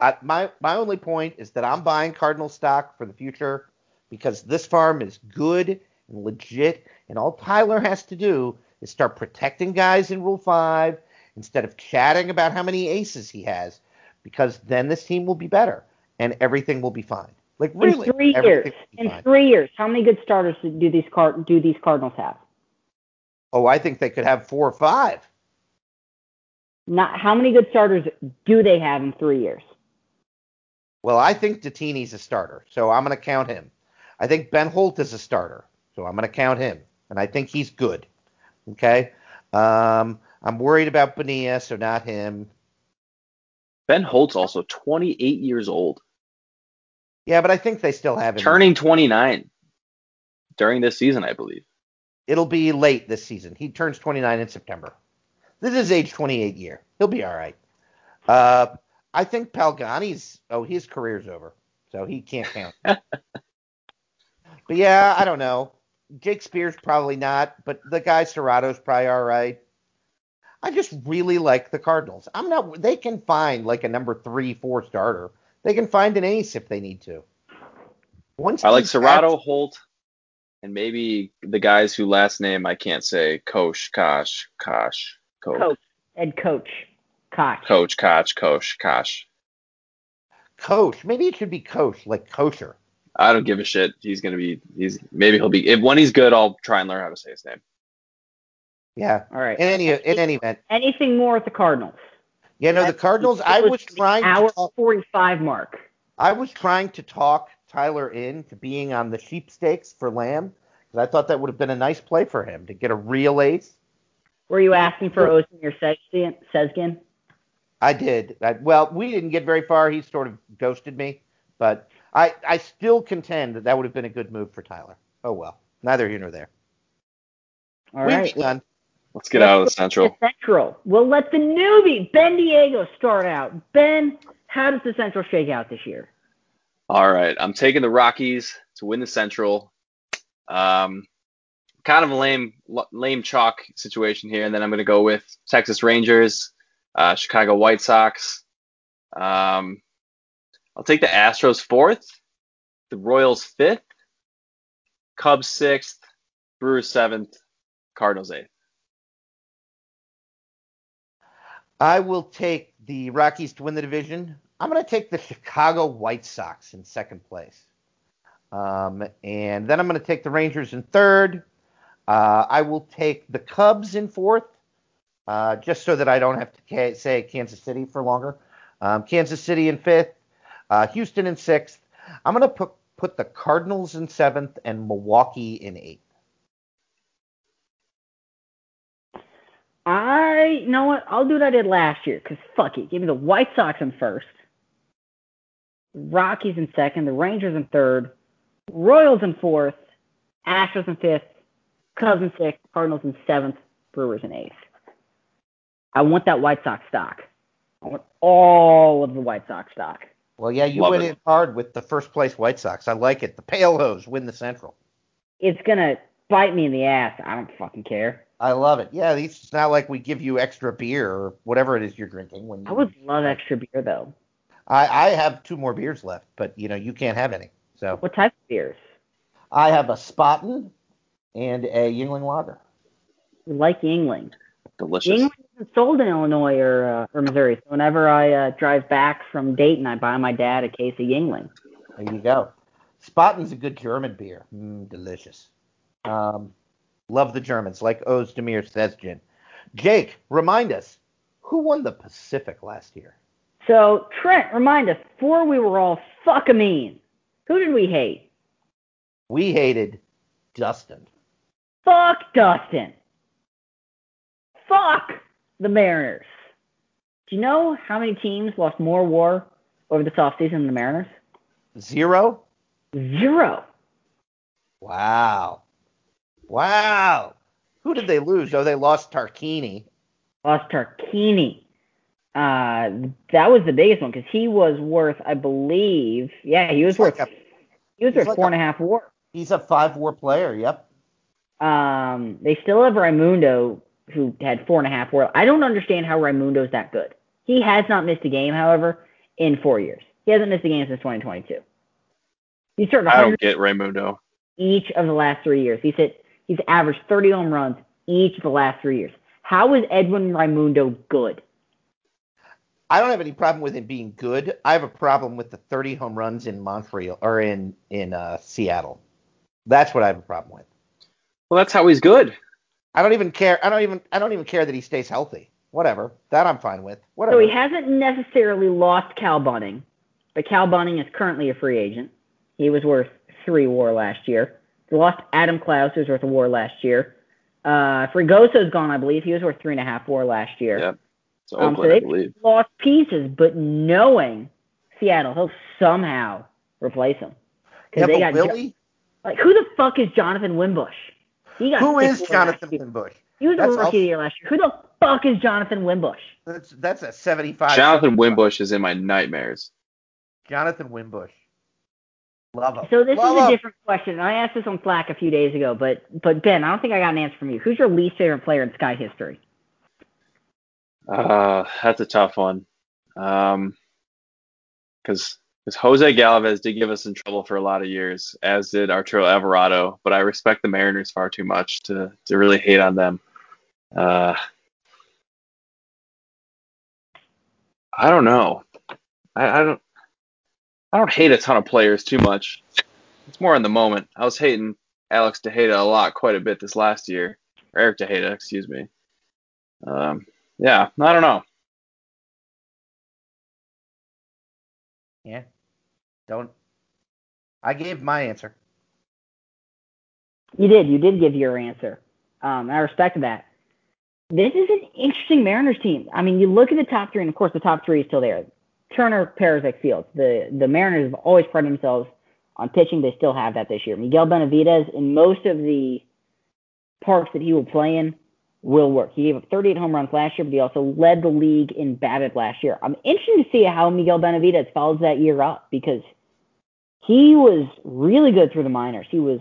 I, my my only point is that I'm buying Cardinal stock for the future because this farm is good and legit, and all Tyler has to do is start protecting guys in Rule Five instead of chatting about how many aces he has, because then this team will be better and everything will be fine. Like really, in three years, in fine. three years, how many good starters do these card do these Cardinals have? Oh, I think they could have four or five. Not how many good starters do they have in three years? Well, I think Dattini's a starter, so I'm going to count him. I think Ben Holt is a starter, so I'm going to count him, and I think he's good. Okay. Um, I'm worried about Benia, so not him. Ben Holt's also 28 years old, Yeah, but I think they still have him. turning 29 during this season, I believe. It'll be late this season. He turns 29 in September. This is age 28 year. He'll be all right. Uh, I think Palgani's. Oh, his career's over, so he can't count. but yeah, I don't know. Jake Spears probably not, but the guy Serrato's probably all right. I just really like the Cardinals. I'm not. They can find like a number three, four starter. They can find an ace if they need to. Once I like these Serrato, Holt, and maybe the guys who last name I can't say. Kosh, Kosh, Kosh, Koch, Coach, head coach, Koch. Coach, Koch, Kosh, Kosh. Coach, maybe it should be Coach, like kosher. I don't give a shit. He's gonna be. He's maybe he'll be. If when he's good, I'll try and learn how to say his name. Yeah. All right. In any in any event, Anything more with the Cardinals? yeah. No, the Cardinals. I was trying hour to talk, 45 mark. I was trying to talk Tyler into being on the sheep stakes for Lamb because I thought that would have been a nice play for him to get a real ace. Were you asking for Osin or? I did. I, well, we didn't get very far. He sort of ghosted me, but I I still contend that that would have been a good move for Tyler. Oh well, neither here nor there. All We've right. Let's get out of the Central. The Central. We'll let the newbie Bendiego start out. Ben, how does the Central shake out this year? All right, I'm taking the Rockies to win the Central. Um, kind of a lame, lame chalk situation here, and then I'm going to go with Texas Rangers, uh, Chicago White Sox. Um, I'll take the Astros fourth, the Royals fifth, Cubs sixth, Brewers seventh, Cardinals eighth. I will take the Rockies to win the division. I'm going to take the Chicago White Sox in second place. Um, and then I'm going to take the Rangers in third. Uh, I will take the Cubs in fourth, uh, just so that I don't have to ca- say Kansas City for longer. Um, Kansas City in fifth, uh, Houston in sixth. I'm going to put put the Cardinals in seventh and Milwaukee in eighth. I, you know what? I'll do what I did last year because fuck it. Give me the White Sox in first, Rockies in second, the Rangers in third, Royals in fourth, Astros in fifth, Cubs in sixth, Cardinals in seventh, Brewers in eighth. I want that White Sox stock. I want all of the White Sox stock. Well, yeah, you Love went it. in hard with the first place White Sox. I like it. The Pale Hose win the Central. It's gonna bite me in the ass. I don't fucking care. I love it. Yeah, it's not like we give you extra beer or whatever it is you're drinking. When you, I would love extra beer though. I, I have two more beers left, but you know you can't have any. So What type of beers? I have a Spaten and a Yuengling Lager. We like Yuengling. Delicious. Yuengling isn't sold in Illinois or uh, or Missouri. So whenever I uh, drive back from Dayton, I buy my dad a case of Yuengling. There you go. Spaten's a good German beer. Mm, delicious. Um, love the Germans, like Ozdemir Sezgin. Jake, remind us, who won the Pacific last year? So Trent, remind us, before we were all fucking mean, who did we hate? We hated Dustin. Fuck Dustin. Fuck the Mariners. Do you know how many teams lost more war over this offseason than the Mariners? Zero? Zero. Wow. Wow. Who did they lose? Oh, they lost Tarquini. Lost Tarquini. Uh, that was the biggest one because he was worth, I believe, yeah, he was He's worth, like a- he was worth like four a- and a half war. He's a five war player. Yep. Um, they still have Raimundo, who had four and a half war. I don't understand how Raimundo's that good. He has not missed a game, however, in four years. He hasn't missed a game since 2022. He started I don't get Raimundo. each of the last three years. He's hit, he's averaged 30 home runs each of the last three years. How is Edwin Raimundo good? I don't have any problem with him being good. I have a problem with the 30 home runs in Montreal or in in uh, Seattle. That's what I have a problem with. Well, that's how he's good. I don't even care. I don't even. I don't even care that he stays healthy. Whatever. That I'm fine with. Whatever. So he hasn't necessarily lost Cal Bunning, but Cal Bunning is currently a free agent. He was worth three WAR last year. They lost Adam Klaus, who was worth a WAR last year. Uh, Frigoso's gone, I believe. He was worth three and a half WAR last year. Yep. So Um, so Oakland, I they believe. lost pieces, but knowing Seattle, he'll somehow replace him. yeah, Because they but got will he? like who the fuck is Jonathan Wimbush? He got Who six is WAR last Jonathan. Wimbush? He was a That's rookie also- year last year. Who the fuck is Jonathan Wimbush? That's that's a 75. Jonathan 75. Wimbush is in my nightmares. Jonathan Wimbush. Love him. So this Love is a him. different question. I asked this on Slack a few days ago, but but Ben, I don't think I got an answer from you. Who's your least favorite player in Sky history? Uh, that's a tough one. Um, because Jose Galvez did give us in trouble for a lot of years, as did Arturo Alvarado. But I respect the Mariners far too much to to really hate on them. Uh, I don't know. I, I don't. I don't hate a ton of players too much. It's more in the moment. I was hating Alex Tejeda a lot, quite a bit this last year. or Eric Tejeda, excuse me. Um, yeah, I don't know. Yeah. Don't. I gave my answer. You did. You did give your answer. Um, I respect that. This is an interesting Mariners team. I mean, you look at the top three, and of course, the top three is still there. Turner, Parizek, Fields. The the Mariners have always prided themselves on pitching. They still have that this year. Miguel Benavidez, in most of the parks that he will play in, will work. He gave up 38 home runs last year, but he also led the league in BABIP last year. I'm interested to see how Miguel Benavidez follows that year up because he was really good through the minors. He was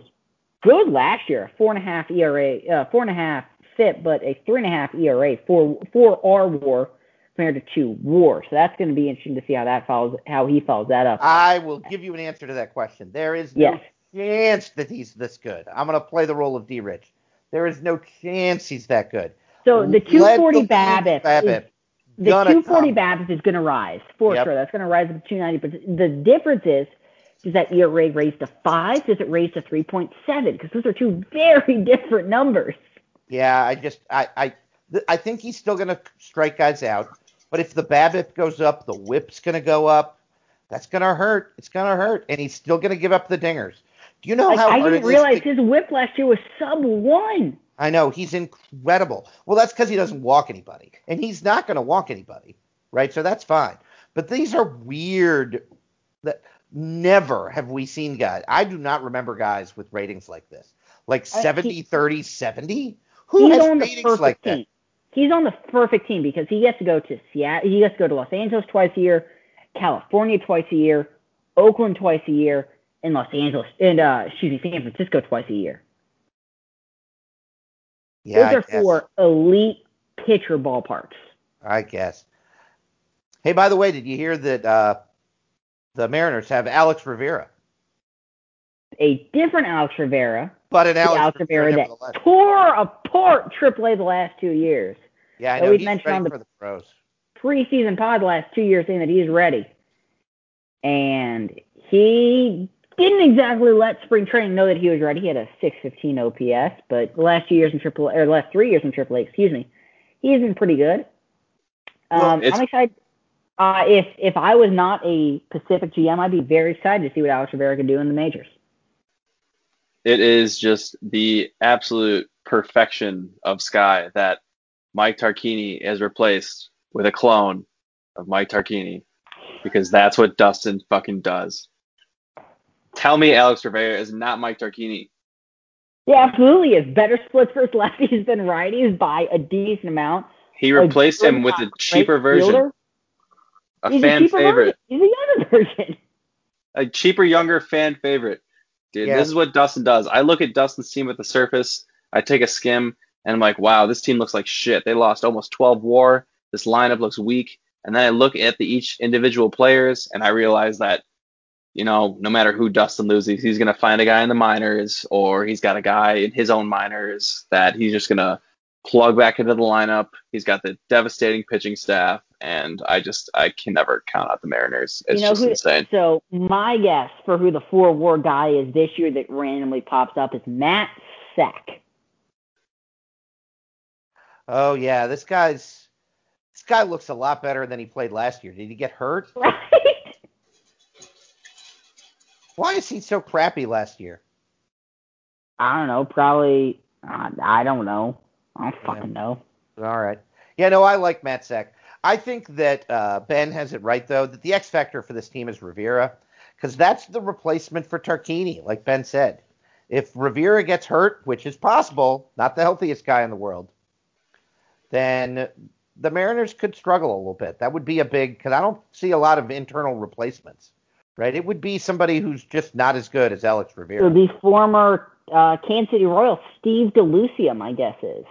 good last year, four and a half ERA, uh, four and a half FIP, but a three and a half ERA, four four R WAR compared to two WAR. So that's going to be interesting to see how that follows, how he follows that up. I will give you an answer to that question. There is no yes. chance that he's this good. I'm going to play the role of D. Rich. There is no chance he's that good. So the 240 BABIP, BABIP the 240 BABIP is going to rise for yep. sure. That's going to rise up to 290. But the difference is does that ERA raise to five? Does it raise to 3.7? Because those are two very different numbers. Yeah, I just I I I think he's still going to strike guys out. But if the BABIP goes up, the WHIP's going to go up. That's going to hurt. It's going to hurt, and he's still going to give up the dingers. Do you know like, how I didn't realize his WHIP last year was sub one. I know he's incredible. Well, that's because he doesn't walk anybody, and he's not going to walk anybody, right? So that's fine. But these are weird. That Never have we seen guys. I do not remember guys with ratings like this. Like 70, he, 30, 70? Who has ratings like that? He's on the perfect team because he gets to go to Seattle. He gets to go to Los Angeles twice a year, California twice a year, Oakland twice a year, and Los Angeles and uh, excuse me, San Francisco twice a year. Yeah, Those are four elite pitcher ballparks. I guess. Hey, by the way, did you hear that uh, the Mariners have Alex Rivera. A different Alex Rivera. But an Alex, Alex Rivera, Rivera that tore apart AAA the last two years. Yeah, I know. He's mentioned ready on the, for the pros. Preseason pod the last two years saying that he's ready. And he didn't exactly let spring training know that he was ready. He had a 615 OPS, but the last two years in AAA, or the last three years in AAA, excuse me, he's been pretty good. Um, well, I'm excited. Uh, if if I was not a Pacific GM, I'd be very excited to see what Alex Rivera could do in the majors. It is just the absolute perfection of Sky that Mike Tarquini is replaced with a clone of Mike Tarquini because that's what Dustin fucking does. Tell me Alex Rivera is not Mike Tarquini. Yeah, absolutely is. Better splits versus lefties than righties by a decent amount. He replaced him with a cheaper version. Fielder. A He's fan a favorite. Version. He's a younger version. A cheaper, younger fan favorite. Dude, yeah. this is what Dustin does. I look at Dustin's team at the surface, I take a skim, and I'm like, wow, this team looks like shit. They lost almost 12 war. This lineup looks weak. And then I look at the each individual players, and I realize that, you know, no matter who Dustin loses, he's going to find a guy in the minors, or he's got a guy in his own minors that he's just going to plug back into the lineup. He's got the devastating pitching staff and I just I can never count out the Mariners. It's you know just who, insane. So my guess for who the four war guy is this year that randomly pops up is Matt Sack. Oh yeah, this guy's this guy looks a lot better than he played last year. Did he get hurt? Right. Why is he so crappy last year? I don't know. Probably. Uh, I don't know. I don't fucking yeah. know. All right. Yeah, no, I like Matt Sack. I think that uh, Ben has it right though that the X factor for this team is Rivera because that's the replacement for Tarquini, like Ben said. If Rivera gets hurt, which is possible, not the healthiest guy in the world, then the Mariners could struggle a little bit. That would be a big because I don't see a lot of internal replacements. Right? It would be somebody who's just not as good as Alex Rivera. It would be former uh, Kansas City Royal Steve DeLucia, my guess is.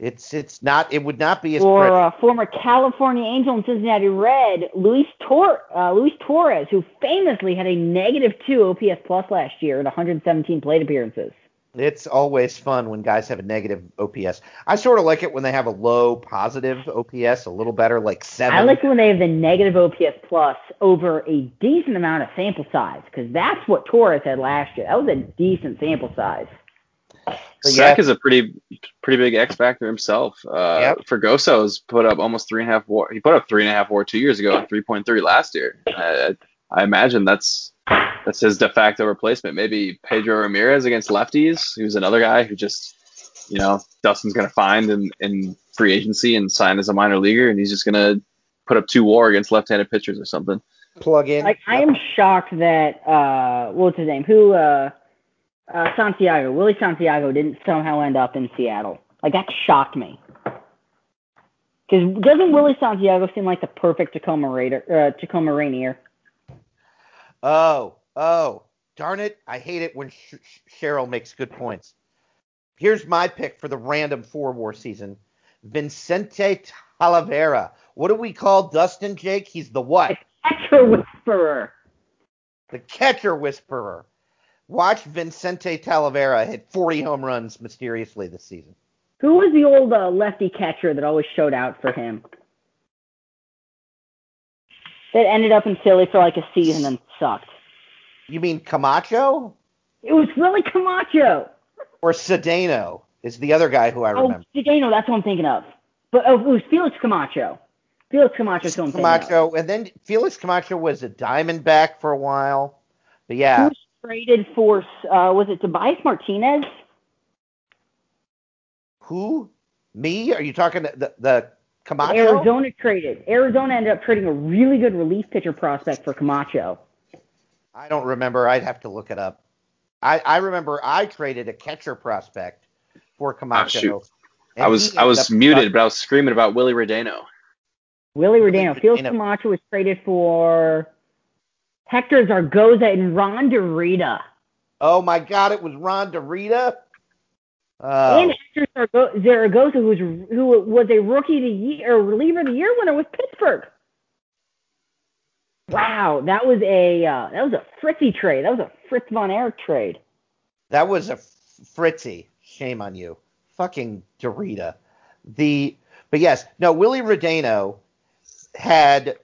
It's it's not it would not be as or uh, former California Angel and Cincinnati Red Luis Tor uh, Luis Torres, who famously had a negative two OPS plus last year at 117 plate appearances. It's always fun when guys have a negative OPS. I sort of like it when they have a low positive OPS, a little better, like seven. I like when they have the negative OPS plus over a decent amount of sample size, because that's what Torres had last year. That was a decent sample size. But Sack yeah. is a pretty pretty big X factor himself. Uh, Yep. Fergoso's put up almost three and a half war. He put up three and a half war two years ago and three point three last year. I, I imagine that's that's his de facto replacement. Maybe Pedro Ramirez against lefties, who's another guy who just you know Dustin's gonna find in, in free agency and sign as a minor leaguer, and he's just gonna put up two war against left-handed pitchers or something. Plug in. Like I am shocked that uh, what's his name? Who uh, uh, Santiago, Willie Santiago didn't somehow end up in Seattle. Like that shocked me. Because doesn't Willie Santiago seem like the perfect Tacoma Raider, uh, Tacoma Rainier? Oh, oh, darn it! I hate it when Sh- Cheryl makes good points. Here's my pick for the random four war season: Vincente Talavera. What do we call Dustin Jake? He's the what? Catcher whisperer. The catcher whisperer. Watch Vincente Talavera hit 40 home runs mysteriously this season. Who was the old uh, lefty catcher that always showed out for him? That ended up in Philly for like a season and sucked. You mean Camacho It was really Camacho. or Sedano? Is the other guy who I remember. Oh, remember. Sedano, that's what I'm thinking of. But oh, it was Felix Camacho. Felix Camacho's who I'm thinking of. Camacho, and then Felix Camacho was a Diamondback for a while. But yeah, traded for, uh, was it Tobias Martinez? who? Me? Are you talking the the, the Camacho? Arizona traded. Arizona ended up trading a really good relief pitcher prospect for Camacho. I don't remember. I'd have to look it up. I, I remember I traded a catcher prospect for Camacho. Ah, shoot. and I was I was muted, sucking. but I was screaming about Willie Rodano. Willie Rodano. Felix Rodano. Camacho was traded for Hector Zaragoza and Ron DeRita. Oh my God! It was Ron DeRita. Oh, And Hector Zarago- Zaragoza, who's who was a rookie of the year or reliever of the year winner with Pittsburgh. Wow, that was a uh, that was a Fritzy trade. That was a Fritz von Erich trade. that was a Fritzy. Shame on you, fucking DeRita. The but yes, no. Willie Rodano had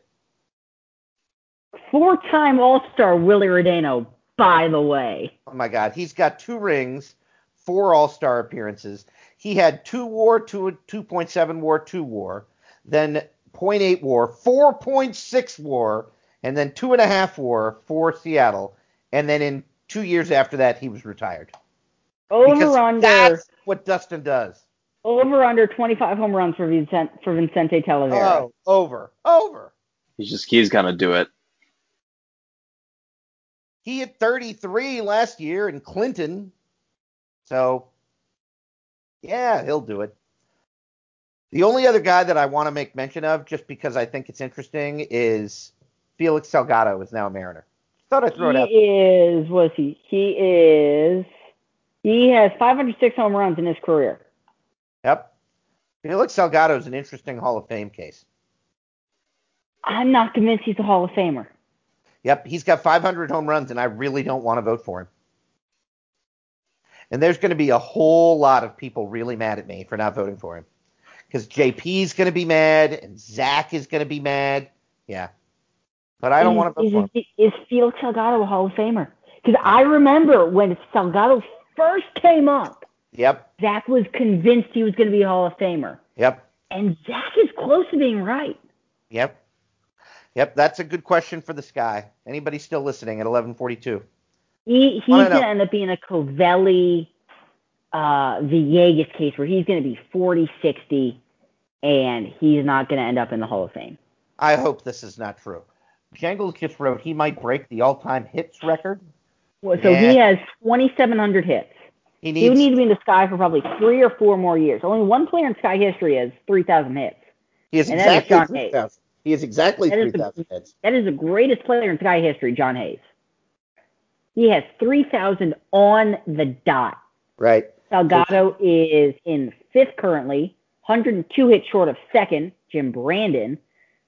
Four-time All-Star Willie Rodano, by the way. Oh my God, he's got two rings, four All Star appearances. He had two WAR, two 2.7 WAR, two WAR, then 0.8 WAR, 4.6 WAR, and then two and a half WAR for Seattle. And then in two years after that, he was retired. Because Over under that's what Dustin does. over under 25 home runs for Vincent for Vincente Talavera. Oh, over, over. He's just he's gonna do it. He hit 33 last year in Clinton. So, yeah, he'll do it. The only other guy that I want to make mention of, just because I think it's interesting, is Felix Salgado is now a Mariner. Thought I'd throw it out. He is was he? He is he has 506 home runs in his career. Yep. Felix Salgado is an interesting Hall of Fame case. I'm not convinced he's a Hall of Famer. Yep, he's got 500 home runs, and I really don't want to vote for him. And there's going to be a whole lot of people really mad at me for not voting for him. Because JP's going to be mad, and Zach is going to be mad. Yeah. But I don't is, want to vote is, for him. is, is Felix Salgado a Hall of Famer? Because I remember when Salgado first came up, Yep, Zach was convinced he was going to be a Hall of Famer, yep, and Zach is close to being right. yep. Yep, that's a good question for the sky. Anybody still listening at 1142? He he's going to end up being a Covelli, uh, Villegas case where he's going to be 40, 60, and he's not going to end up in the Hall of Fame. I hope this is not true. Jangles just wrote he might break the all-time hits record. Well, So he has 2,700 hits. He needs, He would need to be in the sky for probably three or four more years. Only one player in Sky history has 3,000 hits. he is and exactly John 3,000. He is exactly That is the- 3,000 hits. That is the greatest player in Sky history, John Hayes. He has 3,000 on the dot. Right. Salgado is in fifth currently, 102 hits short of second, Jim Brandon,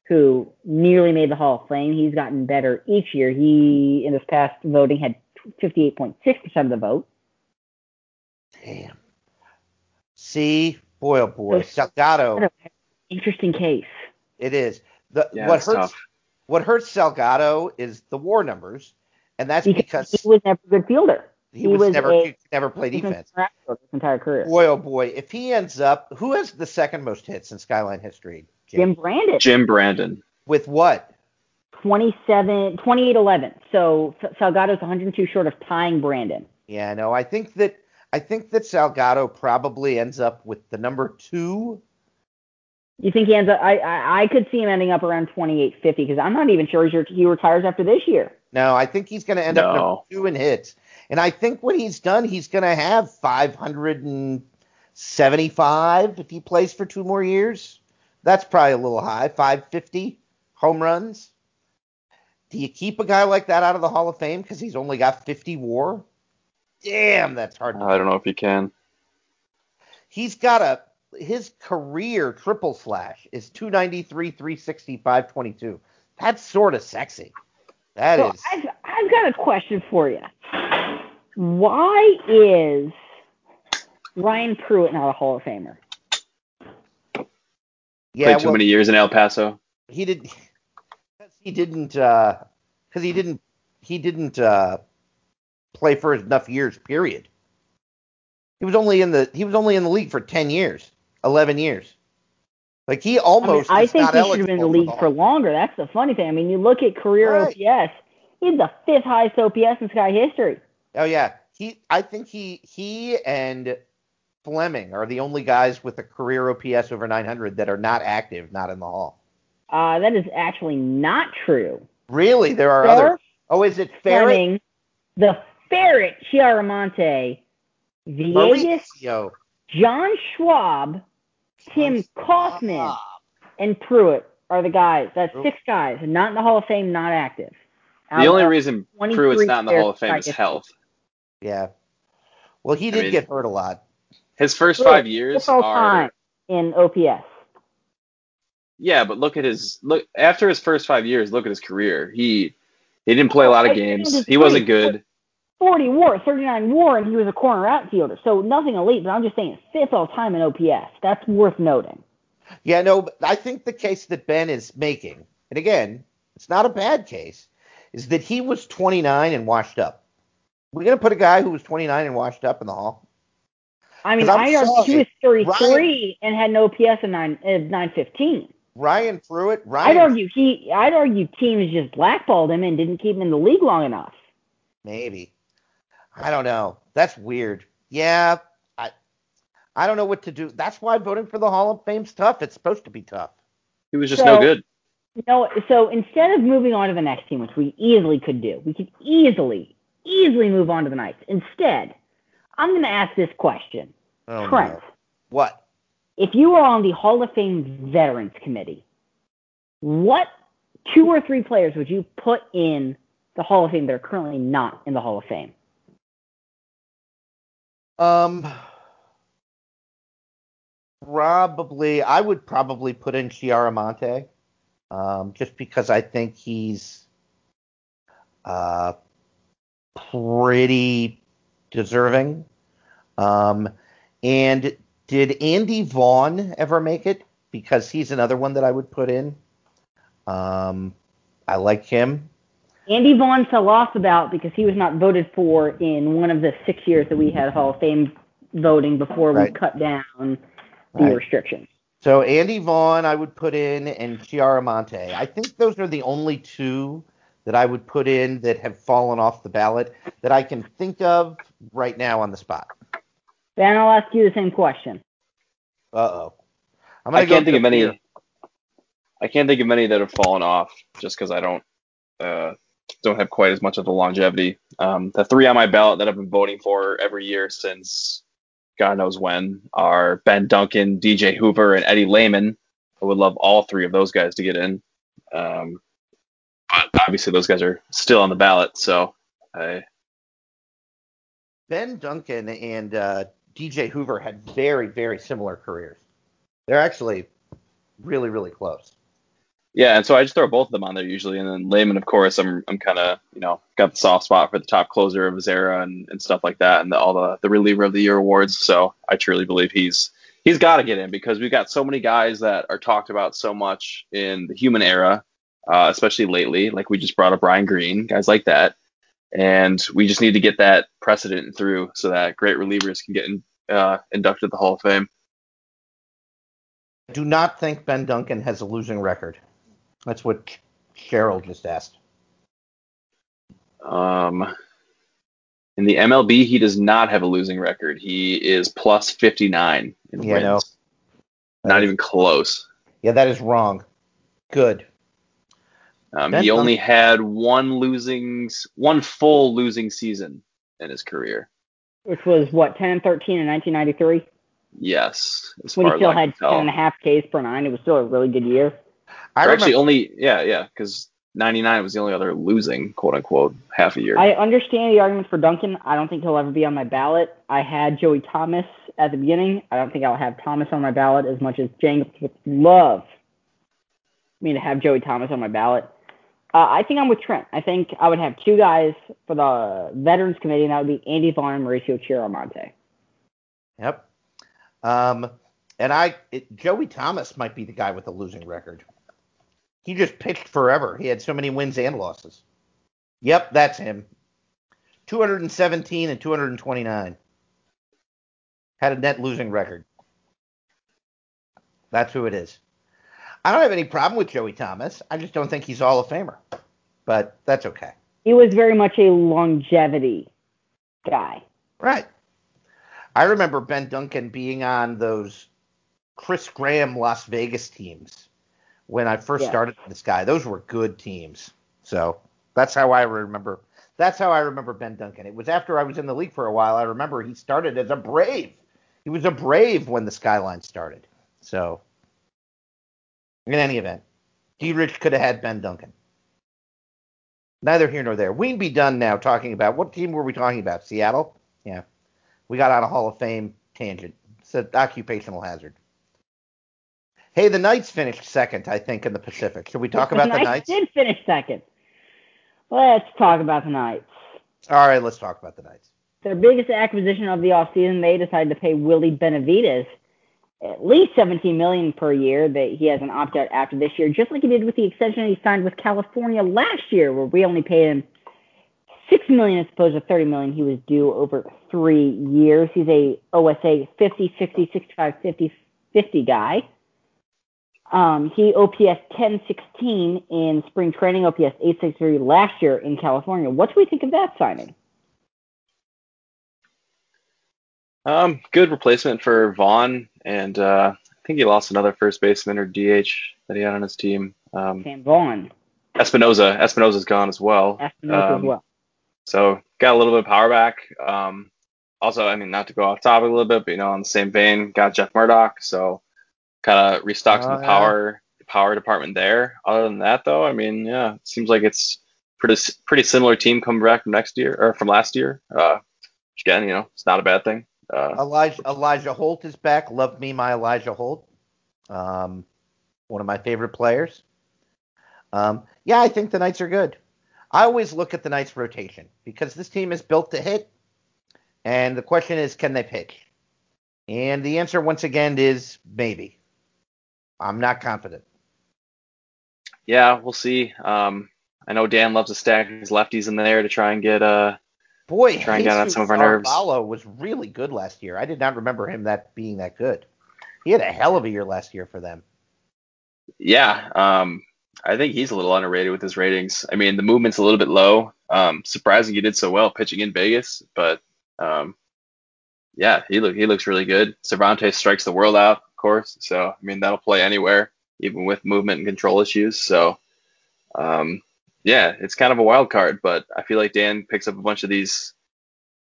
who nearly made the Hall of Fame. He's gotten better each year. He, in this past voting, had 58.6% of the vote. Damn. See, boy, oh boy, Salgado. Interesting case. It is. The Yeah, what hurts tough. what hurts Salgado is the WAR numbers, and that's because Because he was never a good fielder. He, He was, was never a- he never played defense. His entire career. Boy, oh boy, if he ends up, who has the second most hits in Skyline history? Jim Brandon, Jim Brandon. With what? 27, 28 11. So S- Salgado's 102 short of tying Brandon. Yeah, no, I think that I think that Salgado probably ends up with the number two. You think he ends up? I I, I could see him ending up around 28 50 because I'm not even sure he's, he retires after this year. No, I think he's going to end up number No. two in hits, and I think when he's done, he's going to have 575 if he plays for two more years. That's probably a little high. 550 home runs. Do you keep a guy like that out of the Hall of Fame because he's only got 50 WAR? Damn, that's hard. to I don't know if he can. He's got a his career triple slash is 293, 360, 522. That's sort of sexy. That So is. I've I've got a question for you. Why is Ryan Pruitt not a Hall of Famer? yeah, Played too well, many years in El Paso. he did because he didn't uh because he didn't he didn't uh play for enough years period he was only in the he was only in the league for 10 years 11 years like he I, mean, almost I think not he should have been in the league for longer. That's the funny thing. I mean, you look at career Right. OPS. He's the fifth highest OPS in Sky history. oh yeah he i think he he and fleming are the only guys with a career ops over 900 that are not active not in the hall Uh, that is actually not true. really there are Sir, others oh is it ferret Fleming, the ferret Chiaramonte, Viegas, Mauricio. John Schwab, Tim Kaufman, ah. and Pruitt are the guys. That's Oop. six guys, not in the Hall of Fame, not active. The only reason 23 Pruitt's not in the Hall of Fame is health. yeah well he did mean, get hurt a lot His first Pruitt, five years all are time in OPS. yeah, but look at his look after his first five years. Look at his career. He he didn't play a lot of games. He wasn't good. 40 WAR, 39 WAR, and he was a corner outfielder. So nothing elite, but I'm just saying fifth all time in OPS. That's worth noting. Yeah, no, I think the case that Ben is making, and again, it's not a bad case, is that he was 29 and washed up. We're going to put a guy who was 29 and washed up in the hall. I mean, I argue he was 33 and had an OPS of 9 of 915. Ryan Pruitt, I'd argue he, I'd argue teams just blackballed him and didn't keep him in the league long enough. maybe. I don't know. That's weird. Yeah, I, I don't know what to do. That's why voting for the Hall of Fame's tough. It's supposed to be tough. He was just So- no good. No, so instead of moving on to the next team, which we easily could do, we could easily, easily move on to the Knights. Instead, I'm going to ask this question, Oh, Trent. no. What? If you were on the Hall of Fame Veterans Committee, what two or three players would you put in the Hall of Fame that are currently not in the Hall of Fame? Um, probably, I would probably put in Chiaramonte, um, just because I think he's uh, pretty deserving. Um, and did Andy Vaughn ever make it? Because he's another one that I would put in. Um, I like him. Andy Vaughn fell off about because he was not voted for in one of the six years that we had Hall of Fame voting before we cut down the Right. restrictions. So Andy Vaughn, I would put in, and Chiaramonte. I think those are the only two that I would put in that have fallen off the ballot that I can think of right now on the spot. Ben, I'll ask you the same question. Uh oh. I'm I go can't think of a any. beer. I can't think of many that have fallen off just because I don't uh, don't have quite as much of the longevity. Um, the three on my ballot that I've been voting for every year since God knows when are Ben Duncan, DJ Hoover, and Eddie Lehman. I would love all three of those guys to get in. Um, but obviously those guys are still on the ballot, so I, Ben Duncan and uh, DJ Hoover had very, very similar careers. They're actually really, really close. Yeah, and so I just throw both of them on there usually, and then Lehman, of course, I'm I'm kind of you know got the soft spot for the top closer of his era and, and stuff like that, and the, all the the reliever of the year awards. So I truly believe he's he's got to get in because we've got so many guys that are talked about so much in the human era, uh, especially lately. Like we just brought up Brian Green, guys like that. and we just need to get that precedent through so that great relievers can get in, uh, inducted to the Hall of Fame. I Do not think Ben Duncan has a losing record. That's what Cheryl just asked. Um, in the MLB, he does not have a losing record. He is plus 59 in Yeah, wins. no. Not even close. Yeah, that is wrong. Good. Um, he only Dun- had one losing, one full losing season in his career. which was what 10 and 13 in 1993 Yes, when he still had 10 and a half Ks per nine. It was still a really good year. I remember, actually, only yeah, yeah, because 99 was the only other losing quote unquote half a year. I understand the argument for Duncan. I don't think he'll ever be on my ballot. I had Joey Thomas at the beginning. I don't think I'll have Thomas on my ballot as much as James would love me to have Joey Thomas on my ballot. Uh, I think I'm with Trent. I think I would have two guys for the Veterans Committee, and that would be Andy Vaughn and Mauricio Chiaramonte. Yep. Um, and I, it, Joey Thomas might be the guy with the losing record. He just pitched forever. He had so many wins and losses. Yep, that's him. 217 and 229. Had a net losing record. That's who it is. I don't have any problem with Joey Thomas. I just don't think he's Hall of Famer. But that's okay. He was very much a longevity guy. Right. I remember Ben Duncan being on those Chris Graham Las Vegas teams when I first Yeah. started this guy. Those were good teams. So that's how I remember. That's how I remember Ben Duncan. It was after I was in the league for a while. I remember he started as a Brave. He was a Brave when the Skyline started. So, in any event, D. Rich could have had Ben Duncan. Neither here nor there. We'd be done now talking about what team were we talking about? Seattle? Yeah. We got on a Hall of Fame tangent. It's an occupational hazard. Hey, the Knights finished second, I think, in the Pacific. Should we talk about the Knights? The Knights did finish second. Let's talk about the Knights. All right, let's talk about the Knights. Their biggest acquisition of the offseason, they decided to pay Willie Benavides at least 17 million per year. That he has an opt out after this year, just like he did with the extension he signed with California last year, where we only paid him six million as opposed to 30 million he was due over three years. He's a OSA 50, 60, 65, 50, 50 guy. Um, he OPS 1016 in spring training, OPS 863 last year in California. What do we think of that signing? Um, good replacement for Vaughn, and uh, I think he lost another first baseman or DH that he had on his team. Um, Sam Vaughn, Espinoza, Espinoza's gone as well. Espinosa Um, as well. So got a little bit of power back. Um, also, I mean, not to go off topic a little bit, but you know, on the same vein, got Jeff Murdoch, so kind of restocks Oh, the yeah. power power department there. Other than that, though, I mean, yeah, it seems like it's pretty pretty similar team coming back from next year or from last year. Uh, which again, you know, it's not a bad thing. Uh, Elijah Elijah Holt is back. Love me my Elijah Holt. Um, one of my favorite players. Um, yeah, I think the Knights are good. I always look at the Knights rotation because this team is built to hit, and the question is, can they pitch? And the answer once again is maybe. I'm not confident. yeah, we'll see. Um, I know Dan loves to stack his lefties in there to try and get uh Boy, Try and get on some of our nerves. Arvalo was really good last year. I did not remember him that being that good. He had a hell of a year last year for them. Yeah, um, I think he's a little underrated with his ratings. I mean, the movement's a little bit low. Um, surprising he did so well pitching in Vegas, but um, yeah, he look he looks really good. Cervantes strikes the world out, course. So I mean, that'll play anywhere, even with movement and control issues. So um, yeah, it's kind of a wild card, but I feel like Dan picks up a bunch of these,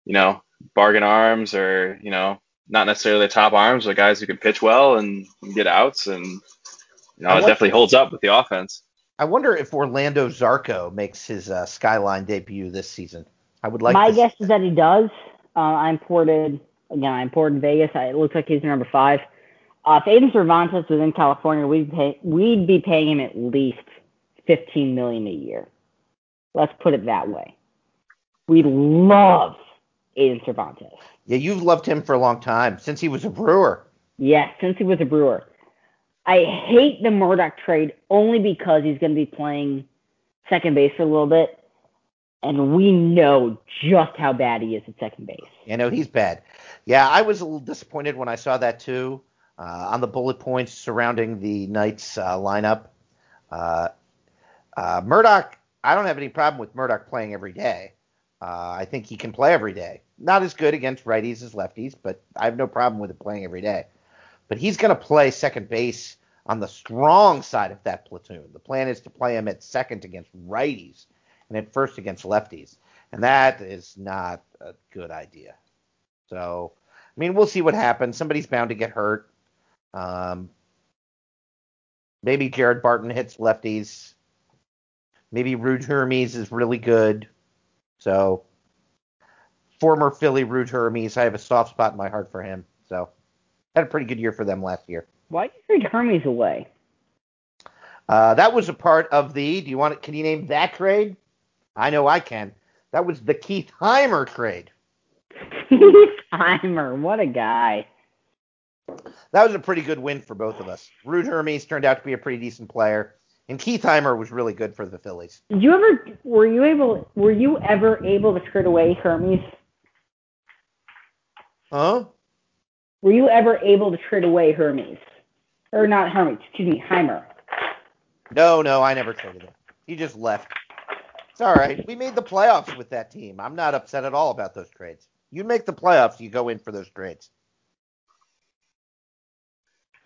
you know, bargain arms or you know, not necessarily the top arms, but guys who can pitch well and get outs and you know, I it want- definitely holds up with the offense. I wonder if Orlando Zarco makes his uh, Skyline debut this season. I would like My to see guess is that he does. Uh, I imported again. I imported Vegas. I, it looks like he's number five. Uh, if Aiden Cervantes was in California, we'd pay, we'd be paying him at least fifteen million a year. Let's put it that way. We love Aiden Cervantes. Yeah, you've loved him for a long time since he was a Brewer. Yes, since he was a Brewer. I hate the Murdoch trade only because he's going to be playing second base for a little bit. and we know just how bad he is at second base. You know, he's bad. Yeah, I was a little disappointed when I saw that too. Uh, on the bullet points surrounding the Knights uh, lineup, uh, uh Murdock. I don't have any problem with Murdock playing every day. Uh, I think he can play every day. Not as good against righties as lefties, but I have no problem with him playing every day. But he's going to play second base on the strong side of that platoon. The plan is to play him at second against righties and at first against lefties. And that is not a good idea. So, I mean, we'll see what happens. Somebody's bound to get hurt. Um, maybe Jared Barton hits lefties. Maybe Rude Hermes is really good. So, former Philly Rude Hermes, I have a soft spot in my heart for him. So, had a pretty good year for them last year. Why did you trade Hermes away? Uh, that was a part of the. Do you want? it? Can you name that trade? I know I can. That was the Keith Heimer trade. Keith Heimer, what a guy. That was a pretty good win for both of us. Rude Hermes turned out to be a pretty decent player, and Keith Heimer was really good for the Phillies. Did you ever? Were you able? Were you ever able to trade away Hermes? Huh? Were you ever able to trade away Hermes? Or not Hermes, excuse me, Heimer. No, no, I never traded him. He just left. It's all right. We made the playoffs with that team. I'm not upset at all about those trades. You make the playoffs, you go in for those trades.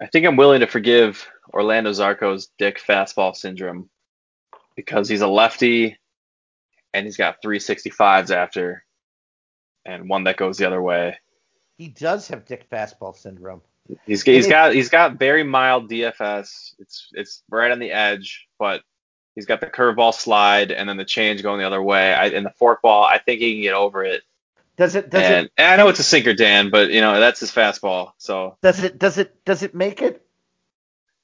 I think I'm willing to forgive Orlando Zarco's dick fastball syndrome because he's a lefty and he's got 365s after and one that goes the other way. He does have dick fastball syndrome. He's he's got he's got very mild DFS. It's it's right on the edge, but he's got the curveball slide and then the change going the other way. I, and the forkball, I think he can get over it. Does it? Does and, it? And I know it's a sinker, Dan, but you know that's his fastball. So does it? Does it? Does it make it?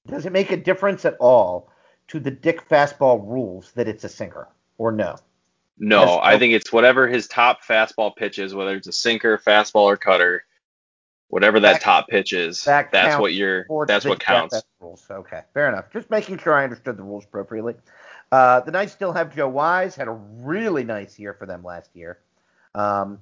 Does it make a difference at all to the Dick fastball rules that it's a sinker or no? No, I think it's whatever his top fastball pitch is, whether it's a sinker, fastball, or cutter whatever that, that top pitch is, that that's what you're. That's what counts. rules. Okay, fair enough. Just making sure I understood the rules appropriately. Uh, the Knights still have Joe Wise. Had a really nice year for them last year. Um,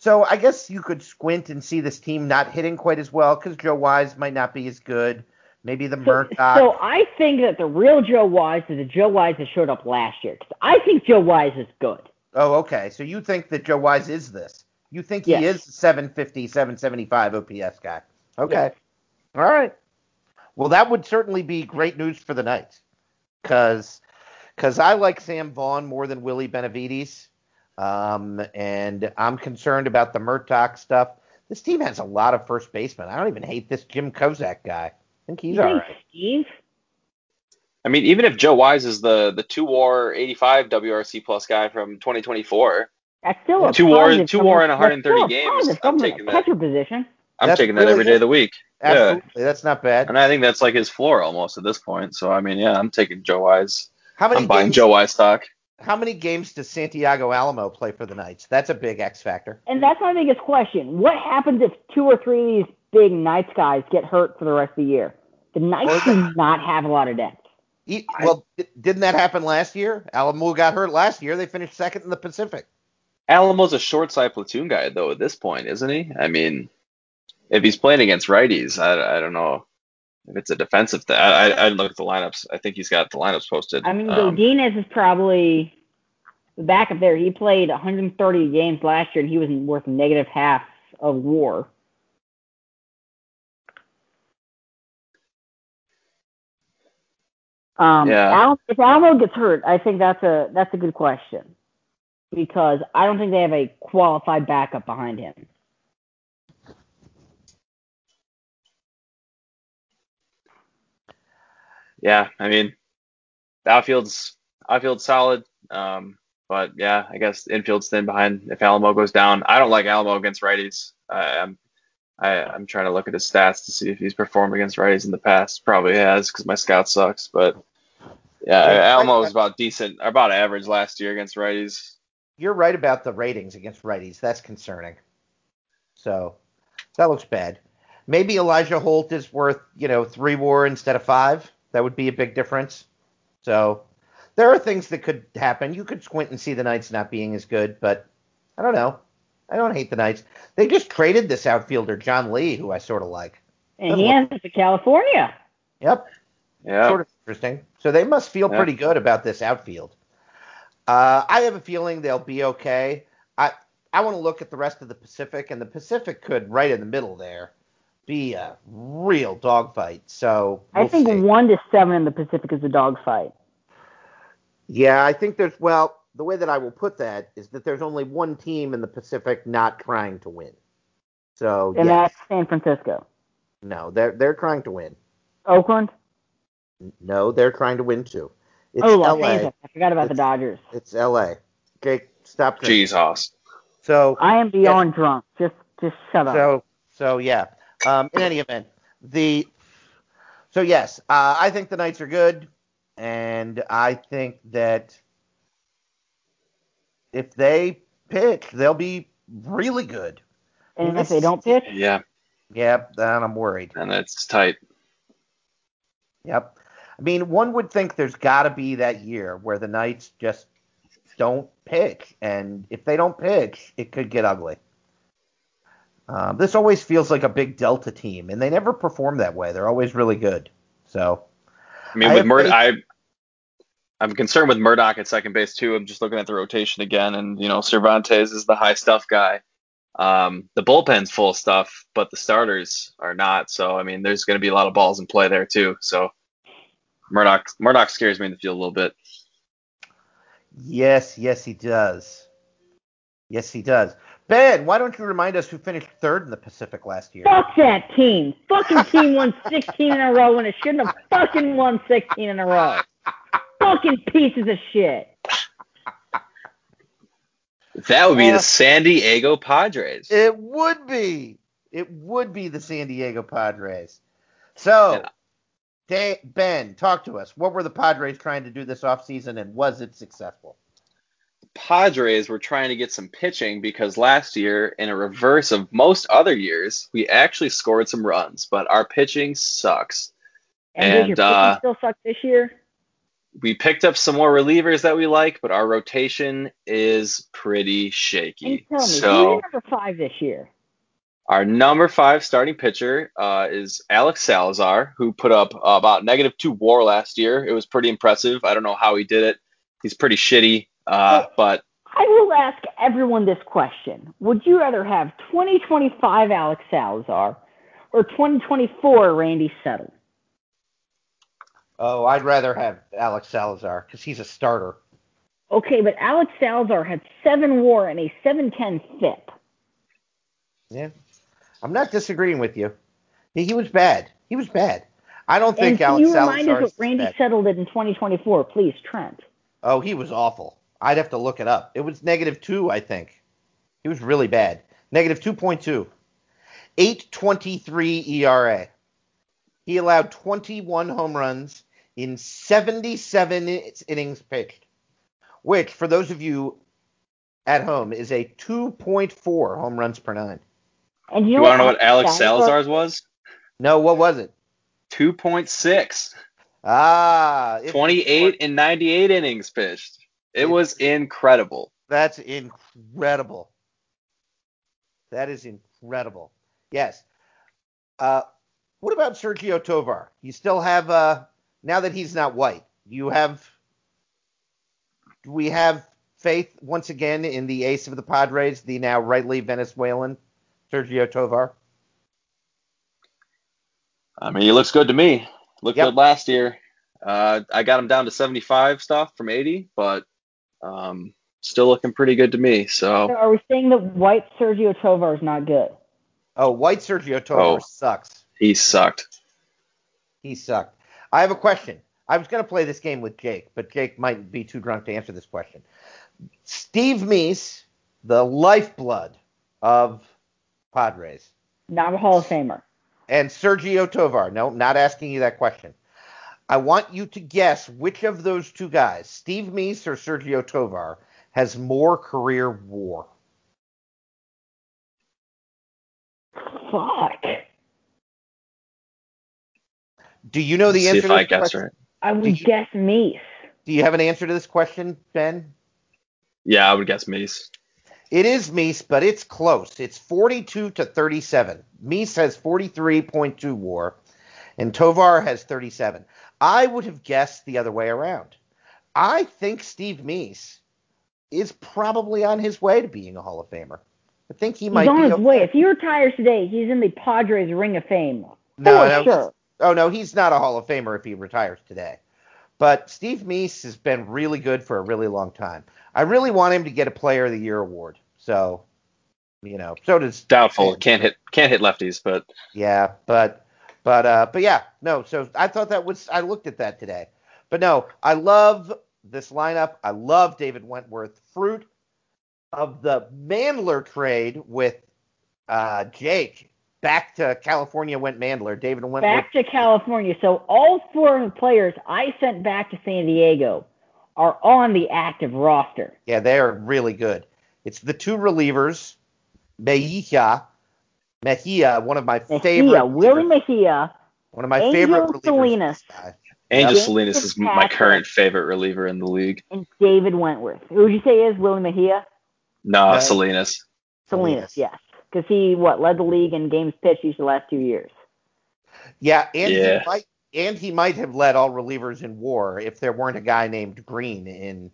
so I guess you could squint and see this team not hitting quite as well because Joe Wise might not be as good. Maybe the Murdock. So I think that the real Joe Wise is the Joe Wise that showed up last year. Cause I think Joe Wise is good. Oh, okay. So you think that Joe Wise is this? You think yes. he is 750, 775 OPS guy? Okay. Yes. All right. Well, that would certainly be great news for the Knights, because because I like Sam Vaughn more than Willie Benavides, um, and I'm concerned about the Murdock stuff. This team has a lot of first basemen. I don't even hate this Jim Kozak guy. I think he's you all right. Steve? I mean, even if Joe Wise is the the two WAR 85 WRC plus guy from 2024, that's still a two WAR, two WAR in 130 games. I'm taking that. Catcher position. I'm that's taking that really every day of the week. Absolutely, yeah. that's not bad. And I think that's like his floor almost at this point. So I mean, yeah, I'm taking Joe Wise. How many? I'm buying games, Joe Wise stock. How many games does Santiago Alamo play for the Knights? That's a big X factor. And that's my biggest question. What happens if two or three of these big Knights guys get hurt for the rest of the year? The Knights do not have a lot of depth. well, didn't that happen last year? Alamo got hurt last year. They finished second in the Pacific. Alamo's a short side platoon guy though at this point, isn't he? I mean, if he's playing against righties, I, I don't know if it's a defensive thing. I, I, look at the lineups. I think he's got the lineups posted. I mean, um, is probably the backup there. He played 130 games last year, and he was worth negative half of WAR. Um, yeah. Al, if Alamo gets hurt, I think that's a that's a good question because I don't think they have a qualified backup behind him. Yeah, I mean, outfield's outfield's solid, um, but yeah, I guess infield's thin behind if Alamo goes down. I don't like Alamo against righties. I, I'm I, I'm trying to look at his stats to see if he's performed against righties in the past. Probably has because my scout sucks, but yeah, yeah Alamo was about decent, about average last year against righties you're right about the ratings against righties. That's concerning. So that looks bad. Maybe Elijah Holt is worth, you know, three WAR instead of five. That would be a big difference. So there are things that could happen. You could squint and see the Knights not being as good, but I don't know. I don't hate the Knights. They just traded this outfielder, John Lee, who I sort of like. And he ends to California. Yep. Yeah. Sort of interesting. So they must feel Yeah. pretty good about this outfield. Uh, I have a feeling they'll be okay. I I want to look at the rest of the Pacific, and the Pacific could right in the middle there be a real dogfight. So I we'll think see. one to seven in the Pacific is a dogfight. Yeah, I think there's well, the way that I will put that is that there's only one team in the Pacific not trying to win. So And yes, that's San Francisco. no, they're they're trying to win. Oakland? No, they're trying to win too. It's oh, Los LA. Angeles. I forgot about the Dodgers. It's LA. Jake, stop drinking. Jesus. So I am beyond drunk. Just just shut up. so so yeah. Um, in any event, the so yes, uh, I think the Knights are good, and I think that if they pitch, they'll be really good. and if they don't pitch, Yeah, Yep, then I'm worried. and it's tight. Yep. I mean, one would think there's got to be that year where the Knights just don't pitch, and if they don't pitch, it could get ugly. Um, this always feels like a big Delta team, and they never perform that way. They're always really good. So, I mean, I with Murdoch, I, I'm concerned with Murdoch at second base too. I'm just looking at the rotation again, and you know Cervantes is the high stuff guy. Um, the bullpen's full of stuff, but the starters are not. So I mean, there's going to be a lot of balls in play there too. So Murdoch Murdoch scares me in the field a little bit. yes, yes, he does. Yes, he does. Ben, why don't you remind us who finished third in the Pacific last year? fuck that team. Fucking team won 16 in a row when it shouldn't have fucking won 16 in a row. Fucking pieces of shit. That would be Uh, the San Diego Padres. It would be. It would be the San Diego Padres. So, And- Da- Ben, talk to us. What were the Padres trying to do this offseason, and was it successful? Padres were trying to get some pitching because last year, in a reverse of most other years, we actually scored some runs, but our pitching sucks. And, does your And, pitching uh, still suck this year? We picked up some more relievers that we like, but our rotation is pretty And shaky. tell me, who's So your number five this year? our number five starting pitcher uh, is Alex Salazar, who put up uh, about negative two WAR last year. It was pretty impressive. I don't know how he did it. He's pretty shitty, uh, but I will ask everyone this question. Would you rather have 2025 Alex Salazar or 2024 Randy Settle? Oh, I'd rather have Alex Salazar because he's a starter. Okay, but Alex Salazar had seven WAR and a 710 FIP. Yeah, I'm not disagreeing with you. He, he was bad. He was bad. I don't think And think can Alex you remind Salazar us what Randy bad. Settle did in 2024, please, Trent? Oh, he was awful. I'd have to look it up. It was negative two, I think. He was really bad. Negative 2.2. 823 ERA. He allowed 21 home runs in 77 innings pitched, which, for those of you at home, is a 2.4 home runs per nine. And you you want to know what Alex Salazar's was? No, what was it? 2.6. Ah, 28 and 98 innings pitched. It was incredible. That's incredible. That is incredible. Yes. Uh, what about Sergio Tovar? You still have uh, now that he's not white. You have. Do we have faith once again in the ace of the Padres, the now rightly Venezuelan Sergio Tovar? I mean, he looks good to me. Looked Yep. good last year. Uh, I got him down to 75 stuff from 80, but um, still looking pretty good to me. So So are we saying that white Sergio Tovar is not good? Oh, white Sergio Tovar Oh. sucks. he sucked. He sucked. I have a question. I was going to play this game with Jake, but Jake might be too drunk to answer this question. Steve Meese, the lifeblood of Padres, Not a Hall of Famer. and Sergio Tovar. No, not asking you that question. I want you to guess which of those two guys, Steve Meese or Sergio Tovar, has more career war. Fuck. Do you know the See answer if to I this guess question? right. I would you- guess Meese. Do you have an answer to this question, Ben? Yeah, I would guess Meese. It is Meese, but it's close. It's 42 to 37. Meese has 43.2 WAR, and Tovar has 37. I would have guessed the other way around. I think Steve Meese is probably on his way to being a Hall of Famer. I think he He's might on be his okay. way. If he retires today, he's in the Padres Ring of Fame. No, For no, sure. Oh no, he's not a Hall of Famer if he retires today. But Steve Meese has been really good for a really long time. I really want him to get a Player of the Year award. So, you know, so does Doubtful. Can't hit can't hit lefties, but yeah, but but uh but yeah, no, so I thought that was I looked at that today. But no, I love this lineup. I love David Wentworth. Fruit of the Mandler trade with uh Jake back to California went Mandler. David Wentworth. Back to California. So all four of the players I sent back to San Diego are on the active roster. Yeah, they are really good. It's the two relievers, Mejia, Mejia, one of my favorite. Mejia, favorite, Willie Mejia, one of my Angel favorite relievers. Salinas. this. Angel Yep. Salinas is my current favorite reliever in the league. and David Wentworth. Who would you say is Willie Mejia? No, No. Salinas. Salinas, Salinas. yes. Because he, what, led the league in games pitched each of the last two years. Yeah, and Yeah. he might and he might have led all relievers in WAR if there weren't a guy named Green in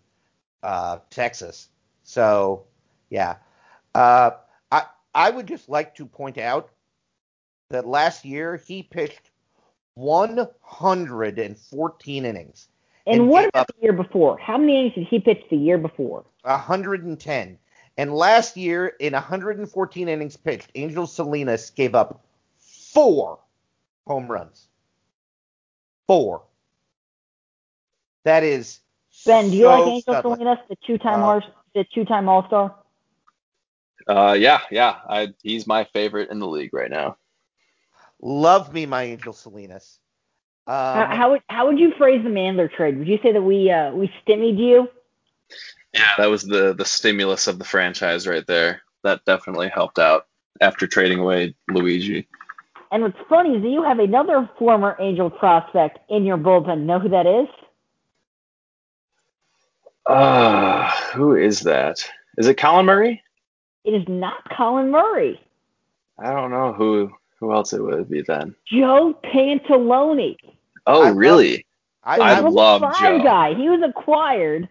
uh, Texas. So, yeah, uh, I would just like to point out that last year he pitched 114 innings, And, And what about the year before? How many innings did he pitch the year before? 110. And last year, in 114 innings pitched, Angel Salinas gave up four home runs. Four. That is. Ben, do you so like Angel. Salinas, the two-time Uh, the two-time All-Star? Uh, yeah, yeah. I, he's my favorite in the league right now. Love me, my Angel Salinas. Um, how, how would how would you phrase the Mandler trade? Would you say that we uh, we stymied you? Yeah, that was the the stimulus of the franchise right there. That definitely helped out after trading away Luigi. And what's funny is that you have another former Angel prospect in your bullpen. Know who that is? Uh, who is that? Is it Colin Murray? It is not Colin Murray. I don't know who who else it would be then. Joe Pantalone. Oh, I really? I, the I I, love Joe. guy. He was acquired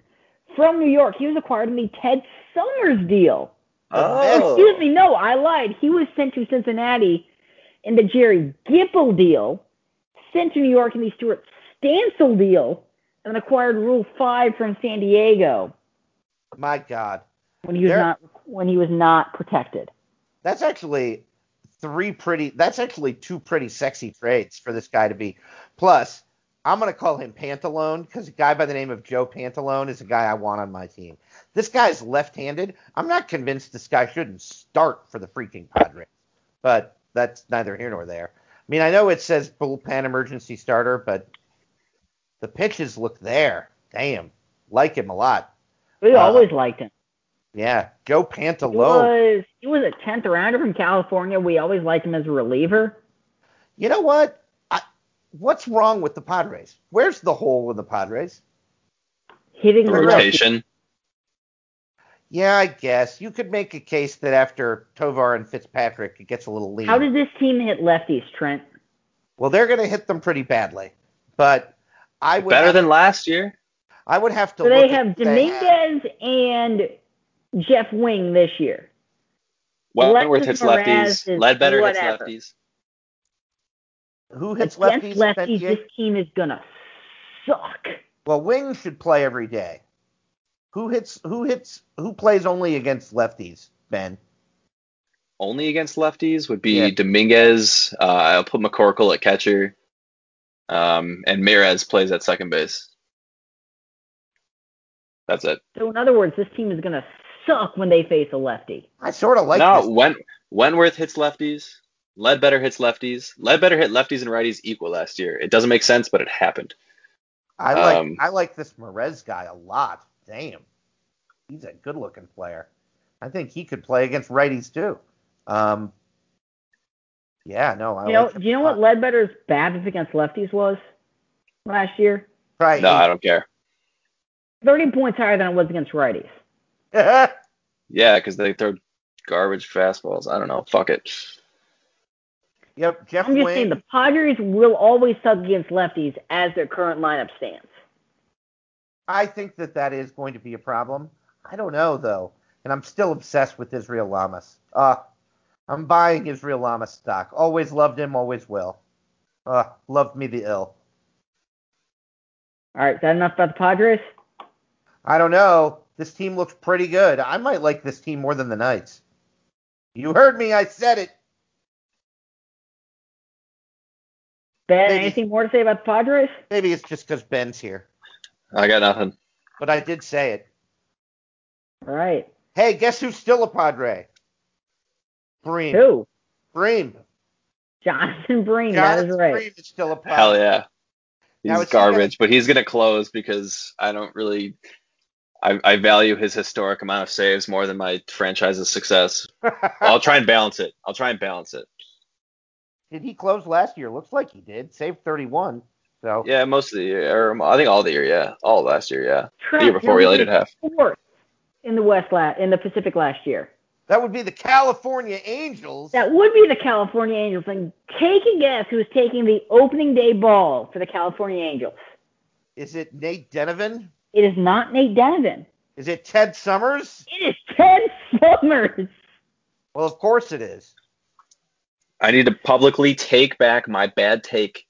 from New York. He was acquired in the Ted Summers deal. Oh, Excuse me, no, I lied. He was sent to Cincinnati in the Jerry Gipple deal, sent to New York in the Stuart Stansel deal, and then acquired Rule Five from San Diego my God. When he was There- not when he was not protected. That's actually three pretty. That's actually two pretty sexy trades for this guy to be. Plus, I'm gonna call him Pantalone because a guy by the name of Joe Pantalone is a guy I want on my team. This guy's left-handed. I'm not convinced this guy shouldn't start for the freaking Padres, but that's neither here nor there. I mean, I know it says bullpen emergency starter, but the pitches look there. Damn, like him a lot. We Uh, always liked him. Yeah, Joe He was he was a tenth rounder from California. We always liked him as a reliever. You know what? I, what's wrong with the Padres? Where's the hole in the Padres? Hitting the the lefty. rotation. Yeah, I guess you could make a case that after Tovar and Fitzpatrick, it gets a little lean. How did this team hit lefties, Trent? well, they're going to hit them pretty badly, but I would Better have, than last year. I would have to. So look they at have who they have. Dominguez and Jeff Wing this year. Wentworth Alexis hits Moraz lefties. is Ledbetter hits lefties. Who hits Against lefties? lefties, this team is gonna suck. Well, Wing should play every day. Who hits? Who hits? Who plays only against lefties? Ben. Only against lefties would be Yeah. Dominguez. Uh, I'll put McCorkle at catcher. Um, and Mirez plays at second base. That's it. So in other words, this team is gonna suck when they face a lefty. I sort of like no, this. Wen- Wentworth hits lefties. Ledbetter hits lefties. Ledbetter hit lefties and righties equal last year. It doesn't make sense, but it happened. I like Um, I like this Merez guy a lot. Damn, he's a good looking player. I think he could play against righties too. Um, yeah, no, I You know, like him do you know what. Ledbetter's BABIP against lefties was last year? Right, No, I don't care. 30 points higher than it was against righties. Yeah, because they throw garbage fastballs. I don't know. Fuck it. yep, Jeff I'm just Wayne. saying the Padres will always suck against lefties as their current lineup stands. I think that that is going to be a problem. I don't know though, and I'm still obsessed with Israel Lamas. Uh, I'm buying Israel Lamas stock. Always loved him, always will. Uh, loved me the ill. All right, is that enough about the Padres? I don't know. This team looks pretty good. I might like this team more than the Knights. You heard me. I said it. Ben, Maybe. anything more to say about the Padres? Maybe it's just because Ben's here, I got nothing. but I did say it. All right. Hey, guess who's still a Padre? Bream. Who? Bream. Jonathan Bream. That Jonathan is right. Bream is still a Padre. Hell yeah. He's is he gonna- garbage, but he's gonna close because I don't really. I, I value his historic amount of saves more than my franchise's success. I'll try and balance it. I'll try and balance it. Did he close last year? Looks like he did. Saved 31. So Yeah, most of the year, or I think all the year. Yeah, all last year. Yeah, the year before we you're only did half. Fourth in the West la- in the Pacific last year. that would be the California Angels. That would be the California Angels. And take a guess who's taking the opening day ball for the California Angels. Is it Nate Donovan? It is not Nate Donovan. Is it Ted Summers? It is Ted Summers. Well, of course it is. I need to publicly take back my bad take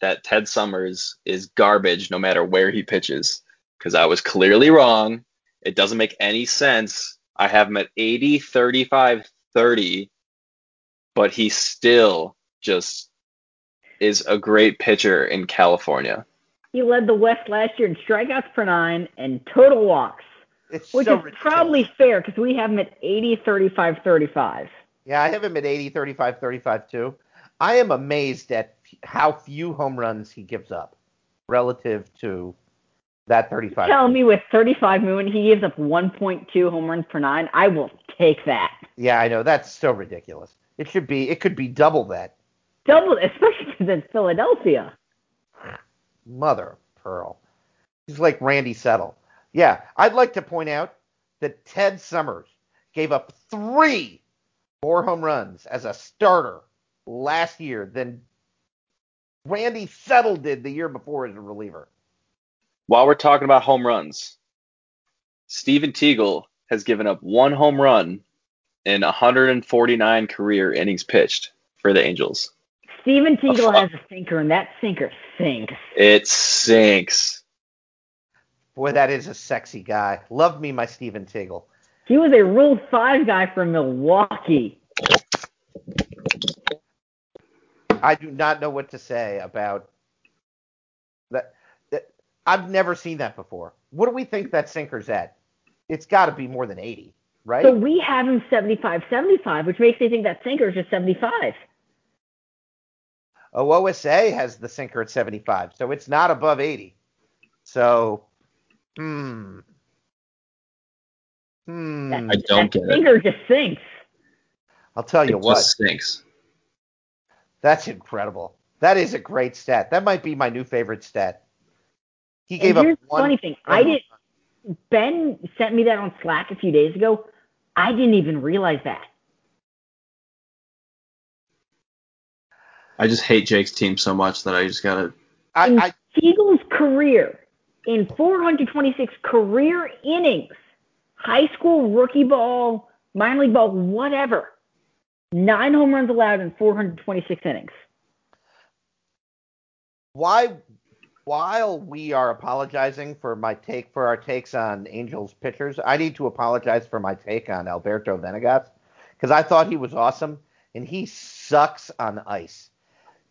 that Ted Summers is garbage no matter where he pitches because I was clearly wrong. It doesn't make any sense. I have him at 80, 35, 30, but he still just is a great pitcher in California. He led the West last year in strikeouts per nine and total walks, It's which so is ridiculous. probably fair because we have him at 80, 35, 35. Yeah, I have him at 80, 35, 35 too. I am amazed at how few home runs he gives up relative to that 35. Tell me with 35 movement, he gives up 1.2 home runs per nine. I will take that. Yeah, I know. That's so ridiculous. It should be, it could be double that. Double, especially because it's Philadelphia. Mother pearl. He's like Randy Settle. Yeah, I'd like to point out that Ted Summers gave up three more home runs as a starter last year than Randy Settle did the year before as a reliever. While we're talking about home runs, Steven Teagle has given up one home run in 149 career innings pitched for the Angels. Steven Teagle fuck. has a sinker, and that sinker sinks. It sinks. Boy, that is a sexy guy. Love me my Steven Teagle. He was a Rule 5 guy from Milwaukee. I do not know what to say about that. that I've never seen that before. What do we think that sinker's at? It's got to be more than 80, right? So we have him 75 75, which makes me think that sinker is just 75. Oh, OSA has the sinker at 75, so it's not above 80. So, hmm. Hmm. That, I don't that get it. sinker just sinks. I'll tell you it what, just stinks. that's incredible. That is a great stat. That might be my new favorite stat. He gave and here's up one. funny thing. one I didn't. Ben sent me that on Slack a few days ago. I didn't even realize that. I just hate Jake's team so much that I just gotta. I, in I, Teagle's career, in 426 career innings, high school, rookie ball, minor league ball, whatever, nine home runs allowed in 426 innings. why while we are apologizing for my take for our takes on Angels pitchers, I need to apologize for my take on Alberto Venegas because I thought he was awesome and he sucks on ice.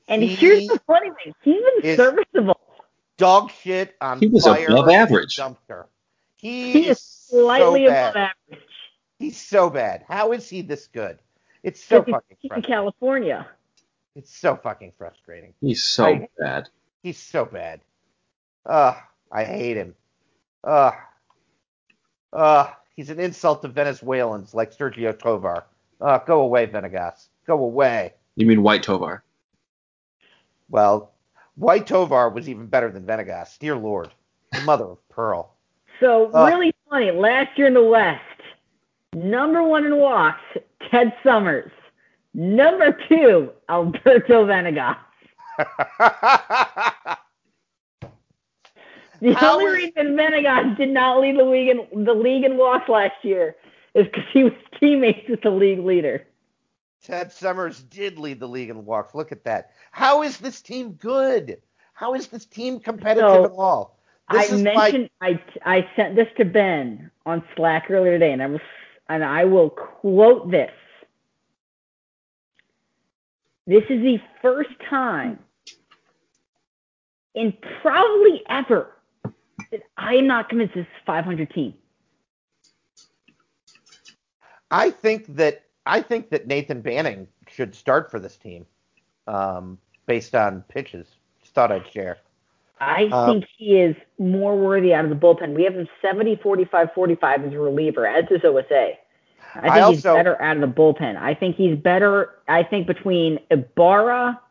And he here's the funny thing: he's been is- serviceable. dog shit on He was fire above average. dumpster. He, He is slightly so above average. He's so bad. How is he this good? It's so fucking he's in frustrating. California. It's so fucking frustrating. He's so Right. bad. He's so bad. Ugh, I hate him. Ugh. Ugh, he's an insult to Venezuelans like Sergio Tovar. Uh, go away, Venegas. Go away. You mean White Tovar? Well, White Tovar was even better than Venegas. Dear Lord. Mother of pearl. So Uh. really funny. Last year in the West, number one in walks, Ted Summers. Number two, Alberto Venegas. The How only is- reason Venegas did not lead the league in the league in walks last year is because he was teammates with the league leader. Ted Summers did lead the league in walks. Look at that. How is this team good? How is this team competitive So, at all? This I is mentioned I I sent this to Ben on Slack earlier today, and I was and I will quote this. This is the first time in probably ever that I am not convinced this is a 500 team. I think that I think that Nathan Banning should start for this team, um, based on pitches. Just thought I'd share. I Uh, think he is more worthy out of the bullpen. We have him 70, 45, 45 as a reliever, as does OSA. I think I he's better out of the bullpen. I think he's better. I think between Ibarra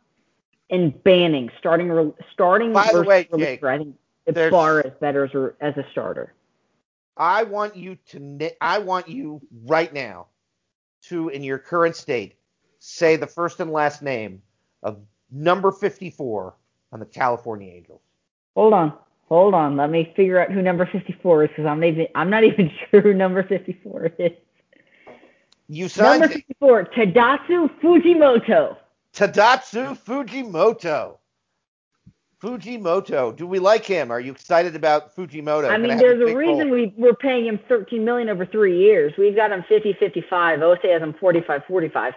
and Banning, starting starting By the versus way, Jake, reliever, I think Ibarra is better as a, as a starter. I want you to I want you right now to in your current state say the first and last name of number 54 on the California Angels. Hold on, hold on. Let me figure out who number 54 is because I'm not even I'm not even sure who number 54 is. You signed Number it. 54, Tadatsu Fujimoto. Tadatsu Fujimoto. Fujimoto. Do we like him? Are you excited about Fujimoto? I mean, there's a reason role. we we're paying him 13 million over three years. We've got him 50 55. OSA has him 45 45.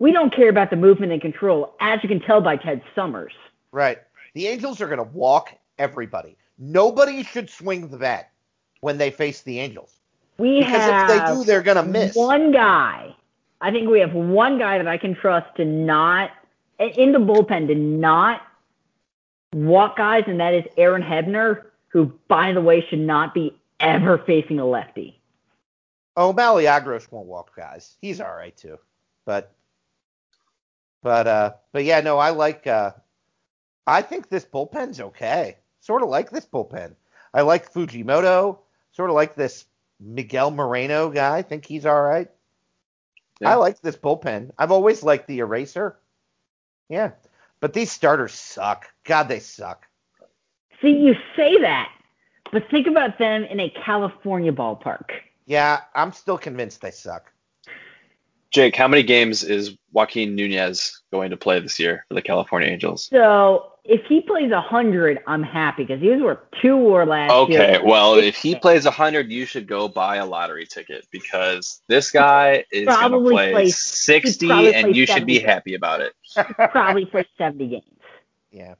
We don't care about the movement and control, as you can tell by Ted Summers. Right. The Angels are going to walk everybody. Nobody should swing the bat when they face the Angels. We Because have if they do, they're going to miss. one guy. I think we have one guy that I can trust to not in the bullpen to not walk guys, and that is Aaron Hebner, who, by the way, should not be ever facing a lefty. Oh, Maliagros won't walk guys. He's all right too. But but uh but yeah, no, I like uh I think this bullpen's okay. Sort of like this bullpen. I like Fujimoto, sort of like this Miguel Moreno guy. I think he's all right. Yeah. I like this bullpen. I've always liked the eraser. Yeah. But these starters suck. God, they suck. See, you say that, but think about them in a California ballpark. Yeah, I'm still convinced they suck. Jake, how many games is Joaquin Nunez going to play this year for the California Angels? So if he plays 100, I'm happy because he was worth two war last year. Okay, well, if he plays 100, you should go buy a lottery ticket because this guy is going to Probably play plays- 60 and plays you should be 70. happy about it. probably play 70 games. Yeah.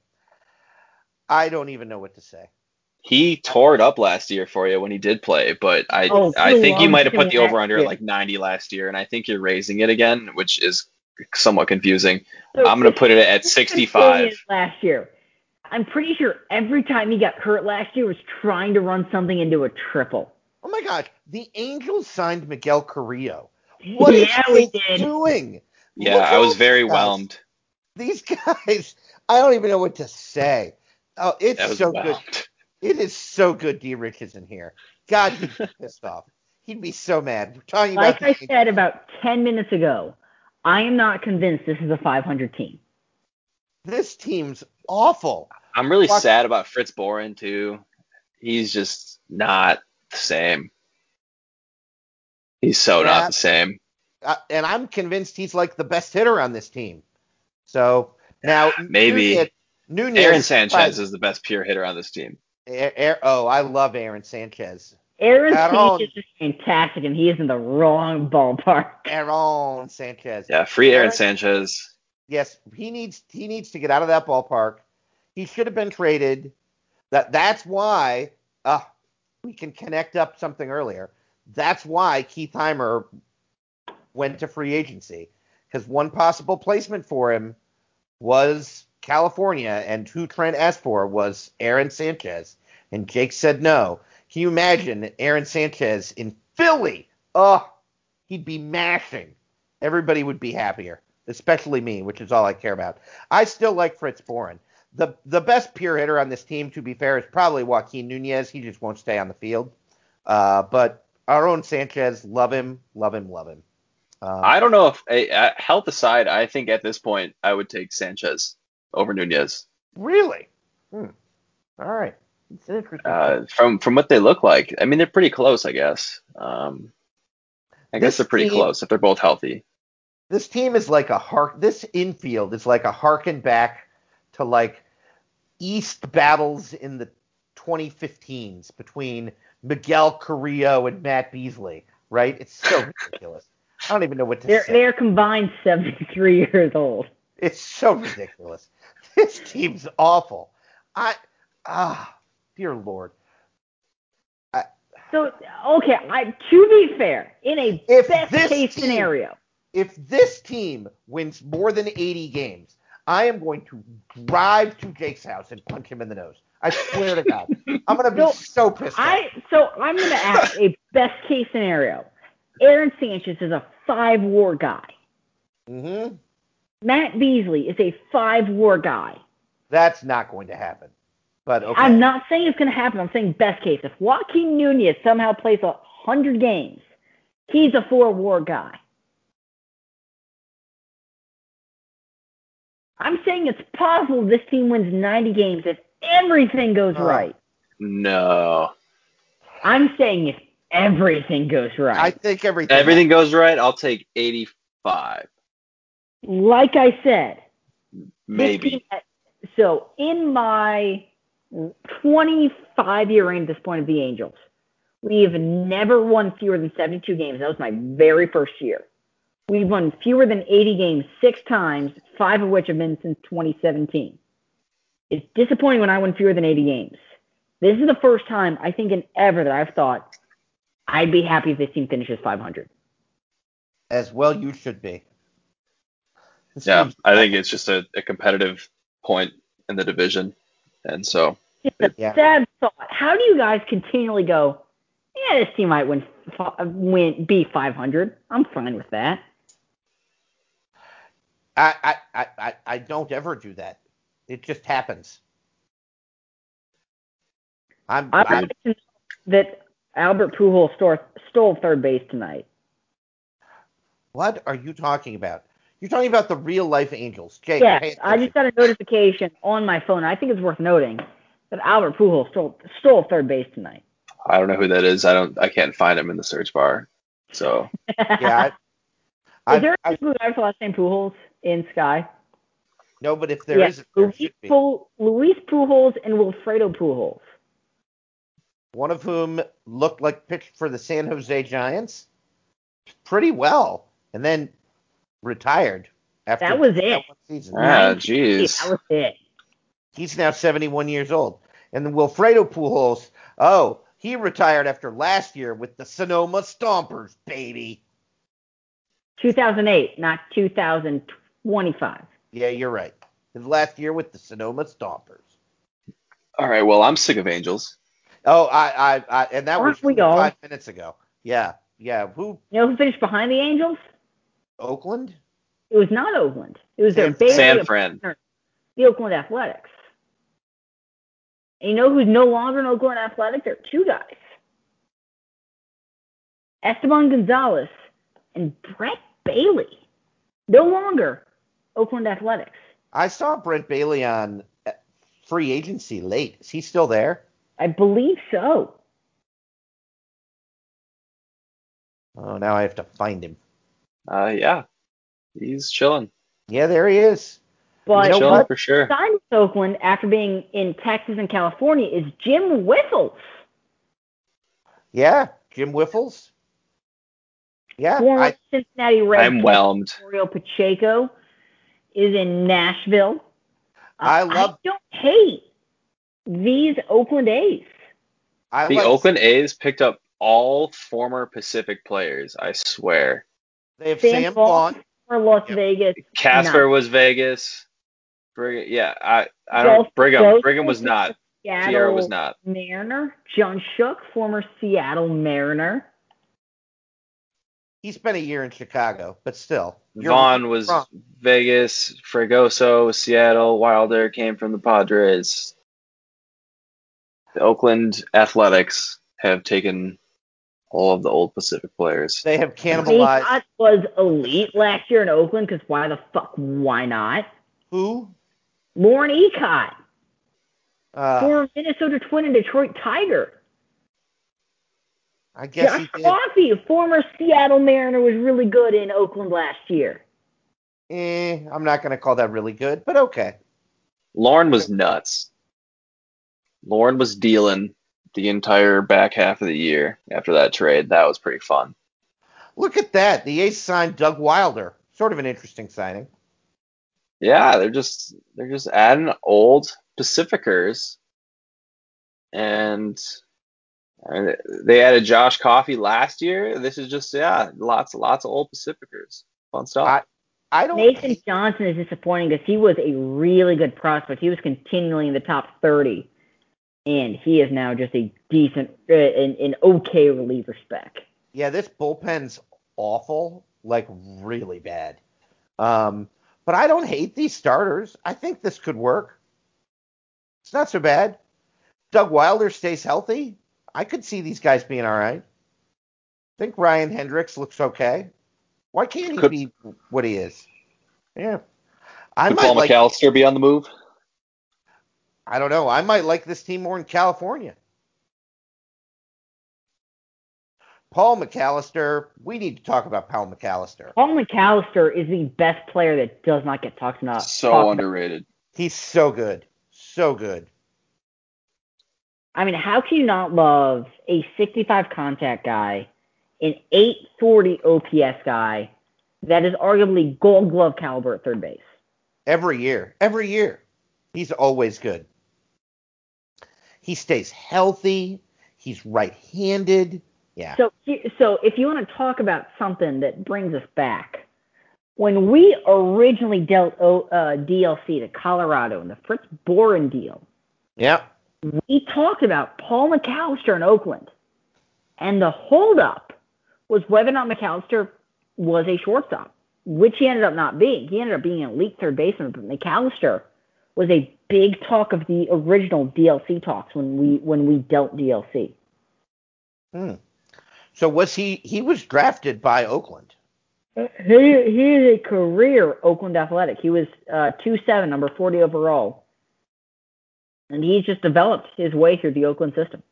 I don't even know what to say. He tore it up last year for you when he did play, but I Oh, I he think you might have put the over under at like 90 last year, and I think you're raising it again, which is somewhat confusing. So I'm going to put it at 65. Last year, I'm pretty sure every time he got hurt last year was trying to run something into a triple. Oh my gosh, the Angels signed Miguel Carrillo. What is Yeah, we he did. doing? Yeah, Look I was very these guys. whelmed. These guys, I don't even know what to say. Oh, it's so whelmed. good. It is so good D. Rich is in here. God, he'd be pissed off. He'd be so mad. We're talking Like about I the said about 10 minutes ago, I am not convinced this is a 500 team. this team's awful. I'm really Watch- sad about Fritz Boren too. He's just not the same. He's so Yeah. not the same. Uh, and I'm convinced he's like the best hitter on this team. So now Maybe. Nunez, Nunez Aaron Sanchez is the best pure hitter on this team. Air, Air- oh, I love Aaron Sanchez. Aaron At. Sanchez is fantastic, and he is in the wrong ballpark. Aaron Sanchez. Yeah, free Aaron Aaron- Sanchez. Yes, he needs he needs to get out of that ballpark. He should have been traded. That that's why uh we can connect up something earlier. That's why Keith Heimer went to free agency because one possible placement for him was California, and who Trent asked for was Aaron Sanchez, and Jake said no. Can you imagine Aaron Sanchez in Philly? Oh, he'd be mashing. Everybody would be happier, especially me, which is all I care about. I still like Fritz Boren. The the best pure hitter on this team, to be fair, is probably Joaquin Nunez. He just won't stay on the field. Uh, but our own Sanchez, love him, love him, love him. Um, I don't know if uh, health aside, I think at this point I would take Sanchez over Nunez. really. Hmm. All right. It's interesting. Uh, from from what they look like, I mean they're pretty close, I guess. Um, I guess they're pretty team- close if they're both healthy. this team is like a hark. This infield is like a harken back to like East battles in the 2015s between Miguel Carrillo and Matt Beasley. Right? It's so ridiculous. I don't even know what to They're say. they're combined 73 years old. It's so ridiculous. This team's awful. I ah, dear lord. So okay, I, to be fair, in a If best this case team- scenario, If this team wins more than 80 games, I am going to drive to Jake's house and punch him in the nose. I swear to God. I'm going to be No, so pissed off. I so I'm gonna ask a best case scenario. Aaron Sanchez is a five war guy. Mm-hmm. Matt Beasley is a five war guy. That's not going to happen. But okay. I'm not saying it's gonna happen. I'm saying best case. If Joaquin Nunez somehow plays a hundred games, he's a four war guy. I'm saying it's possible this team wins 90 games if everything goes Oh. right. No, I'm saying if everything goes right. I think everything. everything goes right. I'll take 85, like I said, maybe. team- so in my 25 year reign at this point of the Angels, we have never won fewer than 72 games. That was my very first year. We've won fewer than 80 games six times, five of which have been since 2017. It's disappointing when I win fewer than 80 games. This is the first time I think in ever that I've thought I'd be happy if this team finishes 500. As well, you should be. This Yeah, team's- I think it's just a, a competitive point in the division, and so It's a Yeah. sad thought. How do you guys continually go, yeah, this team might win, fi- win be 500. I'm fine with that. I, I, I, I, I don't ever do that. It just happens. I'm, I'd I'm like to know that Albert Pujols stole, stole third base tonight. what are you talking about? You're talking about the real life Angels. Jake, Yes, I just got a notification on my phone. I think it's worth noting that Albert Pujols stole, stole third base tonight. I don't know who that is. I don't. I can't find him in the search bar. So yeah. I, Is there I, a people who have the last name Pujols in Sky? no, but if there yes, not there Luis, should be. Pu- Luis Pujols and Wilfredo Pujols. One of whom looked like pitched for the San Jose Giants pretty well, and then retired after That was it. one season. ah, jeez. That was it. He's now 71 years old. And then Wilfredo Pujols, oh, he retired after last year with the Sonoma Stompers, baby. 2008, not 2025. Yeah, you're right. His last year with the Sonoma Stompers. All right. Well, I'm sick of Angels. Oh, I, I, I and that was Aren't we all? five minutes ago. Yeah, yeah. Who? You know who finished behind the Angels? Oakland? It was not Oakland. It was their San- Bay San Fran. partner, the Oakland Athletics. And you know who's no longer an Oakland Athletic? There are two guys. Esteban Gonzalez and Brett Bailey. No longer Oakland Athletics. I saw Brent Bailey on uh, free agency late. Is he still there? I believe so. Oh, now I have to find him. Uh, yeah, he's chilling. Yeah, there he is. But He's chilling for sure. signed with Oakland after being in Texas and California is Jim Whiffles. Yeah, Jim Wiffles. Yeah, Former I, Cincinnati Reds I'm whelmed. Mario Pacheco is in Nashville. I Uh, love- I don't hate these Oakland A's. I The like, Oakland A's picked up all former Pacific players. I swear. They have Sam Sam Vaughn. Vaughn. For Las Yep. Vegas. Casper Not. was Vegas. Brigham, yeah, I I don't. Brigham Joseph Brigham was was not. Seattle Sierra was not. Mariner. John Shook, former Seattle Mariner. He spent a year in Chicago, but still. Vaughn was wrong. Vegas. Fregoso, Seattle. Wilder came from the Padres. The Oakland Athletics have taken all of the old Pacific players. They have cannibalized Scott was elite last year in Oakland because why the fuck? Why not? who? Lauren Ecott, Uh, former Minnesota Twin and Detroit Tiger. I guess Josh he. Coffey, former Seattle Mariner, was really good in Oakland last year. Eh, I'm not going to call that really good, but okay. Lauren was nuts. Lauren was dealing the entire back half of the year after that trade. That was pretty fun. Look at that. The A's signed Doug Wilder. Sort of an interesting signing. Yeah, they're just they're just adding old Pacificers, and and they added Josh Coffey last year. This is just yeah, lots lots of old Pacificers. Fun stuff. I don't. Nathan Johnson is disappointing because he was a really good prospect. He was continually in the top 30, and he is now just a decent, uh, an, an okay reliever spec. yeah, this bullpen's awful, like really bad. Um, but I don't hate these starters. I think this could work. It's not so bad. Doug Wilder stays healthy. I could see these guys being all right. I think Ryan Hendricks looks okay. Why can't he Could- be what he is? Yeah. I Could might Paul like McAllister be on the move? I don't know. I might like this team more in California. Paul McAllister. We need to talk about Paul McAllister. Paul McAllister is the best player that does not get talked about. so talked about. underrated. He's so good. So good. I mean, how can you not love a 65 contact guy, an 840 OPS guy that is arguably gold glove caliber at third base? Every year. Every year. He's always good. He stays healthy. He's right handed. Yeah. So, so if you want to talk about something that brings us back, when we originally dealt o, uh, DLC to Colorado in the Fritz Boren deal, Yeah. we talked about Paul McAllister in Oakland, and the holdup was whether or not McAllister was a shortstop, which he ended up not being. He ended up being an elite third baseman, but McAllister was a big talk of the original DLC talks when we when we dealt DLC. Hmm. So was he he was drafted by Oakland. He he is a career Oakland Athletic. He was uh, two seven, number forty overall, and he's just developed his way through the Oakland system.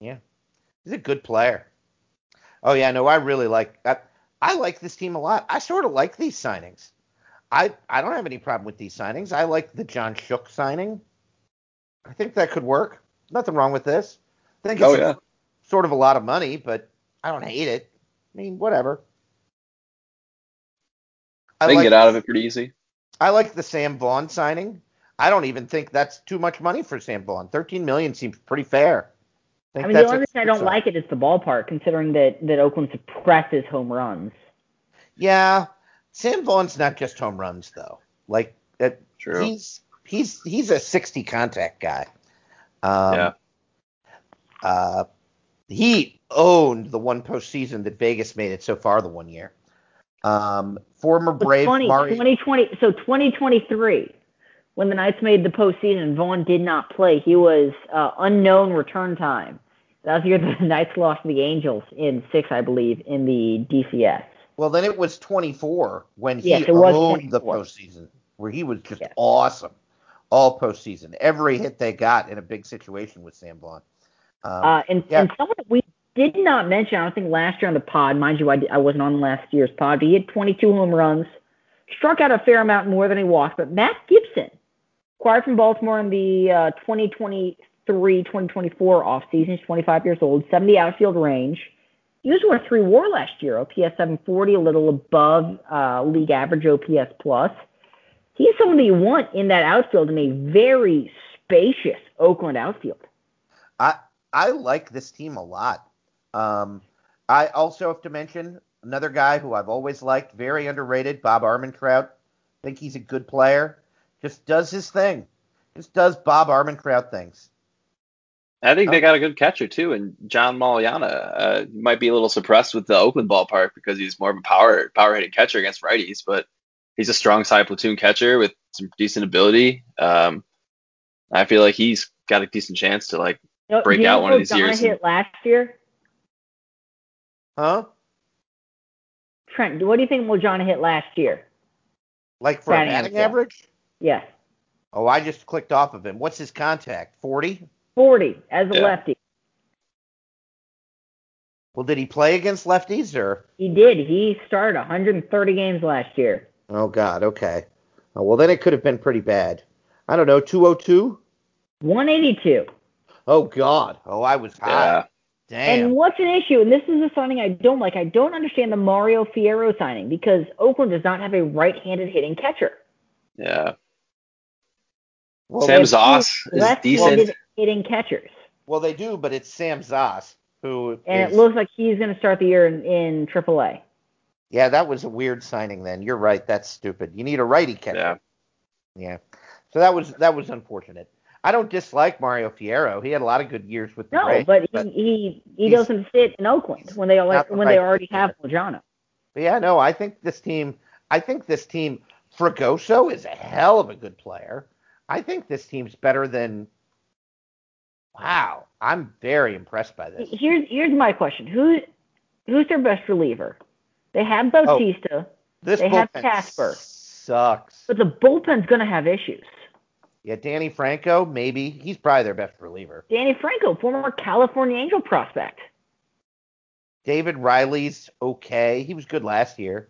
Yeah, he's a good player. Oh yeah, no, I really like I, I like this team a lot. I sort of like these signings. I I don't have any problem with these signings. I like the John Shook signing. I think that could work. Nothing wrong with this. I think it's Oh yeah. sort of a lot of money, but I don't hate it. I mean, whatever. I They can like, get out of it pretty easy. I like the Sam Vaughn signing. I don't even think that's too much money for Sam Vaughn. Thirteen million seems pretty fair. I think mean, the only a reason I don't sign. like it is the ballpark, considering that that Oakland suppresses home runs. Yeah, Sam Vaughn's not just home runs though. Like that, True. he's he's he's a 60 contact guy. Um, Yeah. Uh, he owned the one postseason that Vegas made it so far the one year. Um, former It's Brave funny, Mari. 2020, so 2023, when the Knights made the postseason, Vaughn did not play. He was uh, unknown return time. That was the year the Knights lost to the Angels in six, I believe, in the DCS. Well, then it was 24 when he Yes, owned the postseason, where he was just Yes. awesome all postseason. Every hit they got in a big situation with Sam Vaughn. Um, Uh, and, yeah. and someone that we did not mention, I don't think last year on the pod, mind you, I, I wasn't on last year's pod, but he had 22 home runs, struck out a fair amount more than he walked. But Matt Gibson, acquired from Baltimore in the uh, 2023 2024 offseason, he's 25 years old, 70 outfield range. Worth three war last year, OPS 740, a little above uh, league average OPS plus. He's someone that you want in that outfield in a very spacious Oakland outfield. I I like this team a lot. Um, I also have to mention another guy who I've always liked, very underrated, Bob Armentrout. think he's a good player. Just does his thing. Just does Bob Armentrout things. I think Oh. they got a good catcher too, and John Maliana uh, might be a little suppressed with the Oakland ballpark because he's more of a power power hitting catcher against righties, but he's a strong side platoon catcher with some decent ability. Um, I feel like he's got a decent chance to like You know, break out one of what these Donna years hit last year? Huh? Trent, what do you think Mojana hit last year? Like for a Batting batting average, average? Yes, Oh, I just clicked off of him. What's his contact? 40? 40 as a Yeah. lefty. Well, did he play against lefties or? He did. He started 130 games last year. Oh God. Okay. Oh, well, then it could have been pretty bad. I don't know. 202? 182. Oh God. Oh, I was high. Yeah. Damn. And what's an issue? And this is a signing I don't like. I don't understand the Mario Fierro signing because Oakland does not have a right-handed hitting catcher. Yeah. well, Sam They Zoss is decent. Hitting catchers, well, they do, but it's Sam Zoss who. and is- it looks like he's going to start the year in, in AAA. Yeah, that was a weird signing. Then you're right. That's stupid. You need a righty catcher. Yeah. Yeah. So that was that was unfortunate. I don't dislike Mario Fierro. He had a lot of good years with the No, Rays, but he he, he doesn't fit in Oakland when they like, the when they already fit. have Mojana. But yeah, no, I think this team. I think this team. Fregoso is a hell of a good player. I think this team's better than. Wow, I'm very impressed by this. Here's here's my question: Who who's their best reliever? They have Oh. Bautista, This they have bullpen Casper. sucks. but the bullpen's going to have issues. Yeah, Danny Franco, maybe he's probably their best reliever. Danny Franco, former California Angel prospect. David Riley's okay. He was good last year.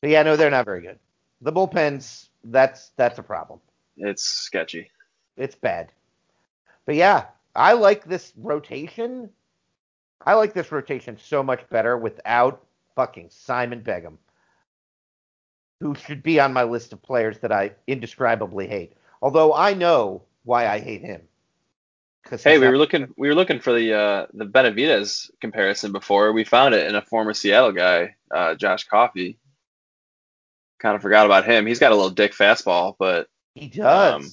But yeah, no, they're not very good. The bullpens, that's that's a problem. It's sketchy. It's bad. But yeah, I like this rotation. I like this rotation so much better without fucking Simon Begum, who should be on my list of players that I indescribably hate. Although I know why I hate him. Hey, we were looking we were looking for the uh, the Benavides comparison before. We found it in a former Seattle guy, uh, Josh Coffey. Kind of forgot about him. He's got a little dick fastball, but he does. um,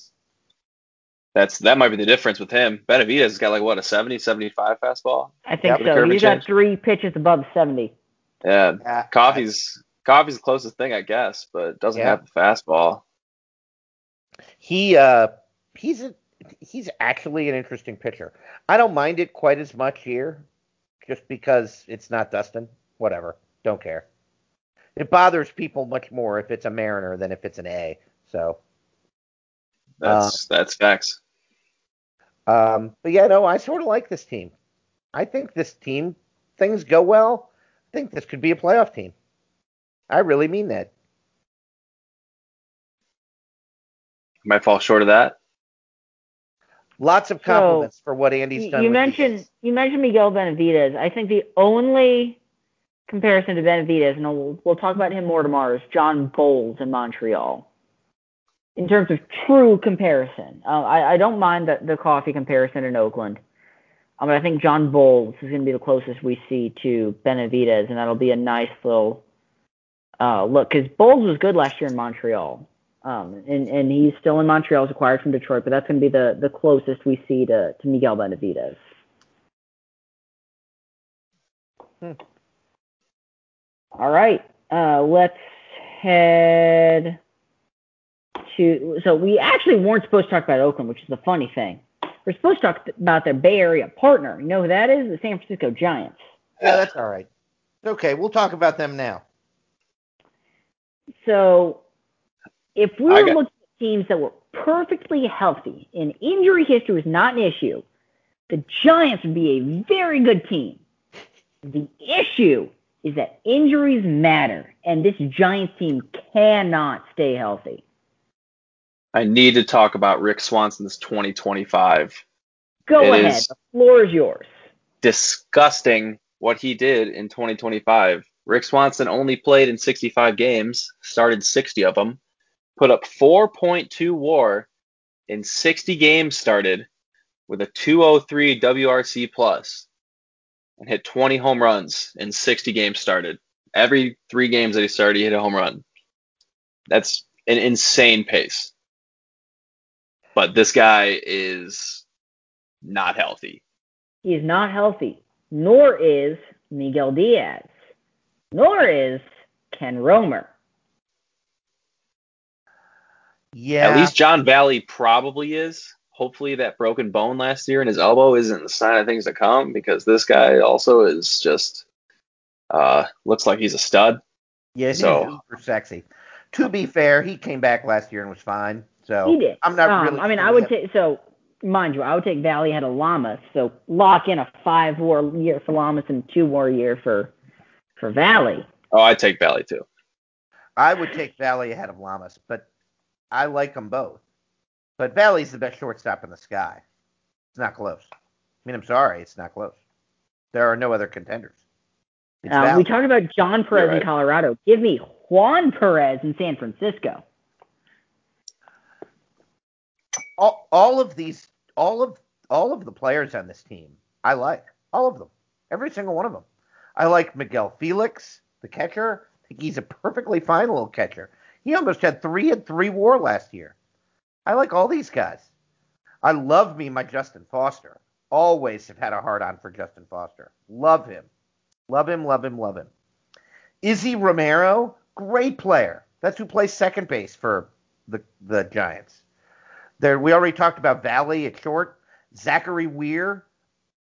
that's that might be the difference with him. Benavides has got like what a 70, 75 fastball. I think the so. He's got three pitches above 70. Yeah, Yeah, Coffey's Coffey's the closest thing, I guess, but doesn't Yeah. have the fastball. he uh he's a he's actually an interesting pitcher. I don't mind it quite as much here, just because it's not Dustin. Whatever, don't care. It bothers people much more if it's a Mariner than if it's an A. So, That's that's facts. Um, but yeah, no, I sort of like this team. I think this team things go well. I think this could be a playoff team. I really mean that. Might fall short of that. Lots of So, compliments for what Andy's done. you with mentioned these. you mentioned Miguel Benavides. I think the only comparison to Benavides, and we'll, we'll talk about him more tomorrow, is John Bowles in Montreal. In terms of true comparison, uh, I, I don't mind the, the Coffey comparison in Oakland. Um, but I think John Bowles is going to be the closest we see to Benavides, and that'll be a nice little uh, look because Bowles was good last year in Montreal. Um, and, and he's still in Montreal, was acquired from Detroit, but that's going to be the, the closest we see to, to Miguel Benavides. Hmm. All right, uh, let's head to. So we actually weren't supposed to talk about Oakland, which is the funny thing. We're supposed to talk about their Bay Area partner. You know who that is? The San Francisco Giants. Yeah, that's all right. Okay, we'll talk about them now. So if we were got- looking at teams that were perfectly healthy and injury history was not an issue, the Giants would be a very good team. The issue is that injuries matter, and this Giants team cannot stay healthy. I need to talk about Rick Swanson's 2025. Go It ahead. The floor is yours. Disgusting what he did in 2025. Rick Swanson only played in 65 games, started 60 of them, put up 4.2 WAR in 60 games started with a 203 WRC plus, and hit 20 home runs in 60 games started. Every three games that he started, he hit a home run. That's an insane pace. But this guy is not healthy. He is not healthy, nor is Miguel Diaz, nor is Ken Romer. Yeah. At least John Valley probably is. hopefully that broken bone last year in his elbow isn't a sign of things to come because this guy also is just uh, looks like he's a stud. Yeah, he's So- super sexy. To be fair, he came back last year and was fine. So He did. I'm not Um, really. I mean, I would take so. Mind you, I would take Valley ahead of Lamas. So lock in a five war year for Lamas and two war year for for Valley. Oh, I take Valley too. I would take Valley ahead of Lamas, but I like them both. But Valley's the best shortstop in the sky. It's not close. I mean, I'm sorry, it's not close. There are no other contenders. It's Um, we talked about John Perez right. in Colorado. Give me Juan Perez in San Francisco. All, all of these, all of all of the players on this team, I like all of them, every single one of them. I like Miguel Felix, the catcher. I think he's a perfectly fine little catcher. He almost had three and three WAR last year. I like all these guys. I love me my Justin Foster. Always have had a hard on for Justin Foster. Love him. Love him, love him, love him. Izzy Romero, great player. That's who plays second base for the the Giants. There, we already talked about Valley at short. Zachary Weir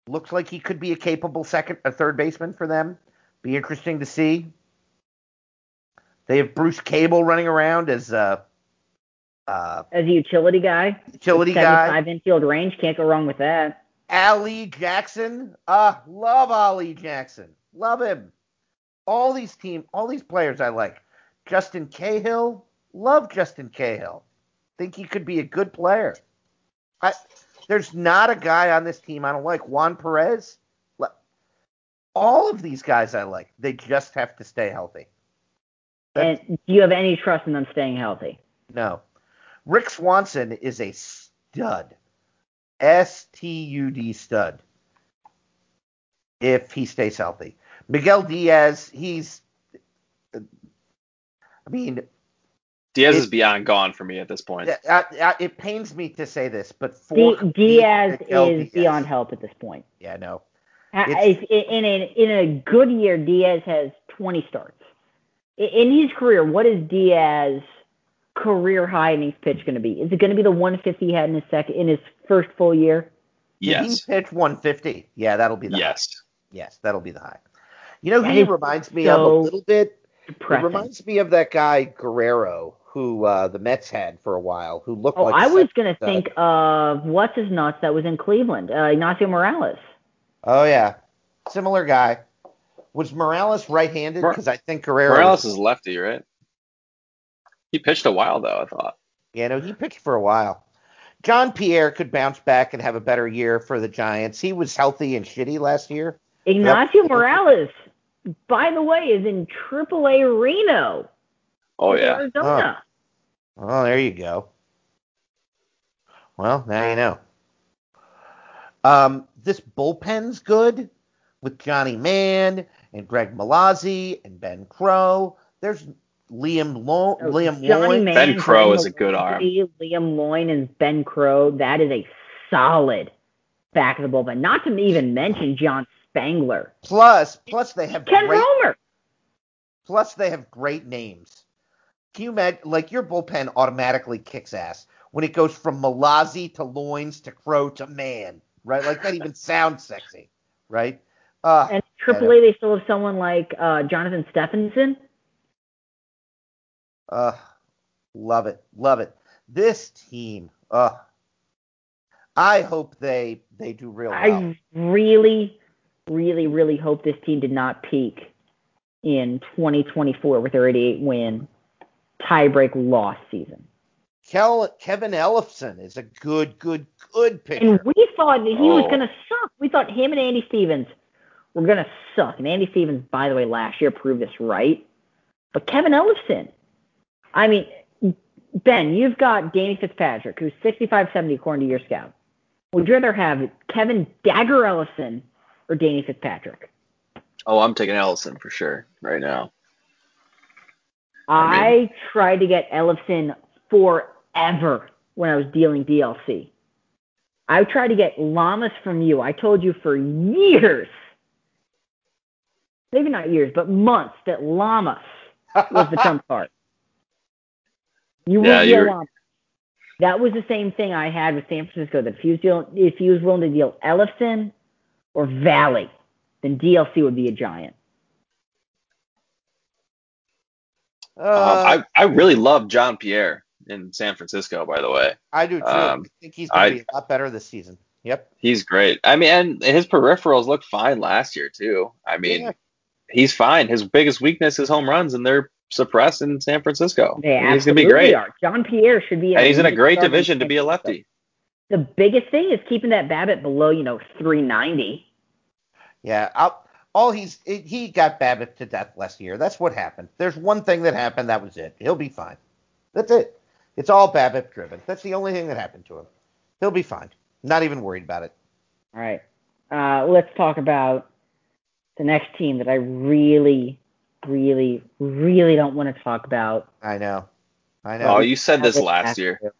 looks like he could be a capable second, a third baseman for them. Be interesting to see. They have Bruce Cable running around as a uh, As a utility guy, utility guy. 75 infield range, can't go wrong with that. Ali Jackson, ah, love Ali Jackson, love him. All these team, all these players I like. Justin Cahill, love Justin Cahill. Think he could be a good player. I, there's not a guy on this team I don't like. Juan Perez, all of these guys I like. They just have to stay healthy. That's- And do you have any trust in them staying healthy? No. Rick Swanson is a stud. S T U D stud. If he stays healthy. Miguel Diaz, he's I mean, Diaz It- is beyond gone for me at this point. uh, uh, it pains me to say this, but for D- Diaz is beyond help at this point. Yeah, no. Uh, It's- In a, in a good year, Diaz has 20 starts. In his career, what is Diaz career high in innings pitch going to be? Is it going to be the 150 he had in his second in his first full year? Yes. he pitch 150? Yeah, that'll be the high. Yes. Yes, that'll be the high. You know who That he reminds me of a little bit? Depressing. It reminds me of that guy Guerrero who uh, the Mets had for a while, who looked oh, like. I was going to think of what's his nuts that was in Cleveland, uh, Ignacio Morales. Oh yeah, similar guy. Was Morales right-handed? Because I think Guerrero. Morales is lefty, right? He pitched a while though. I thought. Yeah, no, he pitched for a while. John Pierre could bounce back and have a better year for the Giants. He was healthy and shitty last year. Ignacio Yep. Morales, by the way, is in AAA Reno, Oh yeah. Arizona. Oh, there you go. Well, now you know. Um, this bullpen's good with Johnny Mann and Greg Malazzi and Ben Crow. There's Liam Lo- Oh, Liam Johnny Lloyd. Mann, Ben Crow Greg is a good arm. Liam Loyne and Ben Crow. That is a solid back of the bullpen. Not to even mention John Spangler, Plus, plus they have Ken great. Romer. Plus they have great names. Can you imagine? Like your bullpen automatically kicks ass when it goes from Malazzi to Loins to Crow to Mann, right? Like that even sounds sexy, right? Uh, And AAA, they still have someone like uh, Jonathan Stephenson. Uh, love it, love it. This team, uh, I hope they they do real well. I really, really, really hope this team did not peak in 2024 with their 88 win tiebreak loss season. Kel, Kevin Ellison is a good, good, good pitcher. And we thought that he was Oh. going to suck. We thought him and Andy Stevens were going to suck. And Andy Stevens, by the way, last year proved this right. But Kevin Ellison, I mean, Ben, you've got Danny Fitzpatrick, who's 65 70 according to your scout. Would you rather have Kevin Dagger Ellison or Danny Fitzpatrick? Oh, I'm taking Ellison for sure right now. I, I tried to get Ellison forever when I was dealing DLC. I tried to get Lamas from you. I told you for years, maybe not years, but months, that Lamas was the trump card. You Yeah, would be a you're- llama. That was the same thing I had with San Francisco. That if he was, deal, if he was willing to deal Ellefson or Valley, then DLC would be a giant. Uh, um, I I really love John Pierre in San Francisco. By the way, I do too. um, I think he's going I- to be a lot better this season. Yep. he's great. I mean, and his peripherals looked fine last year too. I mean, Yeah. he's fine. His biggest weakness is home runs, and they're suppressed in San Francisco. They he's gonna be great, are. John Pierre should be. and he's in a great division to be a lefty. The biggest thing is keeping that BABIP below, you know, 390. Yeah. I'll, all he's he got BABIP to death last year. That's what happened. There's one thing that happened. That was it. He'll be fine. That's it. It's all BABIP driven. That's the only thing that happened to him. He'll be fine. Not even worried about it. All right. Uh, let's talk about the next team that I really, really, really don't want to talk about. I know. I know. Oh, you said this last after. year.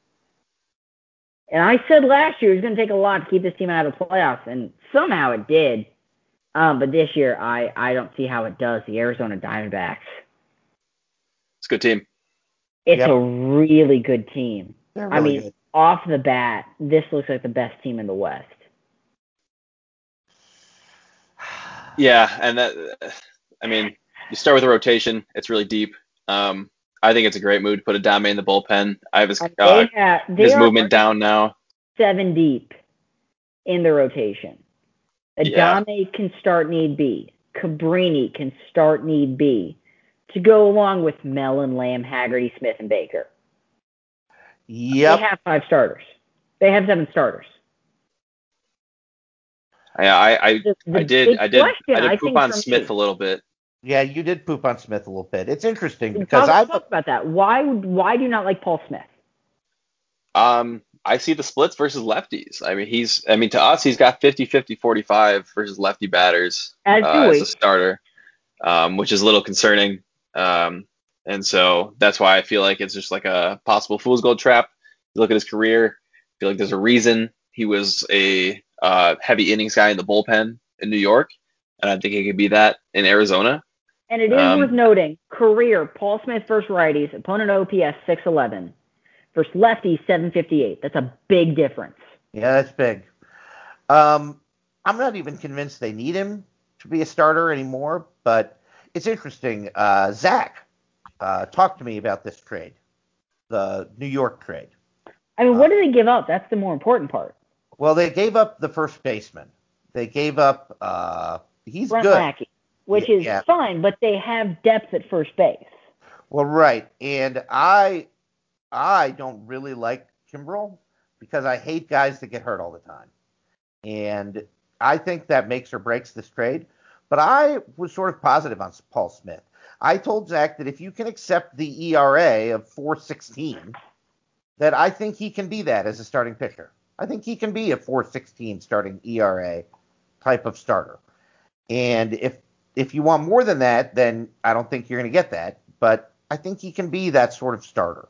And I said last year it was going to take a lot to keep this team out of the playoffs, and somehow it did. Um, but this year, I, I don't see how it does. The Arizona Diamondbacks. It's a good team. It's Yep. a really good team. They're I mean, good. off the bat, this looks like the best team in the West. Yeah, and that I mean, you start with a rotation. It's really deep. Um, I think it's a great move to put Adame in the bullpen. I have his, And uh, have his movement down now. seven deep in the rotation. Yeah. Adame can start need B. Cabrini can start need B. To go along with Mellon, Lamb, Haggerty, Smith, and Baker. Yep. They have five starters. They have seven starters. Yeah, I, I, The, the I did, I did, question, I did think, poop on Smith me- a little bit. Yeah, you did poop on Smith a little bit. It's interesting because I've talk about that. Why would why do you not like Paul Smith? Um, I see the splits versus lefties. I mean, he's, I mean, to us, he's got 50, 50, 45 versus lefty batters As uh, as a starter, um, which is a little concerning. Um, and so that's why I feel like it's just like a possible fool's gold trap. You look at his career, I feel like there's a reason he was a uh, heavy innings guy in the bullpen in New York, and I think he could be that in Arizona. And it is Um, worth noting, career Paul Smith versus righties, opponent OPS 611 versus lefty 758. That's a big difference. Yeah, that's big. Um, I'm not even convinced they need him to be a starter anymore, but it's interesting. Uh, Zach, uh, talk to me about this trade, the New York trade. I mean, what do they give up? That's the more important part. Well, they gave up the first baseman. They gave up. Uh, he's Brent good. Lackey, which is Yeah. fine, but they have depth at first base. Well, right, and I, I don't really like Kimbrel because I hate guys that get hurt all the time, and I think that makes or breaks this trade. But I was sort of positive on Paul Smith. I told Zach that if you can accept the ERA of 416, that I think he can be that as a starting pitcher. I think he can be a 416 starting ERA type of starter. And if if you want more than that, then I don't think you're going to get that. But I think he can be that sort of starter.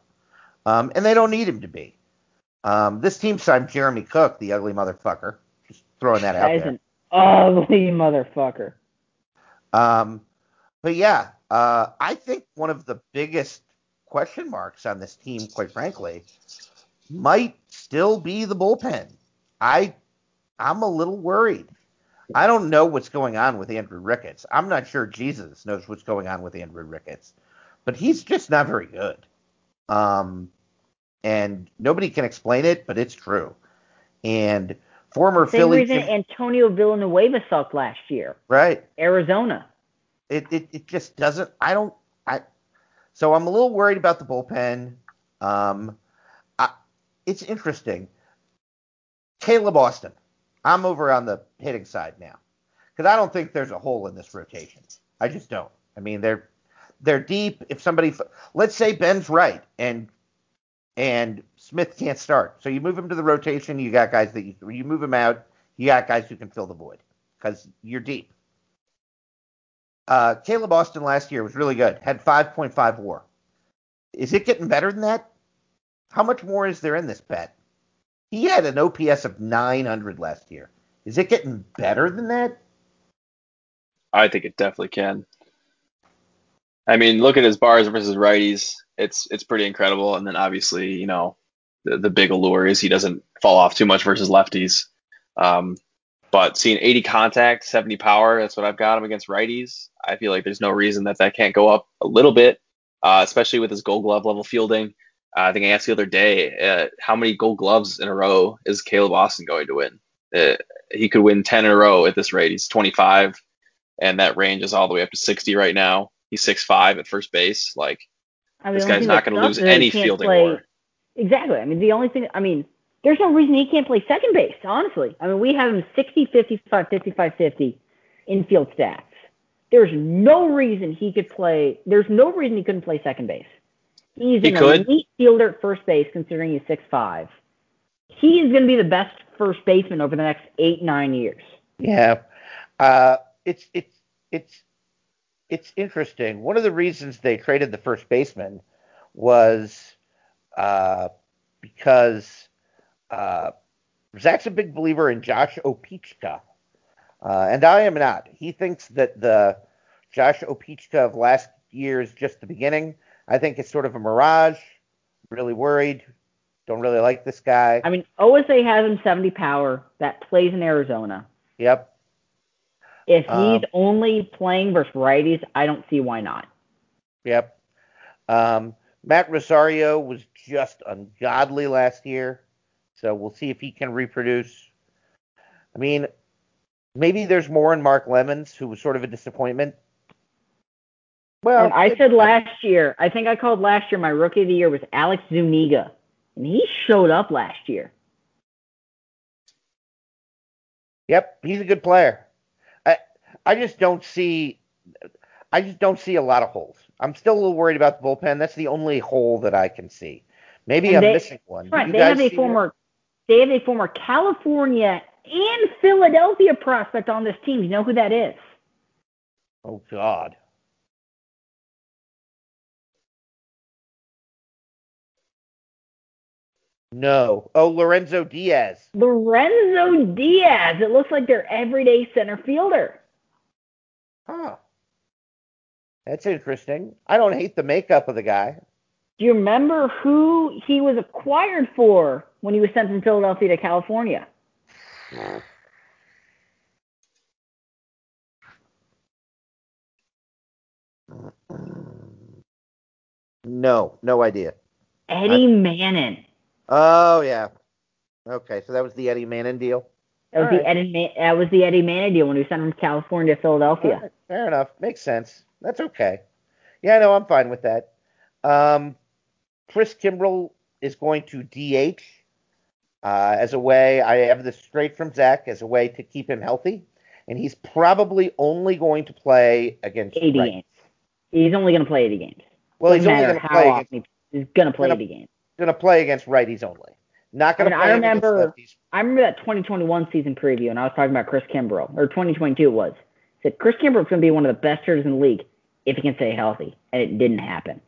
Um, and they don't need him to be. Um, this team signed Jeremy Cook, the ugly motherfucker. Just throwing that out That is there. an ugly motherfucker. Um, but yeah, uh, I think one of the biggest question marks on this team, quite frankly, might still be the bullpen. I I'm a little worried. I don't know what's going on with Andrew Ricketts. I'm not sure Jesus knows what's going on with Andrew Ricketts, but he's just not very good. Um, and nobody can explain it, but it's true. And former Same Philly, reason Antonio Villanueva sucked last year. right? Arizona. it, it it just doesn't I don't I so I'm a little worried about the bullpen. Um I, it's interesting. Caleb Austin. I'm over on the hitting side now. Cuz I don't think there's a hole in this rotation. I just don't. I mean they're they're deep if somebody let's say Ben's right and and Smith can't start. So you move him to the rotation, you got guys that you, you move him out, you got guys who can fill the void cuz you're deep. Uh, Caleb Austin last year was really good. Had 5.5 WAR. Is it getting better than that? How much more is there in this bet? He had an OPS of 900 last year. Is it getting better than that? I think it definitely can. I mean, look at his bars versus righties. It's it's pretty incredible. And then obviously, you know, the, the big allure is he doesn't fall off too much versus lefties. Um, but seeing 80 contact, 70 power, that's what I've got him against righties. I feel like there's no reason that that can't go up a little bit, uh, especially with his Gold Glove level fielding. Uh, I think I asked the other day, uh, how many Gold Gloves in a row is Caleb Austin going to win? Uh, he could win 10 in a row at this rate. He's 25, and that range is all the way up to 60 right now. He's 6'5 at first base. Like, I mean, this guy's not going to lose is that he any fielding play- war. Exactly. I mean, the only thing, I mean, there's no reason he can't play second base, honestly. I mean, we have him 60, 55, 55, 50 infield stats. There's no reason he could play, there's no reason he couldn't play second base. He's He an could. elite fielder at first base, considering he's 6'5. He is going to be the best first baseman over the next eight, nine years. Yeah, uh, it's it's it's it's interesting. One of the reasons they traded the first baseman was uh, because uh, Zach's a big believer in Josh Opichka, uh, and I am not. He thinks that the Josh Opichka of last year is just the beginning. I think it's sort of a mirage. Really worried. Don't really like this guy. I mean, OSA has him 70 power that plays in Arizona. Yep. If he's Um, only playing versus righties, I don't see why not. Yep. Um, Matt Rosario was just ungodly last year, so we'll see if he can reproduce. I mean, maybe there's more in Mark Lemons, who was sort of a disappointment. Well, And I said last year, I think I called last year my rookie of the year was Alex Zuniga, and he showed up last year. Yep, he's a good player. I just don't see I just don't see a lot of holes. I'm still a little worried about the bullpen. That's the only hole that I can see. Maybe And I'm they- missing one. Right, they have a former, they have a former California and Philadelphia prospect on this team. You know who that is? Oh God. No. Oh, Lorenzo Diaz. Lorenzo Diaz. It looks like their everyday center fielder. Huh. That's interesting. I don't hate the makeup of the guy. Do you remember who he was acquired for when he was sent from Philadelphia to California? No, no idea. Eddie Manning. Oh yeah. Okay, so that was the Eddie Manning deal. That was All the right. Eddie. Ma- that was the Eddie Manning deal when he sent from California to Philadelphia. Right, fair enough. Makes sense. That's okay. Yeah, no, I'm fine with that. Um, Chris Kimbrell is going to DH uh, as a way. I have this straight from Zach as a way to keep him healthy, and he's probably only going to play against. 80 right. games. He's only going to play 80 games. Well, he's Doesn't only going to play against, he's going to play Gonna- 80 games. going to play against righties only. Not going to I mean, I remember- I remember that 2021 season preview, and I was talking about Chris Kimbrell, or 2022 it was. I said Chris Kimbrell's going to be one of the best hitters in the league if he can stay healthy, and it didn't happen.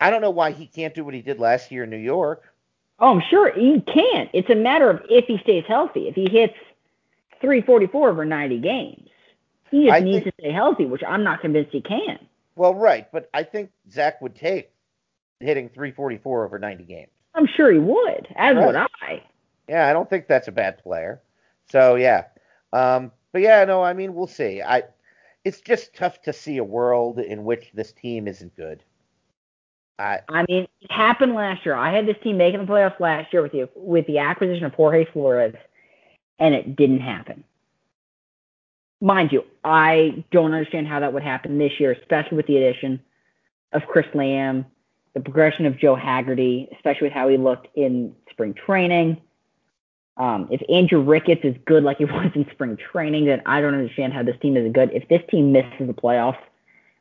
I don't know why he can't do what he did last year in New York. Oh, I'm sure he can't. It's a matter of if he stays healthy. If he hits 344 over 90 games, he just I needs think- to stay healthy, which I'm not convinced he can. Well, right, but I think Zach would take hitting 344 over 90 games. I'm sure he would, as Right. would I. Yeah, I don't think that's a bad player. So yeah, um, but yeah, no, I mean we'll see. I, it's just tough to see a world in which this team isn't good. I I mean, it happened last year. I had this team making the playoffs last year with the with the acquisition of Jorge Flores, and it didn't happen. Mind you, I don't understand how that would happen this year, especially with the addition of Chris Lamb, the progression of Joe Haggerty, especially with how he looked in spring training. Um, if Andrew Ricketts is good like he was in spring training, then I don't understand how this team isn't good. If this team misses the playoffs,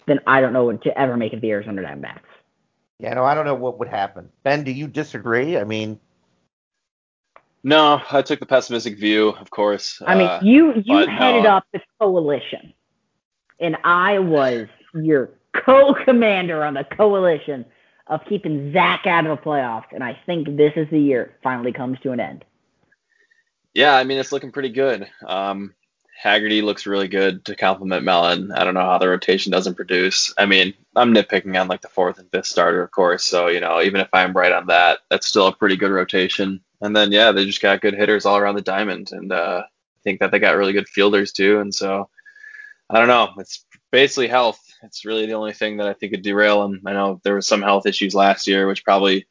then I don't know what to ever make of the Arizona Diamondbacks. yeah, no, I don't know what would happen. Ben, do you disagree? I mean, No, I took the pessimistic view, of course. I mean, Uh, you you but, headed uh, up the coalition, and I was your co-commander on the coalition of keeping Zach out of the playoffs. And I think this is the year finally comes to an end. yeah, I mean, it's looking pretty good. Um, Haggerty looks really good to complement Mellon. I don't know how the rotation doesn't produce. I mean, I'm nitpicking on like the fourth and fifth starter, of course. So you know, even if I'm right on that, that's still a pretty good rotation. And then yeah, they just got good hitters all around the diamond, and uh, I think that they got really good fielders too. And so I don't know. It's basically health. It's really the only thing that I think could derail them. I know there was some health issues last year, which probably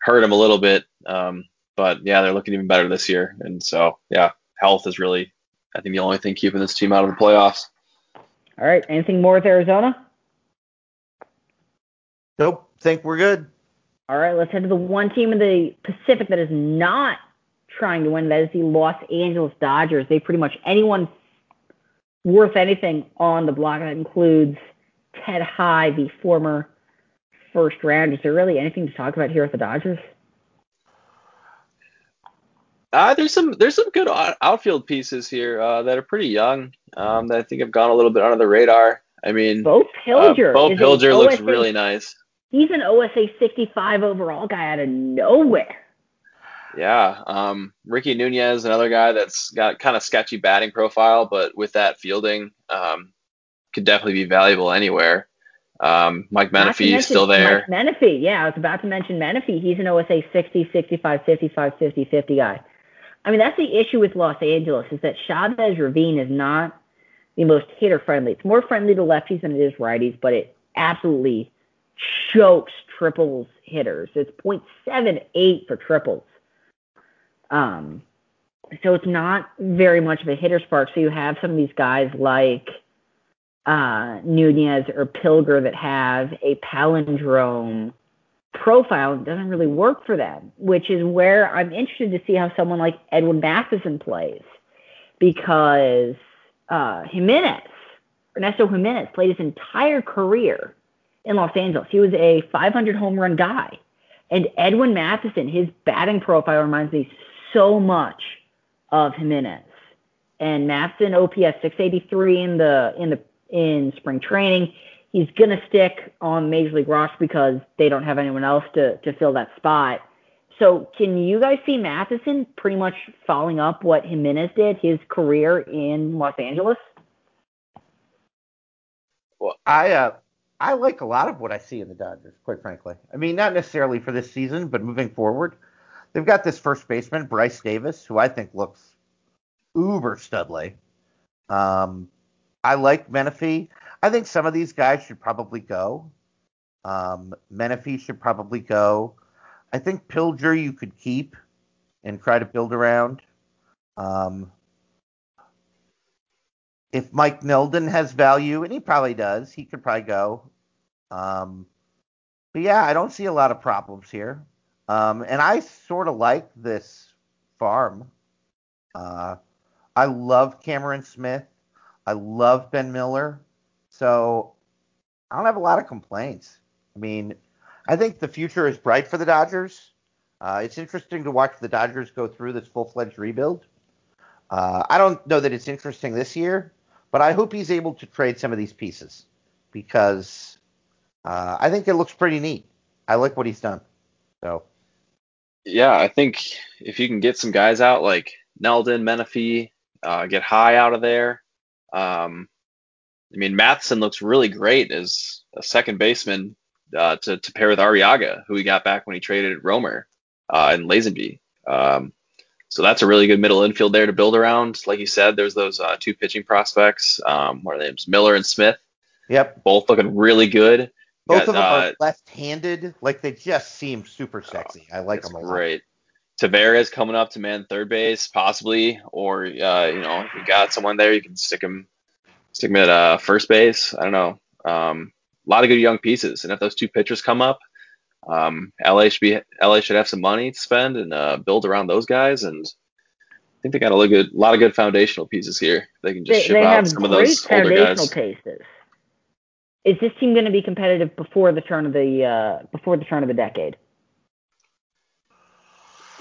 hurt them a little bit. Um, but yeah, they're looking even better this year. And so yeah, health is really I think the only thing keeping this team out of the playoffs. All right. Anything more with Arizona? Nope. Think we're good. All right. Let's head to the one team in the Pacific that is not trying to win. That is the Los Angeles Dodgers. They pretty much anyone worth anything on the block. That includes Ted High, the former first round. Is there really anything to talk about here with the Dodgers? Uh, there's some there's some good outfield pieces here uh, that are pretty young um, that I think have gone a little bit under the radar. I mean, Beau Pilger. Uh, Beau Pilger looks OSA, really nice. He's an OSA 65 overall guy out of nowhere. Yeah, um, Ricky Nunez, another guy that's got kind of sketchy batting profile, but with that fielding, um, could definitely be valuable anywhere. Um, Mike Menifee is still there. Mike Menifee, yeah, I was about to mention Menifee. He's an OSA 60, 65, 55, 50, 50 guy. I mean, that's the issue with Los Angeles is that Chavez Ravine is not the most hitter friendly. It's more friendly to lefties than it is righties, but it absolutely chokes triples hitters. It's 0.78 for triples. Um, so it's not very much of a hitter spark. So you have some of these guys like uh, Nunez or Pilger that have a palindrome profile doesn't really work for them, which is where I'm interested to see how someone like Edwin Matheson plays because uh, Jimenez, Ernesto Jimenez, played his entire career in Los Angeles. He was a 500 home run guy. And Edwin Matheson, his batting profile reminds me so much of Jimenez. And Matheson OPS 683 in the in the in spring training he's going to stick on Major League roster because they don't have anyone else to, to fill that spot. So can you guys see Matheson pretty much following up what Jimenez did, his career in Los Angeles? Well, I uh, I like a lot of what I see in the Dodgers, quite frankly. I mean, not necessarily for this season, but moving forward, they've got this first baseman, Bryce Davis, who I think looks uber studly. Um, I like Menifee. I think some of these guys should probably go. Um, Menifee should probably go. I think Pilger you could keep and try to build around. Um, if Mike Milden has value, and he probably does, he could probably go. Um, but yeah, I don't see a lot of problems here. Um, and I sort of like this farm. Uh, I love Cameron Smith. I love Ben Miller. So I don't have a lot of complaints. I mean, I think the future is bright for the Dodgers. Uh, it's interesting to watch the Dodgers go through this full fledged rebuild. Uh, I don't know that it's interesting this year, but I hope he's able to trade some of these pieces because uh, I think it looks pretty neat. I like what he's done. So. Yeah, I think if you can get some guys out like Nelden, Menifee, uh, get high out of there, um, I mean, Matheson looks really great as a second baseman uh, to, to pair with Arriaga, who he got back when he traded Romer uh, in Lazenby. Um, so that's a really good middle infield there to build around. Like you said, there's those uh, two pitching prospects. Um, what are their names? Miller and Smith. Yep. Both looking really good. Both got, of them are uh, left-handed. Like they just seem super sexy. I like them a lot. Great. Tavares coming up to man third base, possibly, or uh, you know, if you got someone there, you can stick him stick him at uh, first base. I don't know. Um, a lot of good young pieces, and if those two pitchers come up, um, LA should be LA should have some money to spend and uh, build around those guys. And I think they got a lot of good, lot of good foundational pieces here. They can just they, ship they out some of those older guys. Pieces. Is this team going to be competitive before the turn of the uh, before the turn of the decade?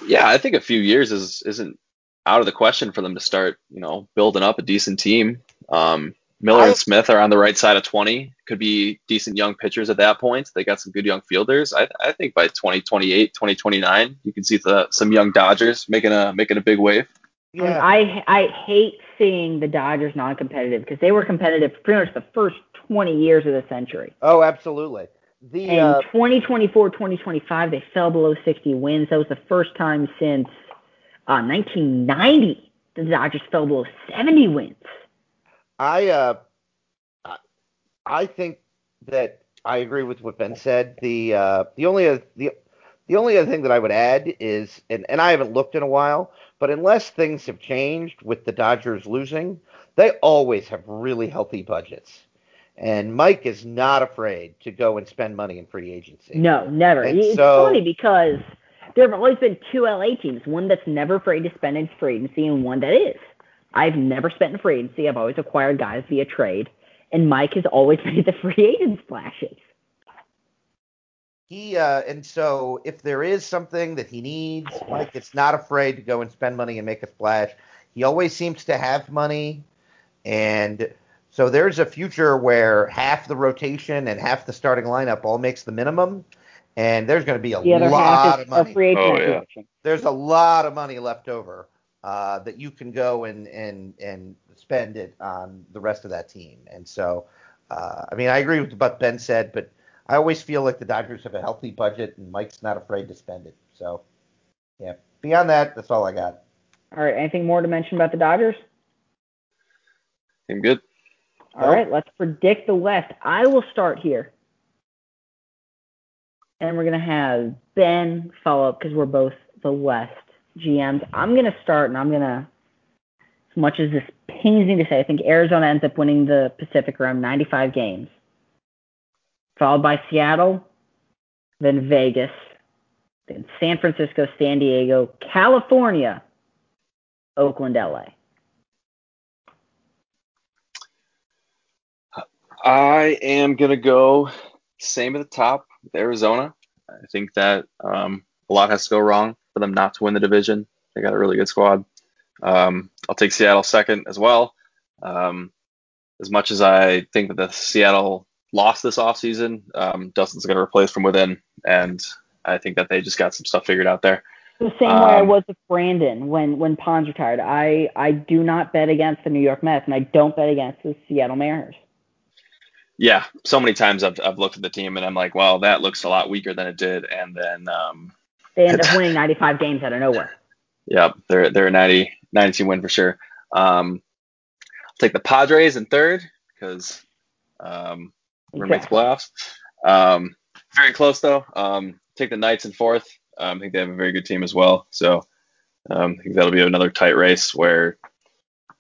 Yeah, I think a few years is isn't out of the question for them to start, you know, building up a decent team. Um, Miller I, and Smith are on the right side of 20. Could be decent young pitchers at that point. They got some good young fielders. I, I think by 2028, 2029, you can see the, some young Dodgers making a making a big wave. Yeah. I I hate seeing the Dodgers non-competitive because they were competitive pretty much the first 20 years of the century. Oh, absolutely. The In uh, 2024, 2025, they fell below 60 wins. That was the first time since uh, 1990 the Dodgers fell below 70 wins. I uh, I- think that I agree with what Ben said. The uh, the only the the only other thing that I would add is, and, and I haven't looked in a while, but unless things have changed with the Dodgers losing, they always have really healthy budgets. And Mike is not afraid to go and spend money in free agency. No, never. And it's so- funny because there have always been two LA teams, one that's never afraid to spend in free agency and one that is. I've never spent in free agency. I've always acquired guys via trade. And Mike has always made the free agent splashes. He uh, and so if there is something that he needs, Mike is not afraid to go and spend money and make a splash. He always seems to have money, and so there's a future where half the rotation and half the starting lineup all makes the minimum, and there's going to be a The other lot half of is money. a free agent Oh, yeah. There's a lot of money left over uh, that you can go and and and spend it on the rest of that team. And so, uh, I mean, I agree with what Ben said, but I always feel like the Dodgers have a healthy budget, and Mike's not afraid to spend it. So, yeah. Beyond that, that's all I got. All right. Anything more to mention about the Dodgers? I'm good. All right, let's predict the West. I will start here. And we're going to have Ben follow up because we're both the West GMs. I'm going to start, and I'm going to, as much as this pains me to say, I think Arizona ends up winning the Pacific around 95 games, followed by Seattle, then Vegas, then San Francisco, San Diego, California, Oakland, LA. I am gonna go same at the top with Arizona. I think that um, a lot has to go wrong for them not to win the division. They got a really good squad. Um, I'll take Seattle second as well. Um, as much as I think that the Seattle lost this offseason, um, Dustin's going to replace from within, and I think that they just got some stuff figured out there. The same way I Um, was with Brandon when when Pons retired. I I do not bet against the New York Mets, and I don't bet against the Seattle Mariners. Yeah, so many times I've, I've looked at the team and I'm like, well, that looks a lot weaker than it did, and then um, They end up winning 95 games out of nowhere. Yeah, they're they're a 90, 92 win for sure. Um, I'll take the Padres in third because um, we're make the playoffs. Um, very close though. Um, take the Knights in fourth. Um, I think they have a very good team as well. So um, I think that'll be another tight race where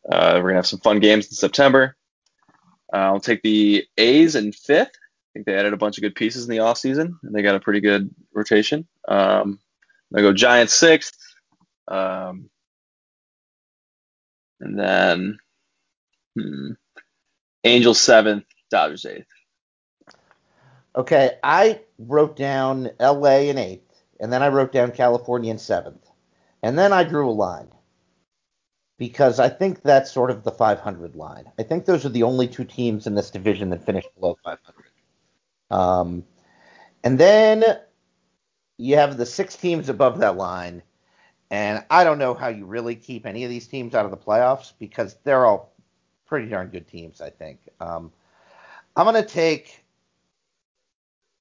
uh, we're gonna have some fun games in September. Uh, I'll take the A's in fifth. I think they added a bunch of good pieces in the offseason, and they got a pretty good rotation. Um, I go Giants sixth. Um, and then hmm, Angels seventh, Dodgers eighth. Okay, I wrote down L.A. in eighth, and then I wrote down California in seventh, and then I drew a line because I think that's sort of the 500 line. I think those are the only two teams in this division that finished below 500. Um, and then you have the six teams above that line, and I don't know how you really keep any of these teams out of the playoffs because they're all pretty darn good teams. I think. Um, I'm gonna take.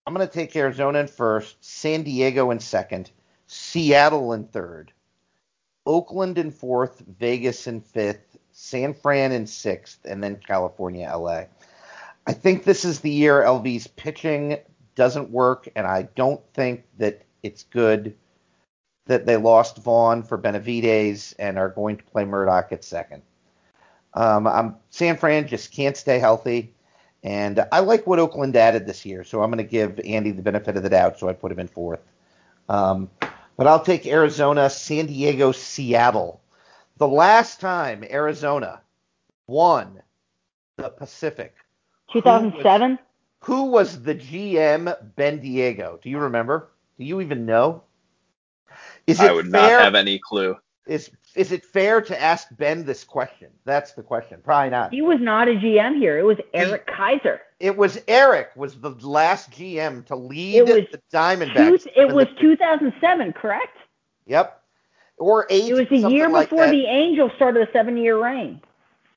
I'm going to take Arizona in first, San Diego in second, Seattle in third, Oakland in fourth, Vegas in fifth, San Fran in sixth, and then California, LA. I think this is the year LV's pitching doesn't work, and I don't think that it's good that they lost Vaughn for Benavides and are going to play Murdoch at second. Um, San Fran just can't stay healthy. And I like what Oakland added this year, so I'm going to give Andy the benefit of the doubt, so I put him in fourth. Um, but I'll take Arizona, San Diego, Seattle. The last time Arizona won the Pacific, 2007. who was the GM Bendiego? Do you remember? Do you even know? Is it I would fair? not have any clue. Is is it fair to ask Ben this question? That's the question. Probably not. He was not a GM here. It was Eric Kaiser. It was Eric was the last GM to lead It was the Diamondbacks. Two, it was the- 2007, correct? Yep. Or eight. It was the year like before that. the Angels started a seven-year reign.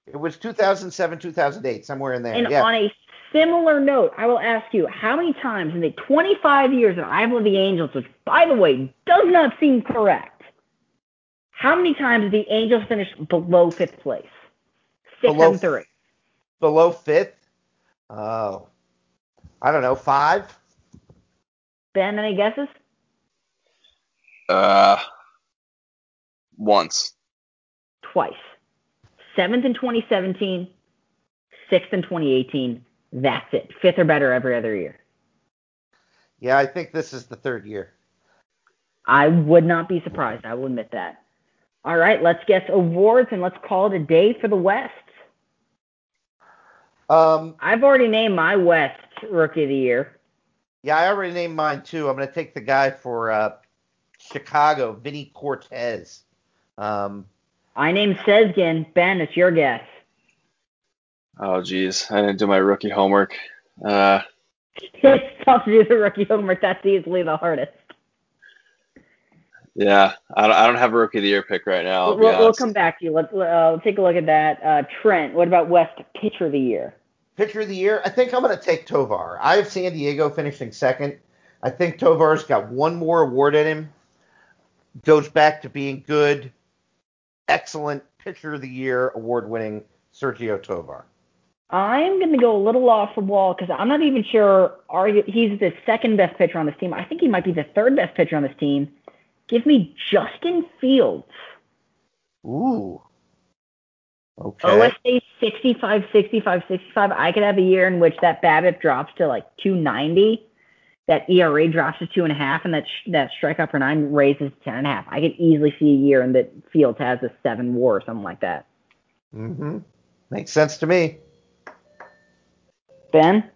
It was 2007, 2008, somewhere in there. And yeah. on a similar note, I will ask you, how many times in the 25 years that I've lived the Angels, which by the way does not seem correct, how many times did the Angels finish below fifth place? Six, Below seven, three. Below fifth? Oh. I don't know, five? Ben, any guesses? Uh, once. Twice. Seventh in 2017, sixth in 2018. That's it. Fifth or better every other year. Yeah, I think this is the third year. I would not be surprised. I will admit that. All right, let's guess awards and let's call it a day for the West. Um, I've already named my West Rookie of the Year. yeah, I already named mine too. I'm going to take the guy for uh, Chicago, Vinny Cortez. Um, I named Sezgin. Ben, it's your guess. Oh, geez. I didn't do my rookie homework. Uh, It's tough to do the rookie homework. That's easily the hardest. Yeah, I don't, I don't have a rookie of the year pick right now. We'll, we'll come back to you. Let's uh, take a look at that. Uh, Trent, what about West Pitcher of the Year? pitcher of the year, I think I'm going to take Tovar. I have San Diego finishing second. I think Tovar's got one more award in him. Goes back to being good, excellent pitcher of the year, award winning Sergio Tovar. I'm going to go a little off the wall because I'm not even sure. Are you, he's the second best pitcher on this team. I think he might be the third best pitcher on this team. Give me Justin Fields. Ooh. Okay. OSA 65, 65, 65. I could have a year in which that BABIP drops to like 290, that ERA drops to two and a half, and that sh- that strikeout per nine raises to ten and a half. I could easily see a year in that Fields has a seven WAR or something like that. Mm-hmm. Makes sense to me. Ben,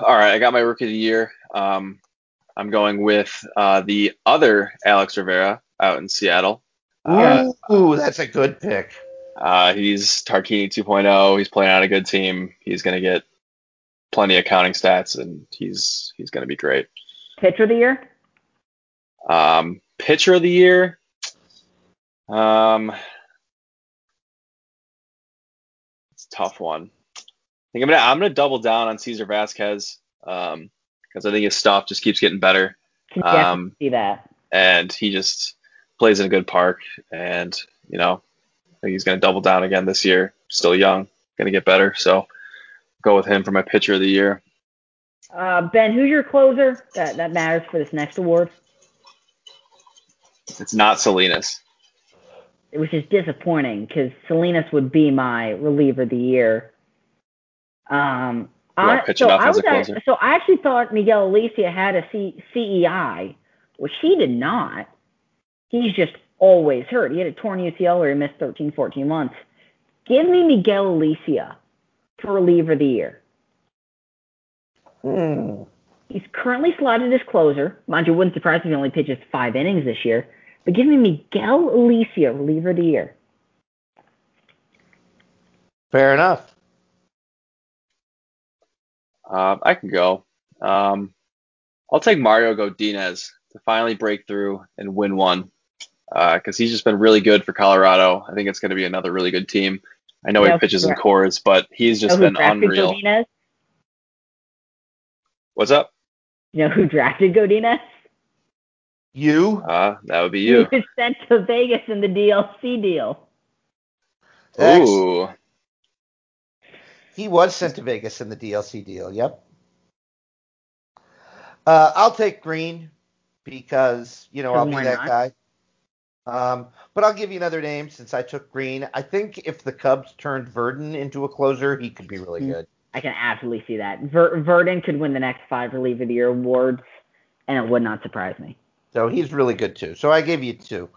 All right, I got my rookie of the year. Um, I'm going with uh, the other Alex Rivera out in Seattle. Uh, Ooh, that's a good pick. uh, he's Tarquini 2.0. He's playing on a good team. He's going to get plenty of counting stats, and he's he's going to be great. pitcher of the year. Um, pitcher of the year. Um, it's a tough one. I think I'm gonna I'm gonna double down on Caesar Vasquez um, because I think his stuff just keeps getting better, Um, see that. and he just plays in a good park, and you know I think he's gonna double down again this year. Still young, gonna get better, so go with him for my pitcher of the year. Uh, ben, who's your closer? That that matters for this next award, It's not Salinas. which is disappointing because Salinas would be my reliever of the year. Um, I, pitch so enough I as was a so I actually thought Miguel Alicia had a C- CEI, which he did not. He's just always hurt. He had a torn UCL where he missed 13, 14 months. Give me Miguel Alicia for reliever of the year. Hmm. He's currently slotted as closer. Mind you, wouldn't surprise me if he only pitches five innings this year. But give me Miguel Alicia, reliever of the year. Fair enough. Um, I can go. Um, I'll take Mario Godinez to finally break through and win one because he's just been really good for Colorado. I think it's going to be another really good team. I know Yeah, he pitches in correct. Coors, but he's just you know been unreal. Godinez? What's up? You know who drafted Godinez? You? Uh, that would be you. He you. was sent to Vegas in the DLC deal. Ex- Ooh, He was sent to Vegas in the DLC deal. Yep. Uh, I'll take Green because you know I'll be that not? guy. Um, but I'll give you another name since I took Green. I think if the Cubs turned Verdon into a closer, he could be really Hmm. good. I can absolutely see that. Ver- Verdon could win the next five relief of the year awards, and it would not surprise me. So he's really good too. So I gave you two.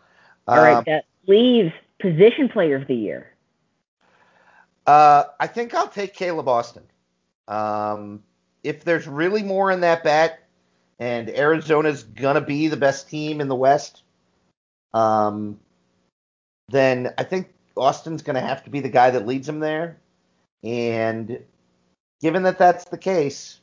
All right, Um, that leaves position player of the year. Uh, I think I'll take Caleb Austin. Um, if there's really more in that bat, and Arizona's gonna be the best team in the West, um, then I think Austin's gonna have to be the guy that leads them there. And given that that's the case,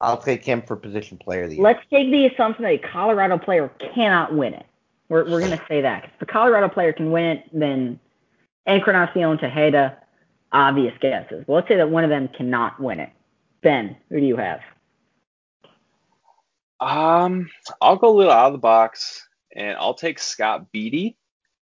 I'll take him for position player of the year. Let's take the assumption that a Colorado player cannot win it. We're, we're going to say that. If the Colorado player can win it, then Encarnacion, Tejeda, obvious guesses. Well, let's say that one of them cannot win it. Ben, who do you have? Um, I'll go a little out of the box, and I'll take Scott Beatty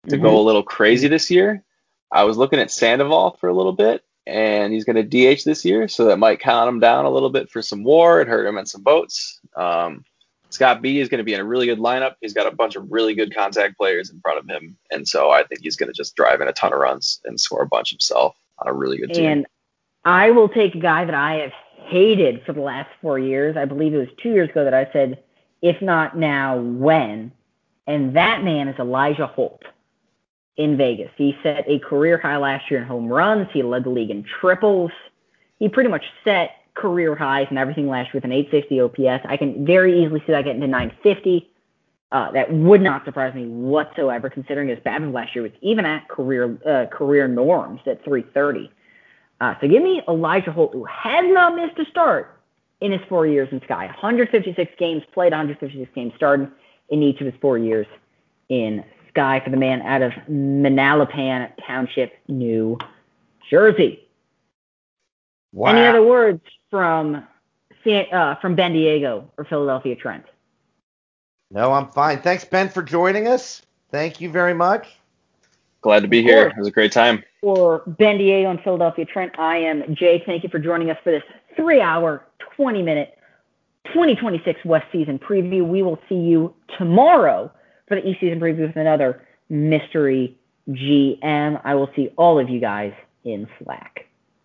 to Mhm. go a little crazy this year. I was looking at Sandoval for a little bit, and he's going to DH this year, so that might count him down a little bit for some WAR. It hurt him in some boats. Um, Scott Beatty is going to be in a really good lineup. He's got a bunch of really good contact players in front of him, and so I think he's going to just drive in a ton of runs and score a bunch himself a really good team. And I will take a guy that I have hated for the last four years. I believe it was two years ago that I said, if not now, when? And that man is Elijah Holt in Vegas. He set a career high last year in home runs. He led the league in triples. He pretty much set career highs and everything last year with an 860 OPS. I can very easily see that getting to 950. Uh, that would not surprise me whatsoever, considering his BABIP last year was even at career uh, career norms at 330. Uh, so give me Elijah Holt, who has not missed a start in his four years in Sky. 156 games played, 156 games started in each of his four years in Sky for the man out of Manalapan Township, New Jersey. Wow. Any other words from uh, from Bendiego or Philadelphia Trent? No, I'm fine. Thanks, Ben, for joining us. Thank you very much. Glad to be here. It was a great time. For Bendiego and Philadelphia Trent, I am Jay. Thank you for joining us for this three-hour, 20-minute 2026 West Season preview. We will see you tomorrow for the East Season preview with another mystery GM. I will see all of you guys in Slack.